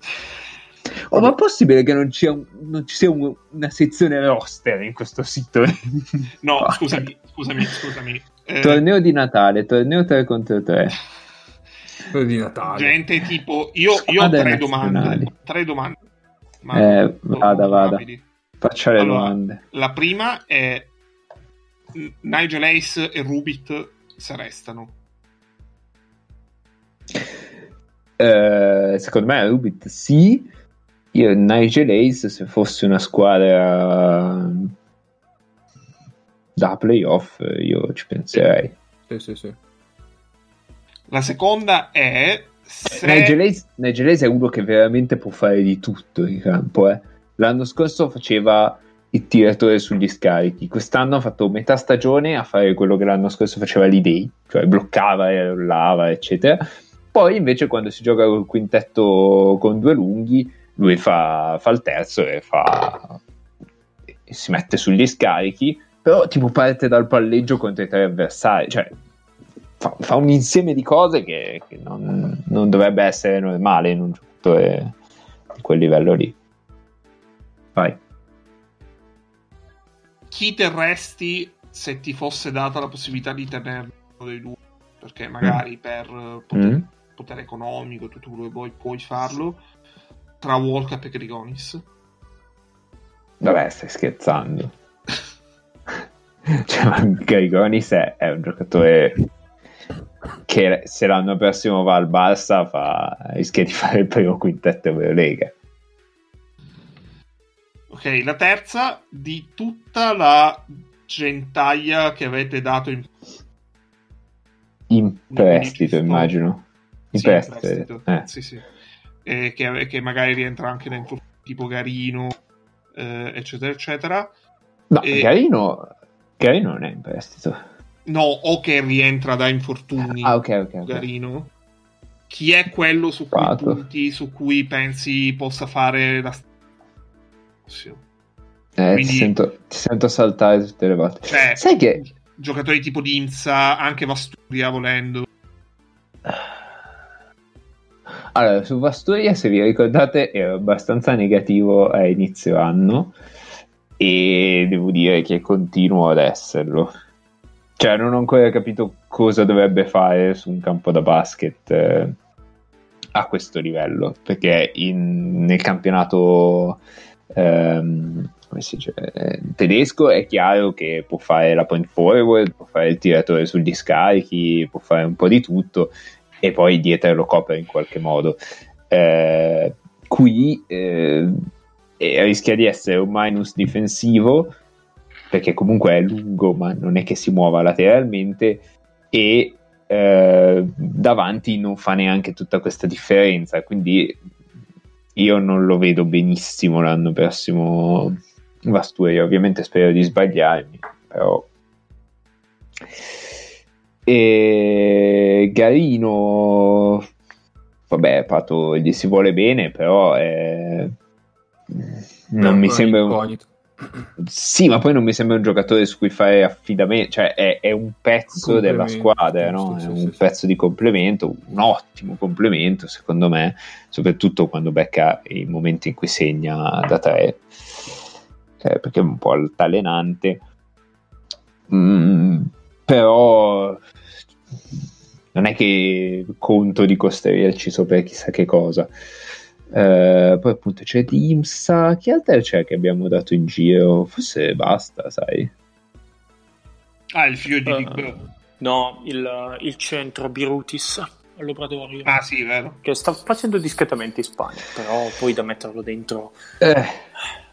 Oh, ma è possibile che non, ci sia un- non ci sia un- una sezione roster in questo sito? <laughs> No, Ah. scusami, scusami, scusami. Eh, Torneo di Natale, torneo 3 contro 3. Quello di Natale. gente tipo, io, io ho tre nazionali. domande. Tre domande. Eh, vada, vada. Faccia le Allora, domande. La prima è Nigel Ace e Rubit se restano. Eh, secondo me Rubit sì. Io Nigel Ace se fosse una squadra da playoff io ci penserei. Sì, sì, sì. La seconda è se... Nigel Ace, Nigel è uno che veramente può fare di tutto in campo. eh. L'anno scorso faceva il tiratore sugli scarichi, quest'anno ha fatto metà stagione a fare quello che l'anno scorso faceva l'idei, cioè bloccava e rollava, eccetera. Poi invece quando si gioca col quintetto con due lunghi, lui fa, fa il terzo e fa si mette sugli scarichi, però tipo parte dal palleggio contro i tre avversari, cioè fa, fa un insieme di cose che, che non, non dovrebbe essere normale in un giocatore di quel livello lì. Vai. chi terresti se ti fosse data la possibilità di tenerne uno dei due? Perché magari per eh, potere, Mm. potere economico, tutto quello che vuoi, puoi farlo. Tra World Cup e Grigonis. Vabbè, stai scherzando. <laughs> cioè, ma Grigonis è, è un giocatore che se l'anno prossimo va al Barça fa, rischia di fare il primo quintetto Eurolega. Ok, la terza di tutta la gentaglia che avete dato in, In prestito, Sto- immagino. In Sì, in prestito. prestito. eh. Sì, sì. E che, che magari rientra anche dentro tipo Garino, eh, eccetera, eccetera. No, E- Garino, Garino non è in prestito. No, o che rientra da infortuni. Ah, ok, ok. Garino. Chi è quello su cui punti, su cui pensi possa fare la sì. Eh, Quindi- ti, sento, ti sento saltare tutte le volte. Cioè, Sai che giocatori tipo Dinza, anche Vasturia volendo. Allora, su Vasturia, se vi ricordate, ero abbastanza negativo a inizio anno e devo dire che continuo ad esserlo. Cioè, non ho ancora capito cosa dovrebbe fare su un campo da basket eh, a questo livello, perché in- nel campionato ehm, dice, eh, tedesco è chiaro che può fare la point forward, può fare il tiratore sugli scarichi, può fare un po' di tutto e poi dietro lo copre in qualche modo. Eh, qui eh, rischia di essere un minus difensivo perché comunque è lungo ma non è che si muova lateralmente e eh, davanti non fa neanche tutta questa differenza quindi io non lo vedo benissimo l'anno prossimo Vasturia ovviamente spero di sbagliarmi però e Garino vabbè Pato gli si vuole bene però eh, non mi sembra un, sì, ma poi non mi sembra un giocatore su cui fare affidamento, cioè è, è un pezzo della squadra, no? sì, è sì, un sì. pezzo di complemento, un ottimo complemento secondo me, soprattutto quando becca i momenti in cui segna da tre, eh, perché è un po' altalenante, Mm, però non è che conto di costruirci sopra chissà che cosa. Eh, poi appunto c'è Dimsa. Chi altro c'è che abbiamo dato in giro? Forse basta, sai. Ah, il figlio di Bird. No, il, il centro Birutis all'Obratorio. Ah, sì, vero. Che sta facendo discretamente in Spagna, però poi da metterlo dentro. Eh,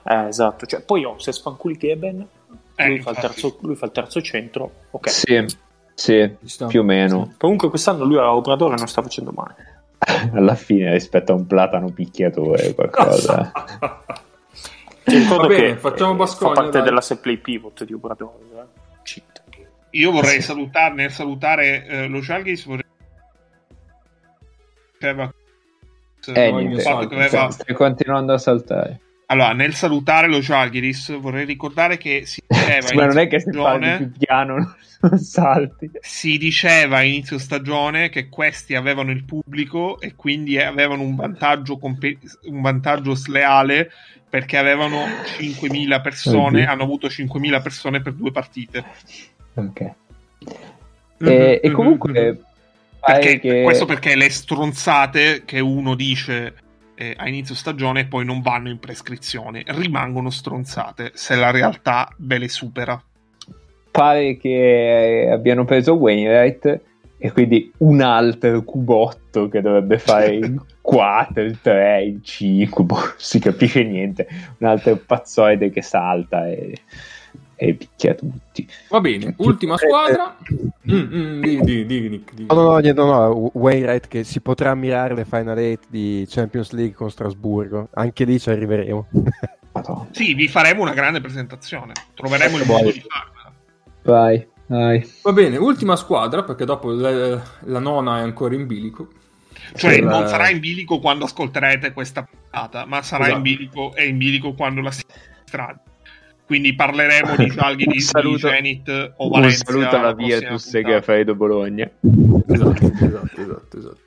Eh, esatto. Cioè, poi oh, se spanculi Keben, Eh, lui, fa terzo, lui fa il terzo centro. Ok. Sì, sì, più o meno. Comunque quest'anno lui all'Obratore non sta facendo male. <laughs> Alla fine rispetto a un platano picchiatore <laughs> qualcosa. Ti ricordo bene, che facciamo Baskonia, fa parte dai. della play pivot di Obratore. Eh? Io vorrei salutare, nel salutare eh, lo Jalgis, vorrei diceva Zalgiris. Eh, no, il niente, fatto che aveva- stai continuando a saltare. Allora, nel salutare lo Zalgiris vorrei ricordare che si <laughs> diceva ma non è che stagione- più piano <laughs> non salti. si diceva a inizio stagione che questi avevano il pubblico e quindi avevano un vantaggio, compe- un vantaggio sleale perché avevano 5.000 persone, Oddio. hanno avuto 5.000 persone per due partite. Ok. Mhm, e, e mhm, comunque mhm. pare Perché- che... Questo perché le stronzate che uno dice eh, a inizio stagione poi non vanno in prescrizione, rimangono stronzate se la realtà ve le supera. pare che abbiano preso Wainwright e quindi un altro cubotto che dovrebbe fare <laughs> il 4, il 3, il 5, boh, si capisce niente, un altro pazzoide che salta e, e picchia tutti. Va bene, ultima squadra. Mm, mm, di, di, di. No, no, no, no, Wainwright che si potrà ammirare le Final 8 di Champions League con Strasburgo. Anche lì ci arriveremo. <laughs> Madonna. Sì, vi faremo una grande presentazione, troveremo il modo di farla. Vai, vai. Va bene, ultima squadra, perché dopo la, la nona è ancora in bilico. Cioè, Sì, non la- sarà in bilico quando ascolterete questa puntata, ma sarà Esatto. in bilico e in bilico quando la si registrerà. Quindi parleremo di <laughs> Un Zalgiris, di saluto- Zenit o Un Valencia. saluto alla Virtus puntata. che ha Fredo Bologna. Esatto, esatto, esatto, esatto.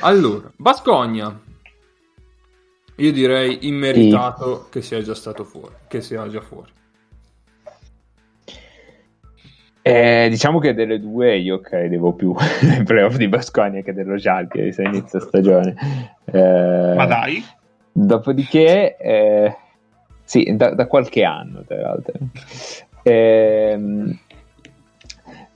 Allora, Bascogna. Io direi immeritato che sia già stato fuori, che sia già fuori. Eh, diciamo che delle due io credevo più <laughs> nei playoff di Basconia che dello Žalgiris a inizio stagione. Eh, Ma dai, Dopodiché, eh, sì, da, da qualche anno tra l'altro. Ehm,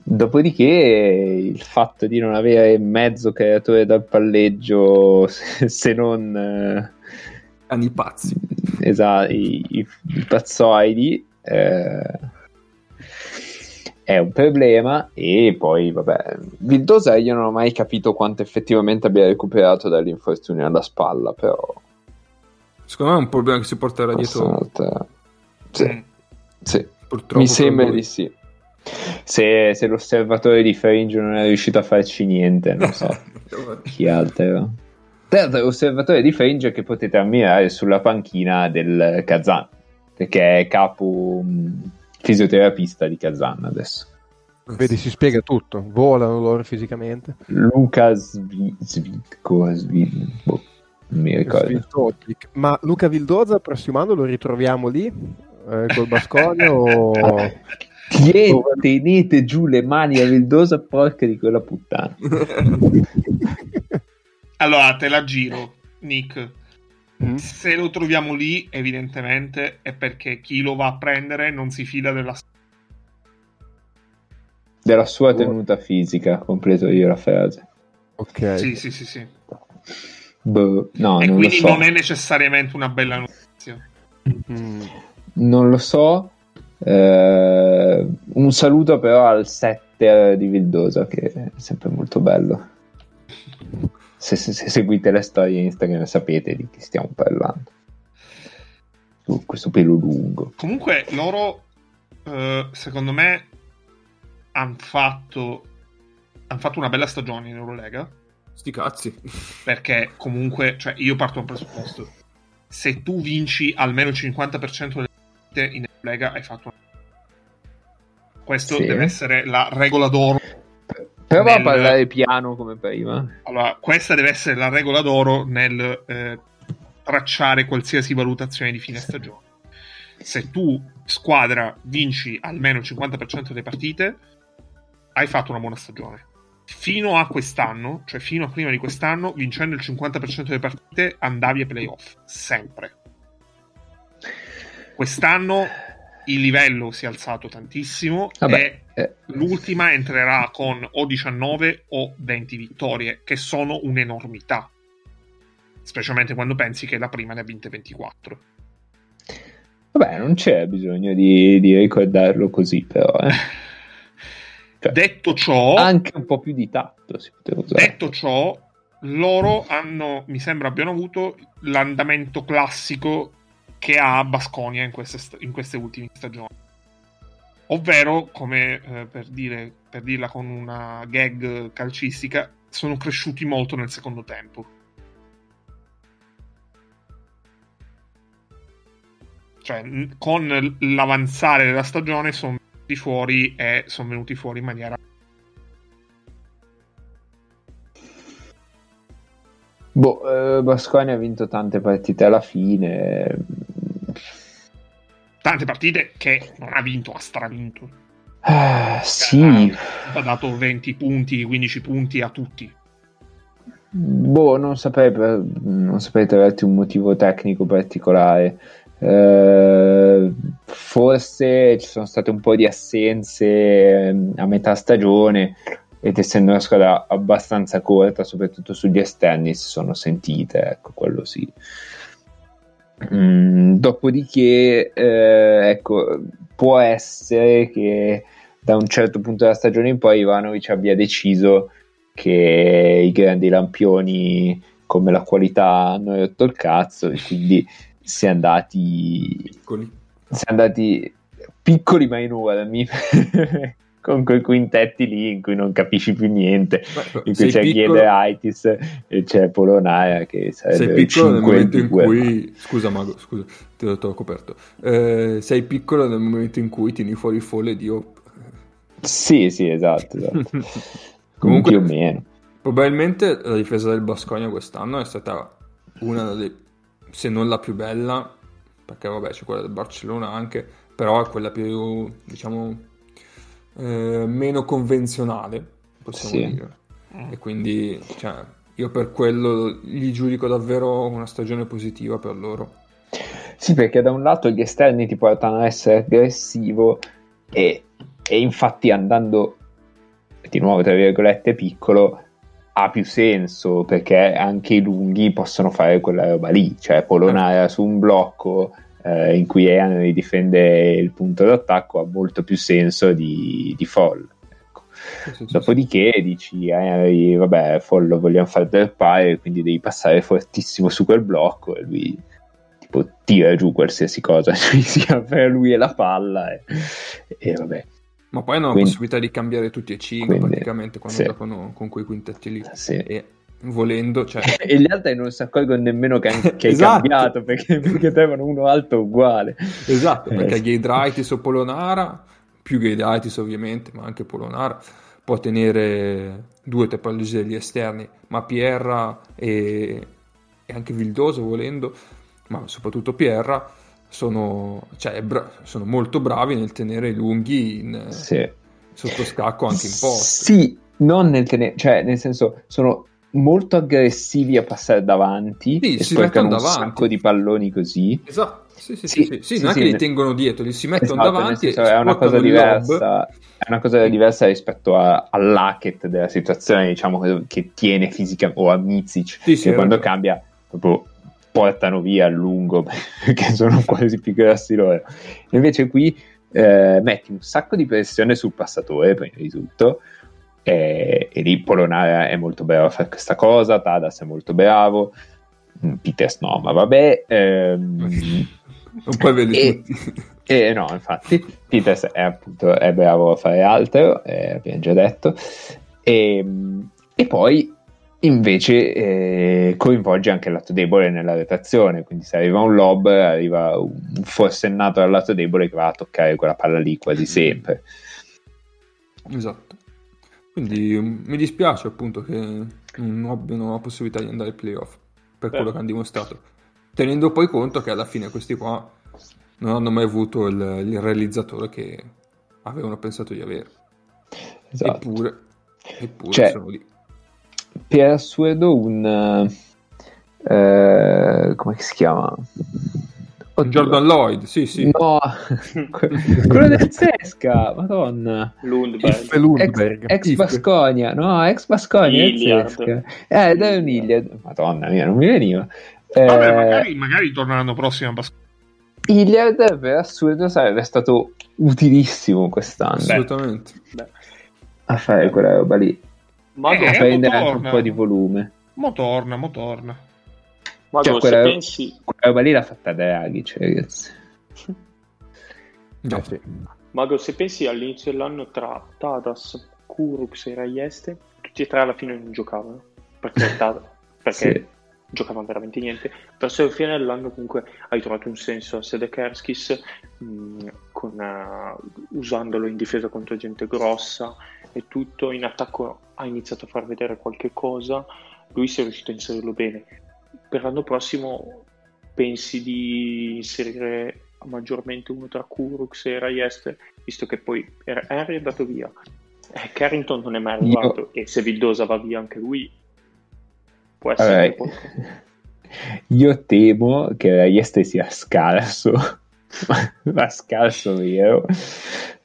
dopodiché il fatto di non avere mezzo creatore dal palleggio <laughs> se, non eh, Anni pazzi. esatto, i, i, i pazzoidi eh, è un problema e poi vabbè Vildosa io non ho mai capito quanto effettivamente abbia recuperato dall'infortunio alla spalla però Secondo me è un problema che si porterà dietro. volta- Sì, Mm. sì, Purtroppo mi sembra di sì. Se, se l'osservatore di Fringe non è riuscito a farci niente, non so <laughs> chi altro. Tra l'altro, l'osservatore di Fringe che potete ammirare sulla panchina del Kazan, perché è capo mh, fisioterapista di Kazan adesso. Vedi, si spiega tutto. Volano loro fisicamente. Luca Svi- Svitko, Svi- boh, non mi ricordo. Ma Luca Vildoza, il prossimo anno lo ritroviamo lì eh, col Basconia o... <laughs> Tenete giù le mani a Vildosa, porca di quella puttana. <laughs> allora te la giro, Nick. Mm? Se lo troviamo lì, evidentemente è perché chi lo va a prendere non si fida della Della sua tenuta fisica, completo io la frase. Ok. Sì, sì, sì, sì. Boh, no, e non lo quindi so. non è necessariamente una bella notizia. Mm. Non lo so. Eh, un saluto però al setter di Vildosa, che è sempre molto bello. Se, se- se seguite le storie Instagram sapete di chi stiamo parlando. Su questo pelo lungo. Comunque loro, eh, secondo me, hanno fatto, han fatto una bella stagione in Eurolega. Sti cazzi. Perché comunque, cioè, io parto da un presupposto. Se tu vinci almeno il 50% delle partite in Eurolega, hai fatto una... Questo Sì. deve essere la regola d'oro. Prova a Nel- parlare piano come prima. Allora, questa deve essere la regola d'oro nel eh, tracciare qualsiasi valutazione di fine stagione. Se tu, squadra, vinci almeno il 50% delle partite, hai fatto una buona stagione. Fino a quest'anno, cioè fino a prima di quest'anno, vincendo il 50% delle partite, andavi ai playoff. Sempre. Quest'anno il livello si è alzato tantissimo Vabbè, e eh, l'ultima entrerà con o 19 o 20 vittorie, che sono un'enormità. Specialmente quando pensi che la prima ne ha vinte 24. vabbè, non c'è bisogno di, di ricordarlo così, però. eh. <laughs> Cioè, detto ciò, anche un po' più di tatto si poteva usare. Detto ciò, loro hanno, mi sembra abbiano avuto l'andamento classico che ha Basconia in queste, in queste ultime stagioni. Ovvero, come eh, per, dire, per dirla con una gag calcistica, sono cresciuti molto nel secondo tempo. Cioè, con l'avanzare della stagione sono venuti fuori e sono venuti fuori in maniera Boh, eh, Basconia ha vinto tante partite alla fine. tante partite che non ha vinto, ha stravinto. Ah, sì, Ha dato 20 punti, 15 punti a tutti. boh, non saprei, per- non saprei trovarti un motivo tecnico particolare. Eh, forse ci sono state un po' di assenze ehm, a metà stagione ed essendo una squadra abbastanza corta, soprattutto sugli esterni, si sono sentite, ecco, quello sì. Mm, dopodiché, eh, ecco, può essere che da un certo punto della stagione in poi Ivanovic abbia deciso che i grandi lampioni come la qualità hanno rotto il cazzo e quindi si è andati Piccoli. si è andati piccoli ma enormi <laughs> con quei quintetti lì in cui non capisci più niente. Beh, in sei cui c'è piccolo- e c'è Polonara che sei sarebbe piccolo nel 5 momento in 2, cui scusa Mago scusa ti ho ho coperto. Eh, sei piccolo nel momento in cui tieni fuori folle Dio. Sì sì esatto, esatto. <laughs> Comunque- più o meno. probabilmente la difesa del Basconia quest'anno è stata una delle se non la più bella perché vabbè c'è quella del Barcellona anche però è quella più diciamo eh, meno convenzionale possiamo Sì. dire e quindi cioè, io per quello gli giudico davvero una stagione positiva per loro Sì, perché da un lato gli esterni ti portano a essere aggressivo e, e infatti andando di nuovo tra virgolette piccolo ha più senso perché anche i lunghi possono fare quella roba lì, cioè Polonara su un blocco eh, in cui Ean difende il punto d'attacco ha molto più senso di, di Fall. Ecco. Sì, sì, sì, Dopodiché dici, eh, vabbè, Fall lo vogliamo fare derpare, quindi devi passare fortissimo su quel blocco e lui tipo tira giù qualsiasi cosa <laughs> ci sia per lui e la palla e, e vabbè, Ma poi hanno la Quindi- possibilità di cambiare tutti e cinque quindi, praticamente quando sì. giocano con quei quintetti lì. sì. E volendo, cioè, <laughs> E gli altri non si accorgono nemmeno <laughs> che, hai Esatto. cambiato perché, perché avevano uno alto uguale. esatto, Eh, perché sì. Gaidraitis o Polonara, più Gaidraitis ovviamente, ma anche Polonara, può tenere due tre palleggi degli esterni, ma Pierra e, e anche Vildoso volendo, ma soprattutto Pierra, sono, cioè, bra- sono molto bravi nel tenere i lunghi in, Sì. sotto scacco anche in post. Sì, non nel tenere, cioè nel senso sono molto aggressivi a passare davanti Sì, e si sporcano un mettono davanti. sacco di palloni così. Esatto, sì, sì, Sì, sì, sì, sì, non è che li tengono dietro, li si mettono Esatto, davanti senso, è una cosa diversa è una cosa diversa rispetto a, all'hacket della situazione diciamo che tiene fisicamente o a Mizic Sì, sì, che quando cambia proprio portano via a lungo <laughs> perché sono quasi più grossi loro invece qui eh, metti un sacco di pressione sul passatore prima di tutto e, e lì Polonara è molto bravo a fare questa cosa Tadas è molto bravo mm, Peters no ma vabbè ehm, <laughs> Non puoi vederli E- tutti. eh, no, infatti, Peters è appunto è bravo a fare altro, eh, abbiamo già detto. E, e poi invece eh, coinvolge anche il lato debole nella rotazione. Quindi, se arriva un lob, arriva un forsennato dal lato debole che va a toccare quella palla lì quasi sempre. Esatto. Quindi mm, mi dispiace appunto che non abbiano la possibilità di andare ai playoff per quello che hanno dimostrato. Tenendo poi conto che alla fine questi qua non hanno mai avuto il, il realizzatore che avevano pensato di avere. Esatto. Eppure, eppure Cioè, sono lì. Per assurdo, un eh, come si chiama? Oddio. Jordan Lloyd, sì, sì. No, <laughs> quello del Sesca, madonna. Lundberg. Lundberg. Ex If. Basconia, no, ex Basconia. Eh, dai un Iliad. Madonna mia, non mi veniva. Eh, Vabbè, magari, magari torna l'anno prossimo a Bas- Iliad per assurdo sarebbe stato utilissimo quest'anno Assolutamente. Beh, a fare quella roba lì, Mago, Eh, a prendere anche un po' di volume. Mo torna, mo torna. Mago, cioè, se quella- pensi, Quella roba lì l'ha fatta Draghi, cioè, ragazzi. Già. Eh sì. Mago, se pensi all'inizio dell'anno tra Tadas, Kurux e Raieste, tutti e tre alla fine non giocavano. Perché, <laughs> Tad- perché Sì. giocavano veramente niente. Verso la fine dell'anno comunque hai trovato un senso a Sedekerskis mh, con, eh, usandolo in difesa contro gente grossa e tutto, in attacco ha iniziato a far vedere qualche cosa, lui si è riuscito a inserirlo bene. Per l'anno prossimo pensi di inserire maggiormente uno tra Kurux e Raieste, visto che poi Henry è andato via, eh, Carrington non è mai arrivato e se Vildosa va via anche lui può essere Vabbè. <laughs> Io temo che Raieste sia scarso, <laughs> ma scarso vero.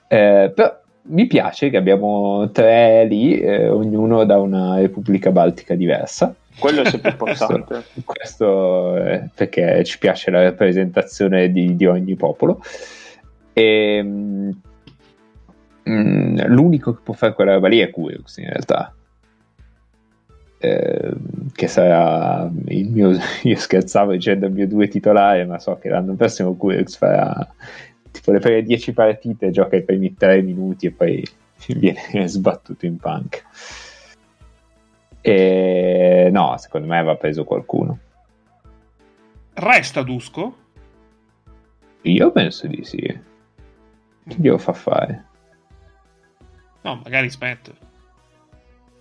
Eh, però mi piace che abbiamo tre lì, eh, ognuno da una repubblica baltica diversa. Quello è sempre <laughs> importante. Questo, questo eh, perché ci piace la rappresentazione di, di ogni popolo. E, mm, mm, l'unico che può fare quella roba lì è Kurux in realtà. Eh, che sarà il mio <laughs> io scherzavo dicendo il mio due titolare ma so che l'anno prossimo Kurux farà tipo le prime 10 partite gioca i primi 3 minuti e poi viene <laughs> sbattuto in punk e no secondo me va preso qualcuno. Resta Dusko? io penso di sì. Che glielo fa fare. No, magari Spectre.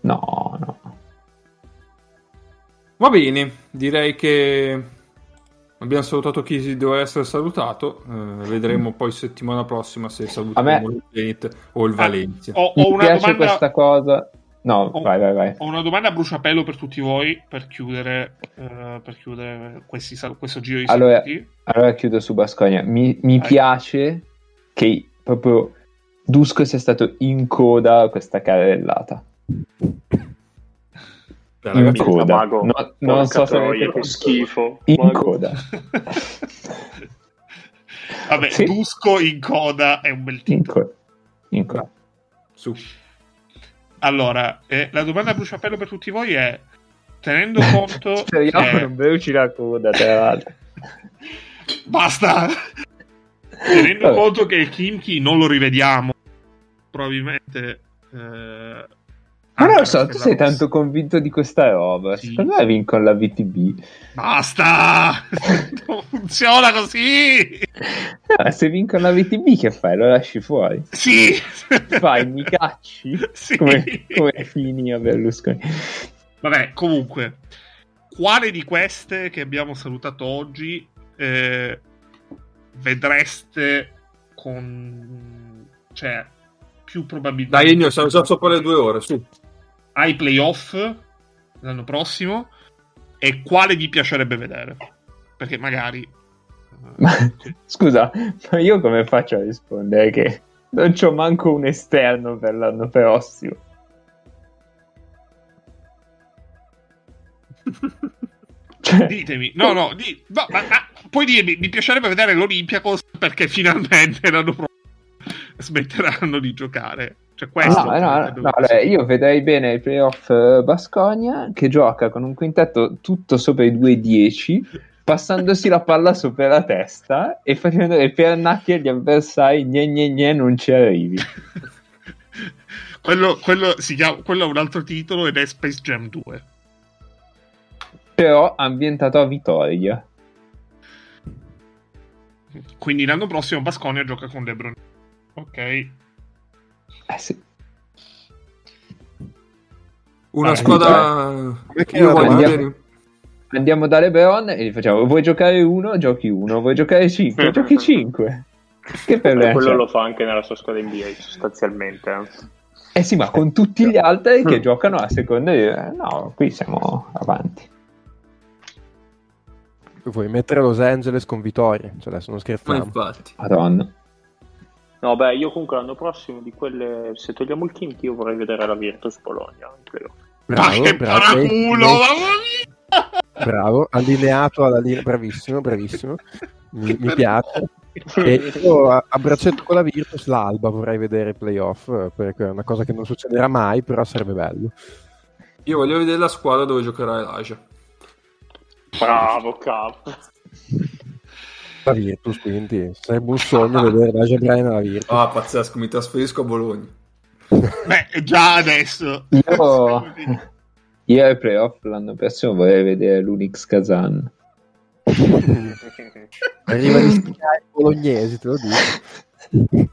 no no. Va bene, direi che abbiamo salutato chi doveva essere salutato. eh, vedremo poi settimana prossima se salutiamo me- il Zenit o il Valencia. Ho, mi ho una piace domanda... questa cosa no Oh. vai vai vai Ho una domanda a bruciapelo per tutti voi per chiudere, eh, per chiudere questi questo giro di Allora- saluti. Allora chiudo su Basconia. Mi, mi piace che proprio Dusko sia stato in coda a questa carrellata. Dai, In coda. Mago, No- non so se avete- che schifo. In Mago. coda. <laughs> Vabbè, Sì. Dusko in coda è un bel In titolo. coda. In coda. su. Allora, eh, la domanda a bruciapelo per tutti voi è: tenendo <laughs> conto. Speriamo che- non bruci la coda, tra l'altro. <laughs> Basta! Tenendo Vabbè. conto che Kimchi non lo rivediamo, probabilmente. eh, Ma non lo so, tu sei tanto convinto di questa roba. Sì. Secondo me vincono la VTB. Basta! <laughs> non funziona così! Ah, se vincono la VTB, che fai? Lo lasci fuori? Sì! Fai, mi cacci? <laughs> Sì. Come, come Fini a Berlusconi. Vabbè, comunque, quale di queste che abbiamo salutato oggi eh, vedreste con. cioè, più probabilmente. Dai, Ennio, siamo già sopra le due ore, su. Ai playoff l'anno prossimo e quale vi piacerebbe vedere? Perché magari Ma, scusa, ma io come faccio a rispondere che non c'ho manco un esterno per l'anno prossimo? <laughs> Cioè, ditemi, no, no, di- no, ma, ma puoi dirmi, mi piacerebbe vedere l'Olympiacos perché finalmente l'anno prossimo <laughs> smetteranno di giocare. Cioè, questo no, no, no, allora, io vedrei bene i playoff eh, Basconia che gioca con un quintetto tutto sopra i 2-10 passandosi la palla sopra la testa e facendo le pernacchie agli avversari gne gne gne non ci arrivi <laughs> quello, quello, si chiama, quello è un altro titolo ed è Space Jam 2. però ambientato a Vitoria Quindi l'anno prossimo Basconia gioca con LeBron. Ok. eh sì Una Ah, squadra... Vedere... andiamo da LeBron e gli facciamo vuoi giocare uno giochi uno vuoi giocare 5 giochi 5 che Eh, problema quello lo fa anche nella sua squadra NBA sostanzialmente. eh. Eh sì, ma con tutti gli altri che giocano a seconda di... eh, No, qui siamo avanti. Vuoi mettere Los Angeles con Vittoria? Cioè, adesso non Ma scherziamo. infatti. Madonna. No, beh, io comunque l'anno prossimo di quelle, se togliamo il Kimchi, io vorrei vedere la Virtus Bologna. in playoff. Bravo, che bravo, paraculo, lei- mamma mia! bravo, allineato alla linea, bravissimo, bravissimo. <laughs> Mi, mi piace. E io a, a braccetto con la Virtus, l'Alba vorrei vedere i playoff, perché è una cosa che non succederà mai, però sarebbe bello. Io voglio vedere la squadra dove giocherà Elijah. Bravo, Cap. <laughs> La Virtus, quindi sarebbe un sogno vedere Raja Bryan alla Virtus. Ah, pazzesco, mi trasferisco a Bologna. <laughs> Beh, già adesso. Io, <laughs> Io ai playoff l'anno prossimo vorrei vedere l'Unix Kazan. <laughs> Arriva di Sky bolognesi, te lo dico.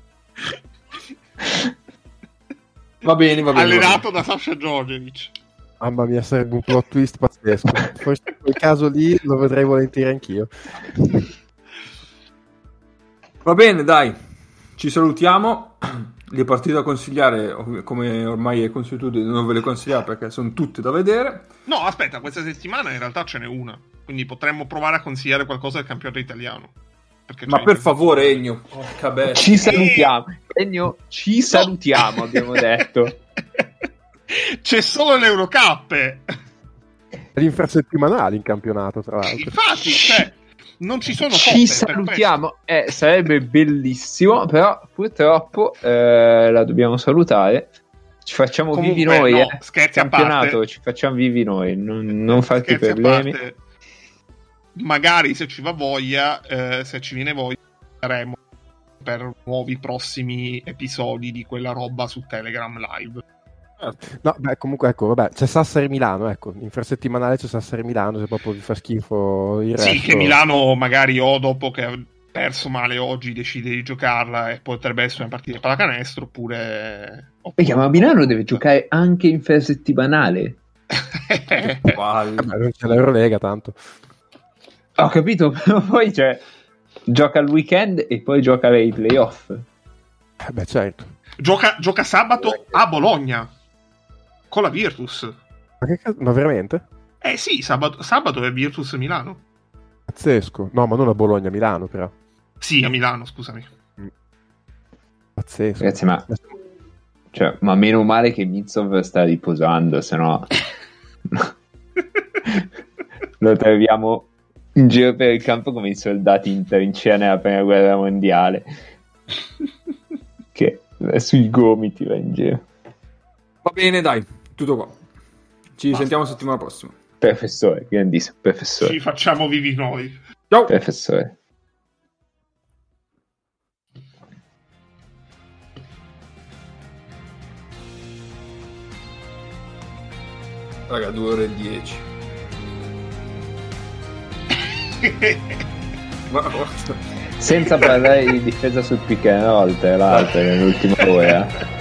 Va bene, va bene. va Allenato da Sasha Djordjevic. Mamma mia, sarebbe un plot twist pazzesco. Forse in quel caso lì lo vedrei volentieri anch'io. Va bene, dai. Ci salutiamo. Le partite da consigliare, come ormai è consuetudine, non ve le consigliare perché sono tutte da vedere. No, aspetta, questa settimana in realtà ce n'è una. Quindi potremmo provare a consigliare qualcosa del campionato italiano. Ma per favore, Egno. Bestia. Ci salutiamo. Egno, ci salutiamo, abbiamo detto. <laughs> C'è solo l'Eurocup. L'infrasettimanale in campionato, tra l'altro. Infatti, cioè, non ci sono Ci salutiamo. Eh, sarebbe bellissimo, però purtroppo eh, la dobbiamo salutare. Ci facciamo Comunque, vivi noi, no, eh. scherzi a Campionato, parte. ci facciamo vivi noi. Non, non farti Scherzi a problemi. magari se ci va voglia, eh, se ci viene voglia, faremo per nuovi prossimi episodi di quella roba su Telegram live. No, beh, comunque, ecco, vabbè, c'è Sassari Milano, ecco, infrasettimanale c'è Sassari Milano, se proprio vi fa schifo il resto. Sì, che Milano magari o dopo che ha perso male oggi decide di giocarla e potrebbe essere una partita di pallacanestro oppure... Perché, ma Milano deve giocare anche infrasettimanale. <laughs> Palle. Vabbè, non c'è l'Eurolega, tanto. Ho capito, <laughs> però poi cioè, gioca al weekend e poi gioca ai playoff. Eh, beh, certo. gioca, gioca sabato a Bologna con la Virtus. Ma che cazzo? Ma veramente? Eh sì, sabato, sabato è Virtus Milano. Pazzesco. No, ma non a Bologna, a Milano, però. Sì, a Milano, scusami. Pazzesco. Ragazzi, ma, cioè, ma meno male che Mitsov sta riposando, se no <laughs> lo troviamo in giro per il campo come i soldati in trincea nella prima guerra mondiale. <laughs> che sui gomiti va in giro. Va bene, dai. Tutto qua. Ci sentiamo settimana prossima. Professore, grandissimo, professore, Ci facciamo vivi noi. Ciao. professore. Raga, 2 ore e 10. Ma, <laughs> Senza parlare di difesa sul pick and roll, tra l'altro, nell'ultima <laughs> ora.